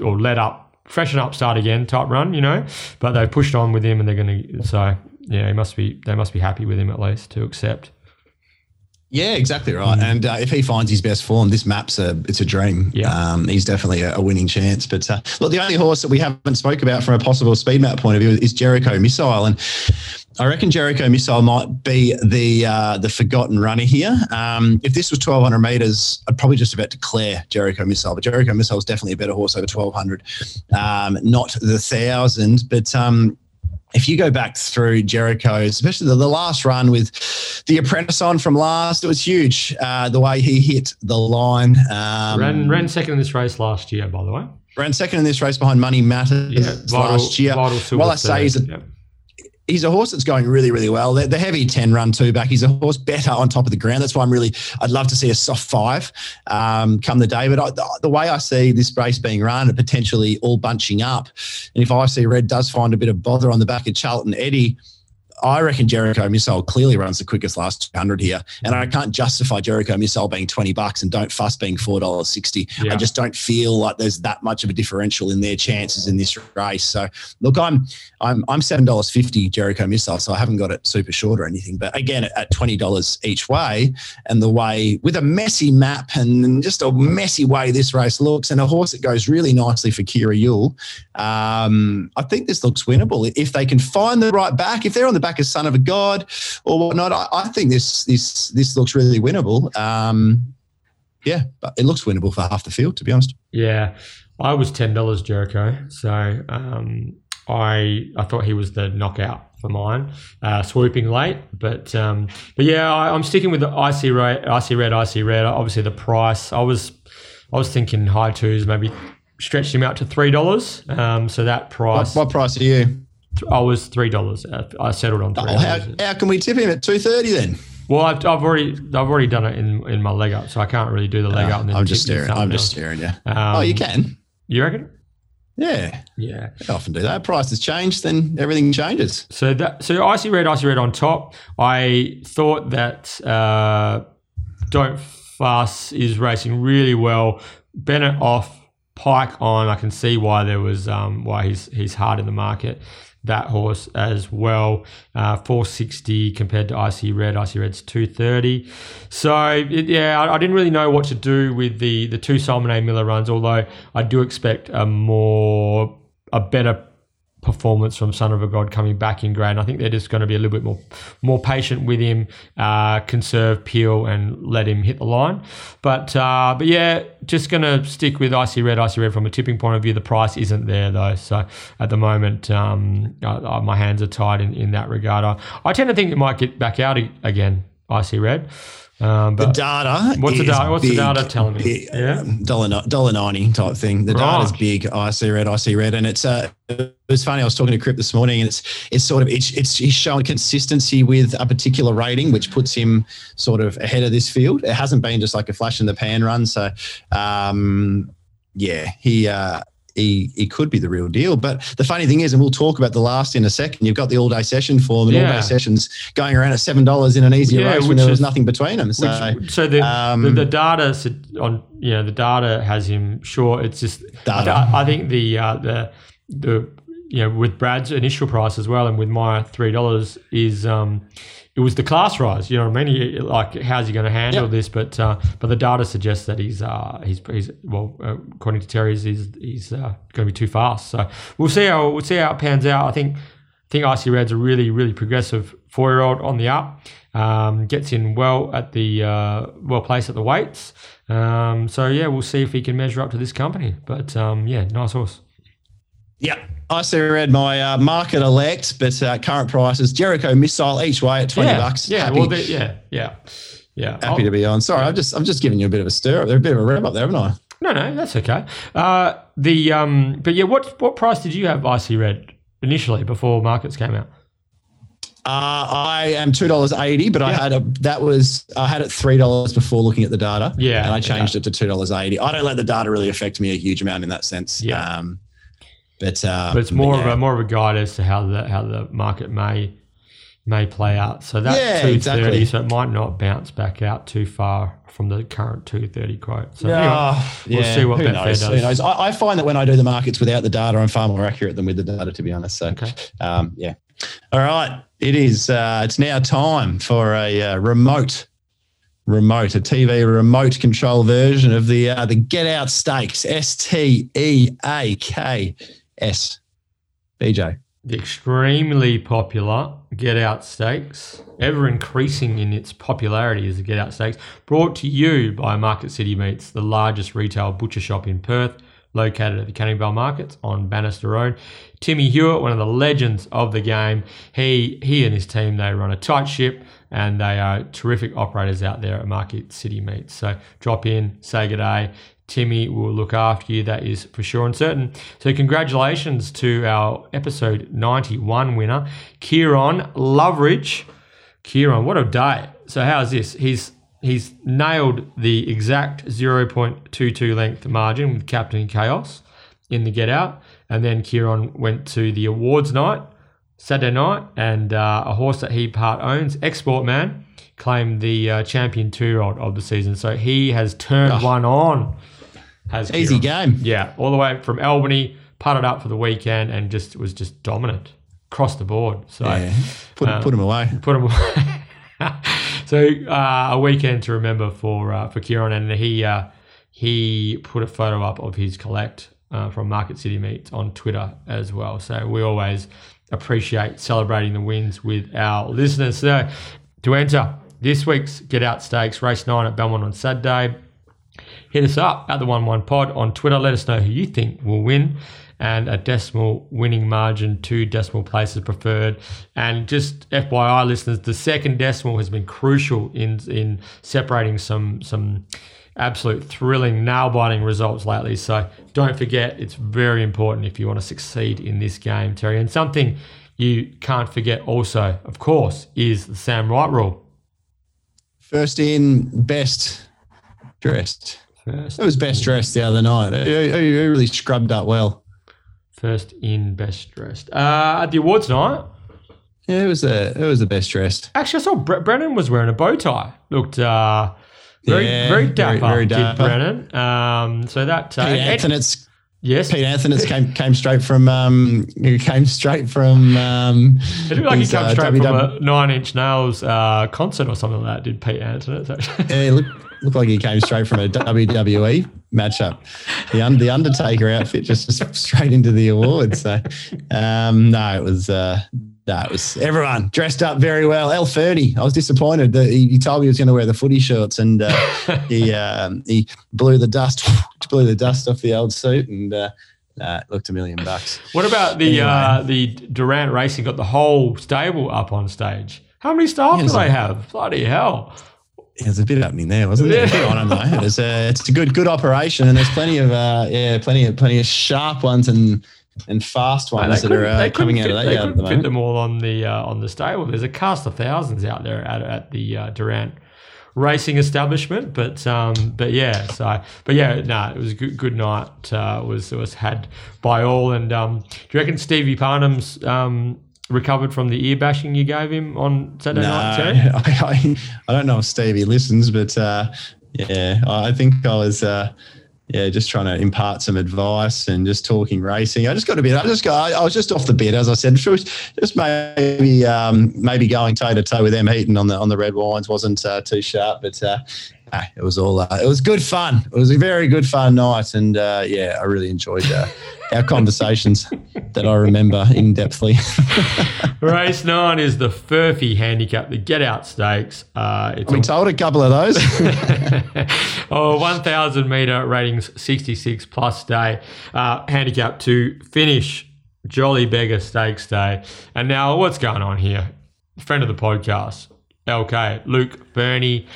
or let up, freshen up, start again type run, you know. But they pushed on with him, and they're going to. So yeah, he must be. They must be happy with him at least to accept. Yeah, exactly right. Mm. And uh, if he finds his best form, this map's a it's a dream. Yeah, um, he's definitely a, a, winning chance. But uh, look, the only horse that we haven't spoke about from a possible speed map point of view is Jericho Missile, and I reckon Jericho Missile might be the uh, the forgotten runner here. Um, if this was twelve hundred meters, I'd probably just about declare Jericho Missile. But Jericho Missile is definitely a better horse over twelve hundred, um, not the thousand. But um, if you go back through Jericho, especially the, the, last run with the apprentice on from last, it was huge. Uh, the way he hit the line. Um, ran, ran second in this race last year, by the way. Ran second in this race behind Money Matters yeah, vital, last year. What I say is that he's a horse that's going really, really well. The, the heavy 10 run two back, he's a horse better on top of the ground. That's why I'm really, I'd love to see a soft five um, come the day. But I, the, the, way I see this race being run and potentially all bunching up, and if I see Red does find a bit of bother on the back of Charlton Eddie, I reckon Jericho Missile clearly runs the quickest last 200 here. And I can't justify Jericho Missile being 20 bucks and don't fuss being $4.60. Yeah. I just don't feel like there's that much of a differential in their chances in this race. So look, I'm I'm I'm $7.50 Jericho Missile, so I haven't got it super short or anything. But again, at $20 each way, and the way with a messy map and just a messy way this race looks, and a horse that goes really nicely for Kyra Yuill, um, I think this looks winnable. If they can find the right back, if they're on the back as son of a god or whatnot. I, I think this this this looks really winnable. Um, yeah, but it looks winnable for half the field, to be honest. Yeah, I was ten dollars Jericho, so um, I I thought he was the knockout for mine, uh, swooping late. But um, but yeah, I, am sticking with the IC red, icy red, IC red. Obviously, the price I was I was thinking high twos, maybe stretched him out to three dollars. Um, so that price. What, what price are you? I was three dollars. Uh, I settled on three. Oh, how, how can we tip him at two thirty then? Well, I've, I've already I've already done it in in my leg up, so I can't really do the leg uh, up. I'm just staring. I'm just staring. Yeah. Um, oh, you can. You reckon? Yeah. Yeah. I often do that. Price has changed, then everything changes. So that so icy red, icy red on top. I thought that uh, don't fuss is racing really well. Bennett off, Pike on. I can see why there was um, why he's he's hard in the market that horse as well. Uh, 460 compared to IC Red. IC Red's 230. So it, yeah, I, I, didn't really know what to do with the the two Simon A. Miller runs. Although I do expect a more a better performance from Son of a God coming back in grade. And I think they're just going to be a little bit more more patient with him, uh, conserve Peel and let him hit the line. But uh, but yeah, just going to stick with Icy Red, Icy Red from a tipping point of view. The price isn't there though, so at the moment um, I, I, my hands are tied in, in that regard. I, I tend to think it might get back out again. Icy Red. Um, the data. What's the data? What's big, the data telling me? Big, yeah, dollar dollar ninety type thing. The right. data's big. I see red. I see red, and it's uh, it was funny. I was talking to Crip this morning, and it's it's sort of it's it's he's showing consistency with a particular rating, which puts him sort of ahead of this field. It hasn't been just like a flash in the pan run. So, um, yeah, he. Uh, he, he could be the real deal. But the funny thing is, and we'll talk about the last in a second, you've got the all day session form and yeah. all day sessions going around at $7 in an easier yeah, race when there was nothing between them. So, which, so the, um, the, the, data on, you know, the data has him sure. It's just, data. I, I think the, uh, the, the, you know, with Brad's initial price as well, and with my three dollars is um, it was the class rise. You know what I mean? He, like, how's he going to handle yep. this? But uh, but the data suggests that he's uh, he's, he's well, uh, according to Terry's, he's he's uh, going to be too fast. So we'll see how we'll see how it pans out. I think I think Icy Red's a really really progressive four year old on the up. Um, gets in well at the uh, well placed at the weights. Um, so yeah, we'll see if he can measure up to this company. But um, yeah, nice horse. Yeah, I see read my uh, market elect, but uh, current prices Jericho missile each way at twenty yeah, bucks. Yeah, Happy. well, yeah, yeah, yeah. Happy I'll, to be on. Sorry, I'm just I'm just giving you a bit of a stir up there, a bit of a rev up there, haven't I? No, no, that's okay. Uh, the um, but yeah, what what price did you have IC Red initially before markets came out? Uh, I am two dollars eighty, but yeah. I had a that was I had it three dollars before looking at the data. Yeah, and I changed yeah. it to two dollars eighty. I don't let the data really affect me a huge amount in that sense. Yeah. Um, but, uh, but it's more yeah. of a more of a guide as to how the how the market may may play out. So that's yeah, two thirty. Exactly. So it might not bounce back out too far from the current two thirty quote. So yeah, anyway, we'll yeah. see what Who knows? does. Who knows? I, I, find that when I do the markets without the data, I'm far more accurate than with the data, to be honest. So, okay. um, yeah. All right, it is. Uh, it's now time for a uh, remote remote, a TV remote control version of the uh, the Get Out Stakes, S T E A K S. BJ. The extremely popular Get Out Stakes, ever increasing in its popularity as the Get Out Stakes, brought to you by Market City Meats, the largest retail butcher shop in Perth, located at the Canning Markets on Bannister Road. Timmy Hewitt, one of the legends of the game, he he and his team they run a tight ship and they are terrific operators out there at Market City Meats. So drop in, say good day, Timmy will look after you. That is for sure and certain. So, congratulations to our episode 91 winner, Kieran Loveridge. Kieran, what a day. So, how's this? He's he's nailed the exact 0.22 length margin with Captain Chaos in the get out. And then Kieran went to the awards night, Saturday night, and uh, a horse that he part owns, Export Man, claimed the uh, champion two year old of the season. So he has turned Oh. one on. Has Easy Kieran. game. Yeah, all the way from Albany, putted up for the weekend, and just was just dominant across the board. So Yeah. Put, Uh, put him away. put him away. so uh, a weekend to remember for uh, for Kieran, and he uh, he put a photo up of his collect uh, from Market City Meats on Twitter as well. So we always appreciate celebrating the wins with our listeners. So to enter this week's Get Out Stakes race nine at Belmont on Saturday, hit us up at the One One Pod on Twitter. Let us know who you think will win, and a decimal winning margin, two decimal places preferred. And just FYI, listeners, the second decimal has been crucial in in separating some some absolute thrilling, nail biting results lately. So don't forget, it's very important if you want to succeed in this game, Terry. And something you can't forget also, of course, is the Sam Wright rule. First in, best dressed. First, It was best dressed the other night. He, he- he really scrubbed up well. first in, best dressed. Uh, at the awards night, Yeah, it was the it was the best dressed. Actually, I saw Bre- Brennan was wearing a bow tie. Looked uh, very, Yeah, very very- dapper, very did dapper. Brennan. Um, so that uh, Pete Anthony's yes, Pete Anthony's came came straight from um he came straight from um it looked like he his, come uh, straight from a Nine Inch Nails uh, concert or something like that. Did Pete Anthony? Yeah, he looked, looked like he came straight from a WWE matchup. The the Undertaker outfit just, just straight into the awards. So, um, no, it was uh, no, it was everyone dressed up very well. El Ferdy, I was disappointed that he, he told me he was going to wear the footy shorts, and uh, he um, he blew the dust blew the dust off the old suit, and uh, nah, it looked a million bucks. what about the Anyway. uh, the Durrant Racing got the whole stable up on stage? How many staff do they have? Bloody hell! There's a bit happening there, wasn't there? Yeah. I don't know. It's a, it's a good good operation, and there's plenty of uh, yeah, plenty of plenty of sharp ones and and fast ones that are uh, coming out of that they yard couldn't the fit moment. them all on the uh, on the stable. There's a cast of thousands out there at, at the uh, Durrant racing establishment, but um, but yeah, so but yeah, no, it was a good good night. Uh, was was had by all, and um, do you reckon Stevie Parnham's um, recovered from the ear bashing you gave him on Saturday No, night? Terry? I, I, don't know if Stevie listens, but uh, yeah, I think I was uh, yeah just trying to impart some advice and just talking racing. I just got a bit. I just got. I was just off the bit, as I said. Just maybe um, maybe going toe to toe with them Heaton on the on the red wines wasn't uh, too sharp, but. Uh, it was all. Uh, it was good fun. It was a very good fun night, and uh, yeah, I really enjoyed uh, our conversations that I remember in depthly. Race nine is the Furphy handicap, the Get Out Stakes. Uh, it's we a told a couple of those. oh, 1,000 meter ratings, 66 plus day. Uh, handicap to finish Jolly Beggar Stakes Day. And now, what's going on here? Friend of the podcast, LK, Luke Fernie.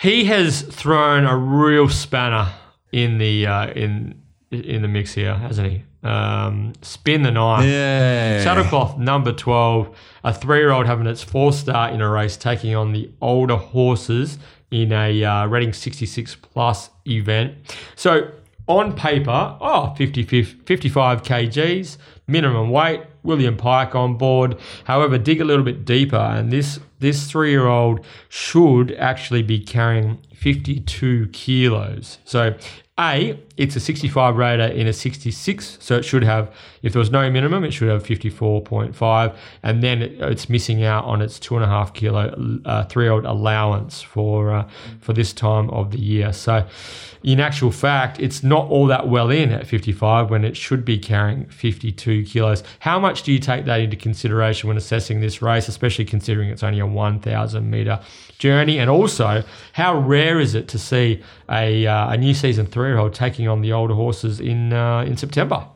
He has thrown a real spanner in the uh, in in the mix here, hasn't he? Um, spin the knife. yeah. Saddlecloth number 12, a three year old having its fourth start in a race, taking on the older horses in a uh, Reading 66 plus event. So on paper, oh, 50, 55 kgs, minimum weight, William Pike on board. However, dig a little bit deeper, and this, this three year old should actually be carrying 52 kilos. So a, it's a 65 rater in a 66, so it should have, if there was no minimum, it should have 54.5, and then it, it's missing out on its two and a half kilo uh, three-year-old allowance for uh, for this time of the year. So, in actual fact, it's not all that well in at 55 when it should be carrying 52 kilos. How much do you take that into consideration when assessing this race, especially considering it's only a 1,000 meter journey? And also, how rare is it to see a, uh, a new season three year on the older horses in uh, in September?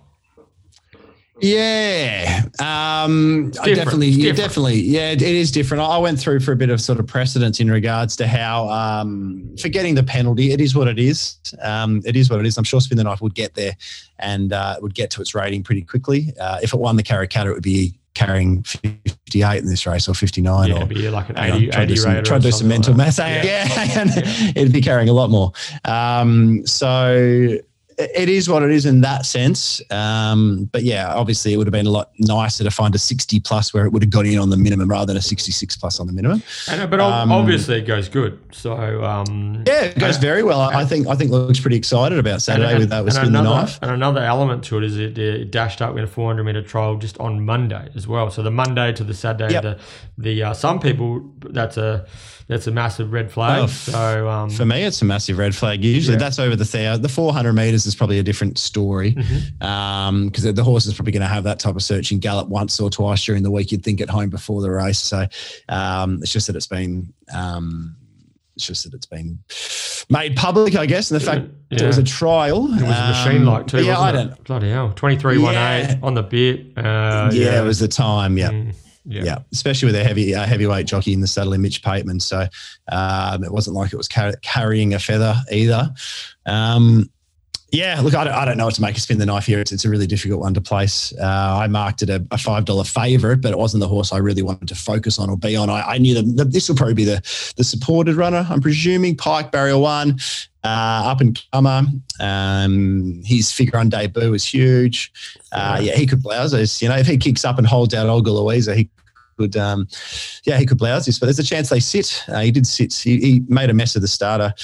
Yeah, um, I definitely, yeah, definitely, yeah, it is different. I went through for a bit of sort of precedence in regards to how, um, for getting the penalty, it is what it is. Um, it is what it is. I'm sure Spin the Knife would get there and uh, would get to its rating pretty quickly. Uh, if it won the Karrakatta, it would be carrying 58 in this race or 59 Yeah, or be like an Hang on, 80, try to do some, try to do some mental like math. that. Yeah, it'd be carrying a lot more. Um, so it is what it is in that sense. Um, but yeah, obviously it would have been a lot nicer to find a 60 plus where it would have got in on the minimum rather than a 66 plus on the minimum. And, but Um, obviously it goes good. So um, Yeah, it goes very well. I think I think looks pretty excited about Saturday with that with and spin the knife. And another element to it is it, it dashed up in a 400 meter trial just on Monday as well. So the Monday to the Saturday, Yep. the the uh, some people that's a that's a massive red flag. Oh, so um, For me, it's a massive red flag. Usually, Yeah. that's over the thousand. The four hundred meters is probably a different story Mm-hmm. because the horse is probably going to have that type of searching gallop once or twice during the week. You'd think at home before the race. So um, it's just that it's been. Um, it's just that it's been made public, I guess, and the fact it was a trial. it was machine like too. Yeah, wasn't I don't. Bloody hell, 23 one eight on the bit. Uh, yeah, it was the time. Yeah. Mm, yeah. Yeah, especially with a heavy uh, heavyweight jockey in the saddle in Mitch Pateman. So um, it wasn't like it was car- carrying a feather either. Um, yeah, look, I don't, I don't know what to make of spin the knife here. It's, it's a really difficult one to place. Uh, I marked it a, a five dollar favourite, but it wasn't the horse I really wanted to focus on or be on. I, I knew that this will probably be the the supported runner. I'm presuming Pike Barrier One, uh, up and comer. Um, his figure on debut was huge. Uh, yeah, he could blouse this. You know, if he kicks up and holds out Olga Louisa, he could, um, yeah, he could blouse this. But there's a chance they sit. Uh, he did sit. He, he made a mess of the starter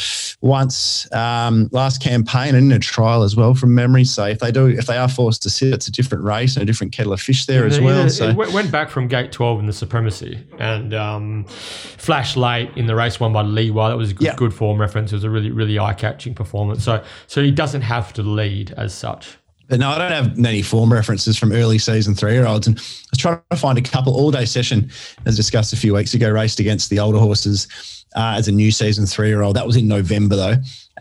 once um, last campaign and in a trial as well from memory. So if they do, if they are forced to sit, it's a different race and a different kettle of fish there as Yeah, well. yeah, So it went- back from gate 12 in the supremacy and um, flashed late in the race won by Lee. While that was a good, Yeah. good form reference, it was a really really eye catching performance. So so he doesn't have to lead as such. But no, I don't have many form references from early season three year olds. And I was trying to find a couple all day session, as discussed a few weeks ago, raced against the older horses uh, as a new season three year old. That was in November though,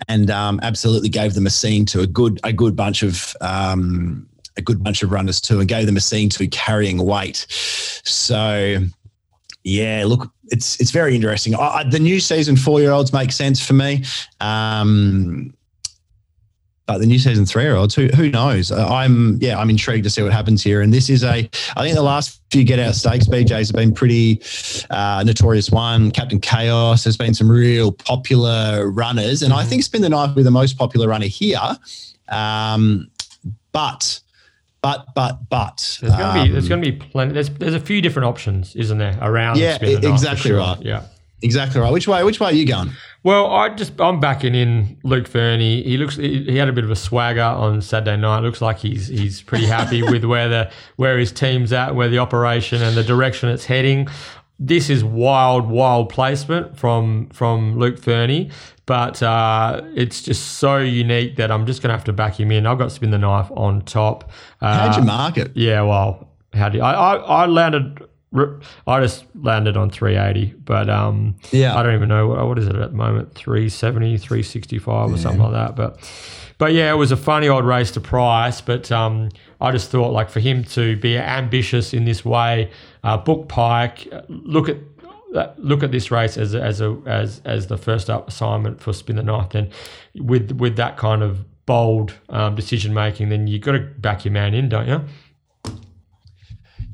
and um, absolutely gave them a scene to a good a good bunch of. Um, a good bunch of runners too, and gave them a scene to carrying weight. So, yeah, look, it's it's very interesting. I, the new season four year olds make sense for me. Um, but the new season three year olds, who who knows? Uh, I'm yeah, I'm intrigued to see what happens here. And this is a, I think the last few get out stakes BJ's have been pretty uh, notorious. One, Captain Chaos, there's been some real popular runners, and I think Spin the Knife will be the most popular runner here. Um, but but but but There's going to be there's um, going to be plenty. There's there's a few different options, isn't there, around? Yeah, Spin the Knife, exactly sure. right. Yeah. Exactly right. Which way? Which way are you going? Well, I just I'm backing in Luke Fernie. He looks he, he had a bit of a swagger on Saturday night. Looks like he's he's pretty happy with where the where his team's at, where the operation and the direction it's heading. This is wild, wild placement from from Luke Fernie, but uh, it's just so unique that I'm just going to have to back him in. I've got to spin the knife on top. Uh, How'd you mark it? yeah, well, how do you, I, I I landed I just landed on 380, but um Yeah. I don't even know what, what is it at the moment 370, 365 or something like that, but but yeah, it was a funny old race to price, but um I just thought like for him to be ambitious in this way, uh, book Pike, uh, look at uh, look at this race as a, as a as as the first up assignment for spin the knife. Then with with that kind of bold um, decision making, then you got to back your man in, don't you?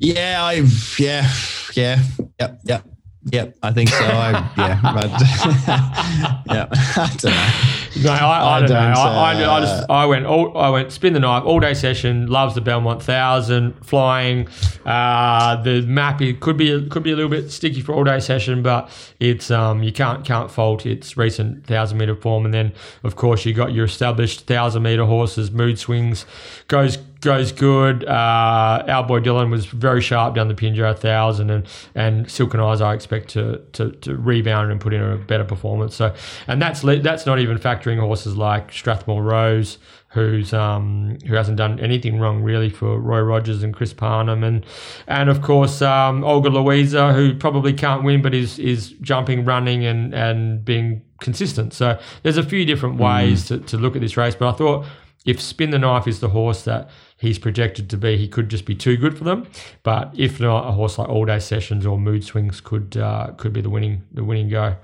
Yeah, I yeah, yeah, yep, yep, yep. I think so. I yeah, but yeah, I don't know. No, I, I, I don't, know. don't, I, I, uh, just I went all, I went spin the knife all day session. Loves the Belmont thousand flying. Uh, the map it could be could be a little bit sticky for all day session, but it's um you can't can't fault its recent thousand meter form. And then of course you got your established thousand meter horses. Mood swings goes goes good. Uh, our boy Dylan was very sharp down the Pinjo thousand, and and Silken Eyes I expect to, to to rebound and put in a better performance. So, and that's that's not even factoring horses like Strathmore Rose, who's um who hasn't done anything wrong really for Roy Rogers and Chris Parnham, and and of course um, Olga Louisa, who probably can't win but is is jumping, running, and and being consistent. So there's a few different ways to, to look at this race, but I thought if Spin the Knife is the horse that he's projected to be. He could just be too good for them. But if not, a horse like All Day Sessions or Mood Swings could uh, could be the winning the winning go.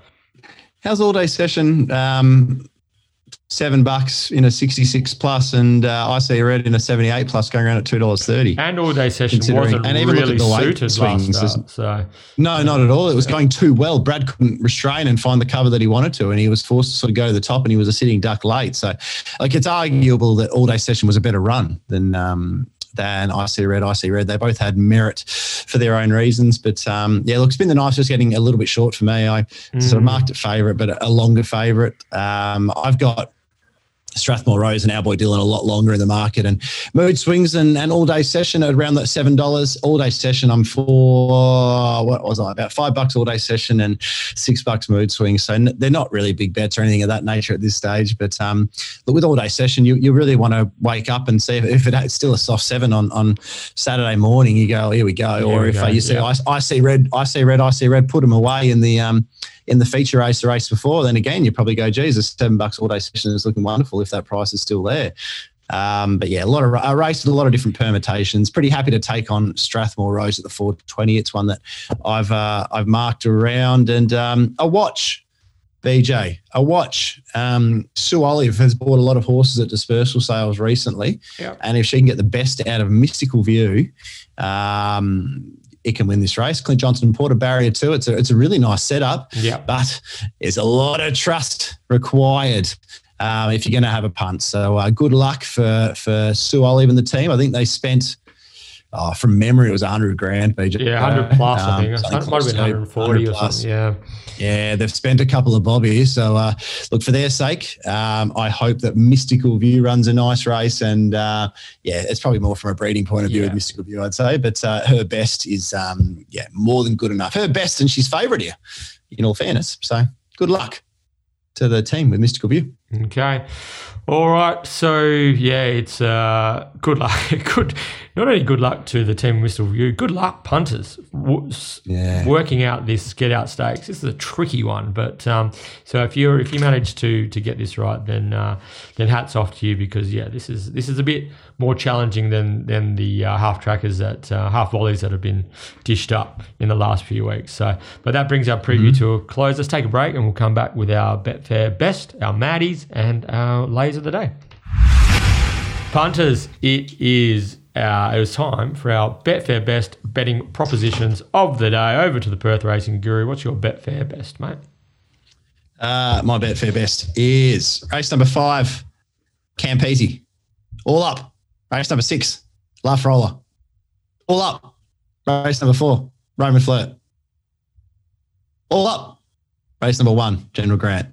How's all day session? Um, seven bucks in a 66 plus and uh, I see red in a 78 plus going around at $2.30. And all day session wasn't and even look really at the suited swings, last start. So No, not at all. It was going too well. Brad couldn't restrain and find the cover that he wanted to, and he was forced to sort of go to the top, and he was a sitting duck late. So, like, it's arguable that all day session was a better run than um, than I see red. I see red. They both had merit for their own reasons, but um, yeah, look, spin the knife just getting a little bit short for me. I sort of Mm. marked it favourite, but a longer favourite. Um, I've got. Strathmore Rose and our boy Dylan a lot longer in the market and mood swings and, and all day session at around that seven dollars all day session I'm for what was I about five bucks all day session and six bucks mood swings so they're not really big bets or anything of that nature at this stage but um but with all day session you, you really want to wake up and see if, if it's still a soft seven on on Saturday morning you go here we go Here or we if go, uh, you see yeah. I, I see red I see red I see red put them away in the um in the feature race, the race before, then again, you probably go, Jesus, seven bucks all day session is looking wonderful if that price is still there. Um, but yeah, a lot of a race with a lot of different permutations. Pretty happy to take on Strathmore Rose at the 420. It's one that I've uh, I've marked around and um, a watch. BJ, a watch. Um, Sue Olive has bought a lot of horses at dispersal sales recently, Yep. and if she can get the best out of Mystical View, um, it can win this race. Clint Johnston-Porter Barrier too. It's a it's a really nice setup yeah. but there's a lot of trust required um, if you're going to have a punt. So uh, good luck for for Sue Olive and the team. I think they spent. Oh, from memory, it was 100 grand. BJ. Yeah, 100 plus, I Um, think. something It might have been 140 or 100 plus. something. Yeah. Yeah, they've spent a couple of bobbies. So, uh, look, for their sake, um, I hope that Mystical View runs a nice race. And uh, yeah, it's probably more from a breeding point of view Yeah. with Mystical View, I'd say. But uh, her best is, um, yeah, more than good enough. Her best, and she's favourite here, in all fairness. So, good luck to the team with Mystical View. Okay. All right. So yeah, it's uh, good luck. good. Not only good luck to the team Mr. View. Good luck, punters. W- Yeah. Working out this get out stakes. This is a tricky one, but um, so if you if you manage to to get this right, then uh, then hats off to you because yeah, this is this is a bit more challenging than than the uh, half trackers that uh, half volleys that have been dished up in the last few weeks. So, but that brings our preview to a close. Let's take a break and we'll come back with our Betfair best, our Maddies, and our lays of the day. Punters, it is uh, it was time for our Betfair best betting propositions of the day. Over to the Perth Racing Guru. What's your Betfair best, mate? Uh, my Betfair best is race number five, Campese. All up. Race number six, Laugh Roller. All up. Race number four, Roman Flirt. All up. Race number one, General Grant.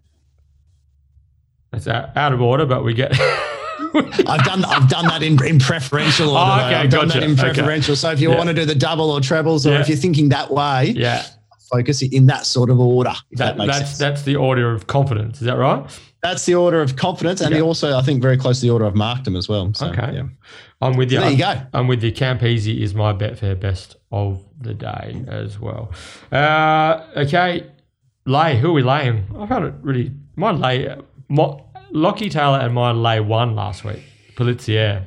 That's out, of order, but we get. I've done I've done that in, in preferential order. Oh, okay, I've done gotcha. that in Okay. preferential. So if you Yeah. want to do the double or trebles, or Yeah. if you're thinking that way, yeah, focus it in that sort of order. That, that, makes that's sense. that's the order of confidence. Is that right? That's the order of confidence, and Yeah. also I think very close to the order I've marked them as well. So, Okay. yeah. I'm with you. There you go. I'm with you. Campese is my Betfair best of the day as well. Uh, okay, lay. Who are we laying? I found it really. My lay. My, Lockie Taylor and mine lay one last week. Polizia.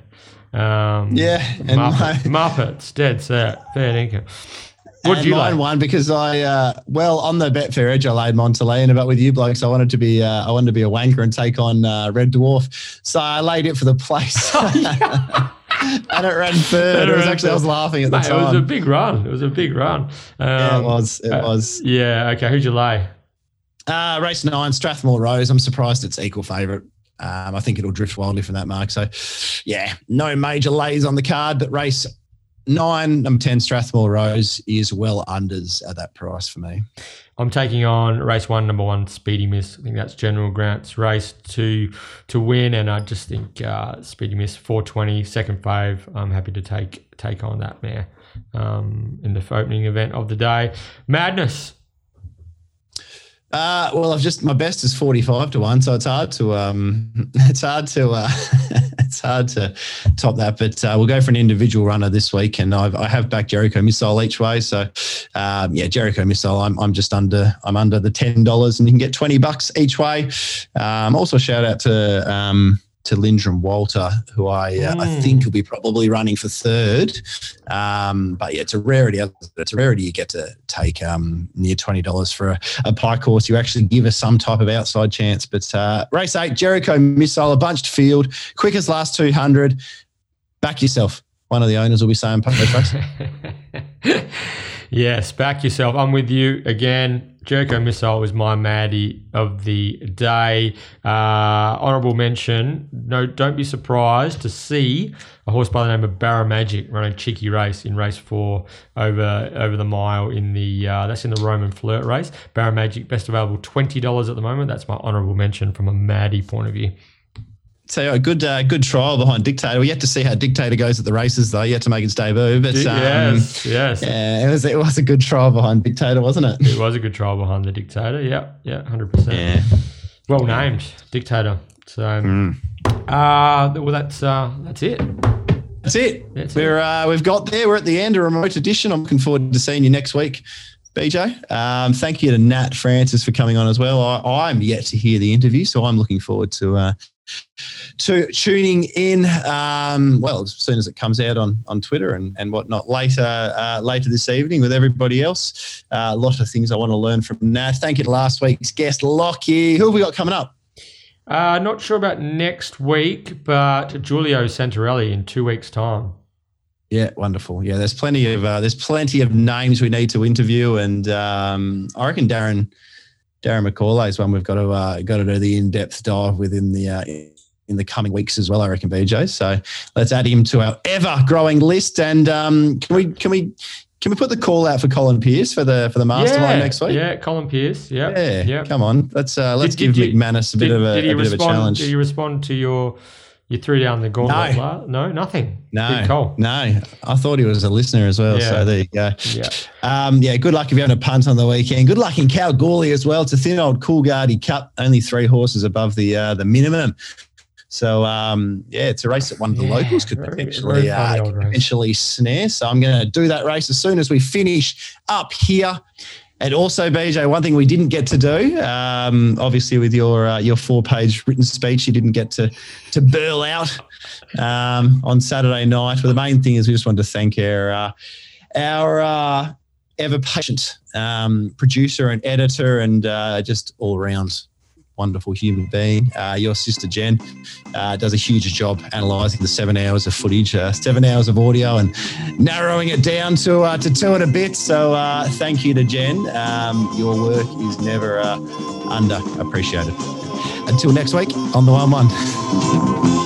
Um, Yeah, and Muppet, Muppets, dead set, fair dinkum. What And you mine lay? won because I, uh, well, on the Betfair edge, I laid Montalena, but with you blokes, I wanted to be, uh, I wanted to be a wanker and take on uh, Red Dwarf. So I laid it for the place, and it ran third. It It was actually, I was laughing at the Mate, it was a big run. It was a big run. Um, Yeah, it was. It uh, was. Yeah. Okay. Who'd you lay? Uh, race nine, Strathmore Rose. I'm surprised it's equal favourite. Um, I think it'll drift wildly from that mark. So, yeah, no major lays on the card, but race nine, number 10, Strathmore Rose is well unders at that price for me. I'm taking on race one, number one, Speedy Miss. I think that's General Grant's race to to win, and I just think uh, Speedy Miss 420, second fave. I'm happy to take take on that mare um, in the opening event of the day. Madness. Uh, well, I've just my best is forty five to one, so it's hard to um, it's hard to uh, it's hard to top that. But uh, we'll go for an individual runner this week, and I've, I have backed Jericho Missile each way. So um, yeah, Jericho Missile, I'm I'm just under I'm under the ten dollars, and you can get twenty bucks each way. Um, also shout out to um, to Lindrum Walter, who I uh, I Mm. think will be probably running for third. Um, but yeah, it's a rarity. It's a rarity you get to take um, near twenty dollars for a, a pike horse. You actually give us some type of outside chance. But uh, race eight, Jericho Missile, a bunched field, quickest last two hundred. Back yourself. One of the owners will be saying post race. yes, back yourself. I'm with you again. Jericho Missile was my Maddie of the day. Uh, honorable mention. No, don't be surprised to see a horse by the name of Barra Magic run a cheeky race in race four over over the mile in the uh, that's in the Roman Flirt race. Barra Magic best available twenty dollars at the moment. That's my honorable mention from a Maddie point of view. So a good, uh, good trial behind Dictator. We yet to see how Dictator goes at the races, though. Yet to make its debut, but um, yes, yes. yeah, it was it was a good trial behind Dictator, wasn't it? It was a good trial behind the dictator. Yeah, yeah, hundred percent. Yeah, Well named, dictator. So, Mm. uh, well, that's uh, that's it. That's it. That's We're uh, we've got there. We're at the end, a remote edition. I'm looking forward to seeing you next week, BJ. Um, thank you to Nat Francis for coming on as well. I, I'm yet to hear the interview, so I'm looking forward to uh, to tuning in. Um, well, as soon as it comes out on on Twitter and, and whatnot later uh, later this evening with everybody else. Uh, a lot of things I want to learn from Nat. Thank you to last week's guest, Lockie. Who have we got coming up? Uh, not sure about next week, but Giulio Santarelli in two weeks' time. Yeah, wonderful. Yeah, there's plenty of uh, there's plenty of names we need to interview, and um, I reckon Darren Darren McCauley is one we've got to uh, got to do the in depth dive within the uh, in the coming weeks as well. I reckon BJ. So let's add him to our ever growing list. And um, can we can we can we put the call out for Colin Pearce for the for the mastermind yeah, next week? Yeah, Colin Pearce. Yeah, Yeah, yeah. come on. Let's uh, let's Did- give did you- McManus a bit of a, did he a bit of a challenge. Did he respond to your? You threw down the gauntlet. No. no, nothing. no, no. I thought he was a listener as well. Yeah. So there you go. Yeah. Um, yeah, good luck if you're having a punt on the weekend. Good luck in Kalgoorlie as well. It's a thin old Coolgardie Cup, only three horses above the uh, the minimum. So um, yeah, it's a race that one of the Yeah, locals could very- potentially very uh, old could race. potentially snare. So I'm going to do that race as soon as we finish up here. And also, BJ, one thing we didn't get to do, um, obviously with your uh, your four page written speech, you didn't get to to burl out um, on Saturday night. But the main thing is we just wanted to thank our uh, our uh, ever patient um, producer and editor, and uh, just all around wonderful human being. Uh, your sister Jen uh, does a huge job analysing the seven hours of footage, uh, seven hours of audio, and narrowing it down to uh, to two and a bit. So uh, thank you to Jen. Um, your work is never uh, under appreciated. Until next week on the one one.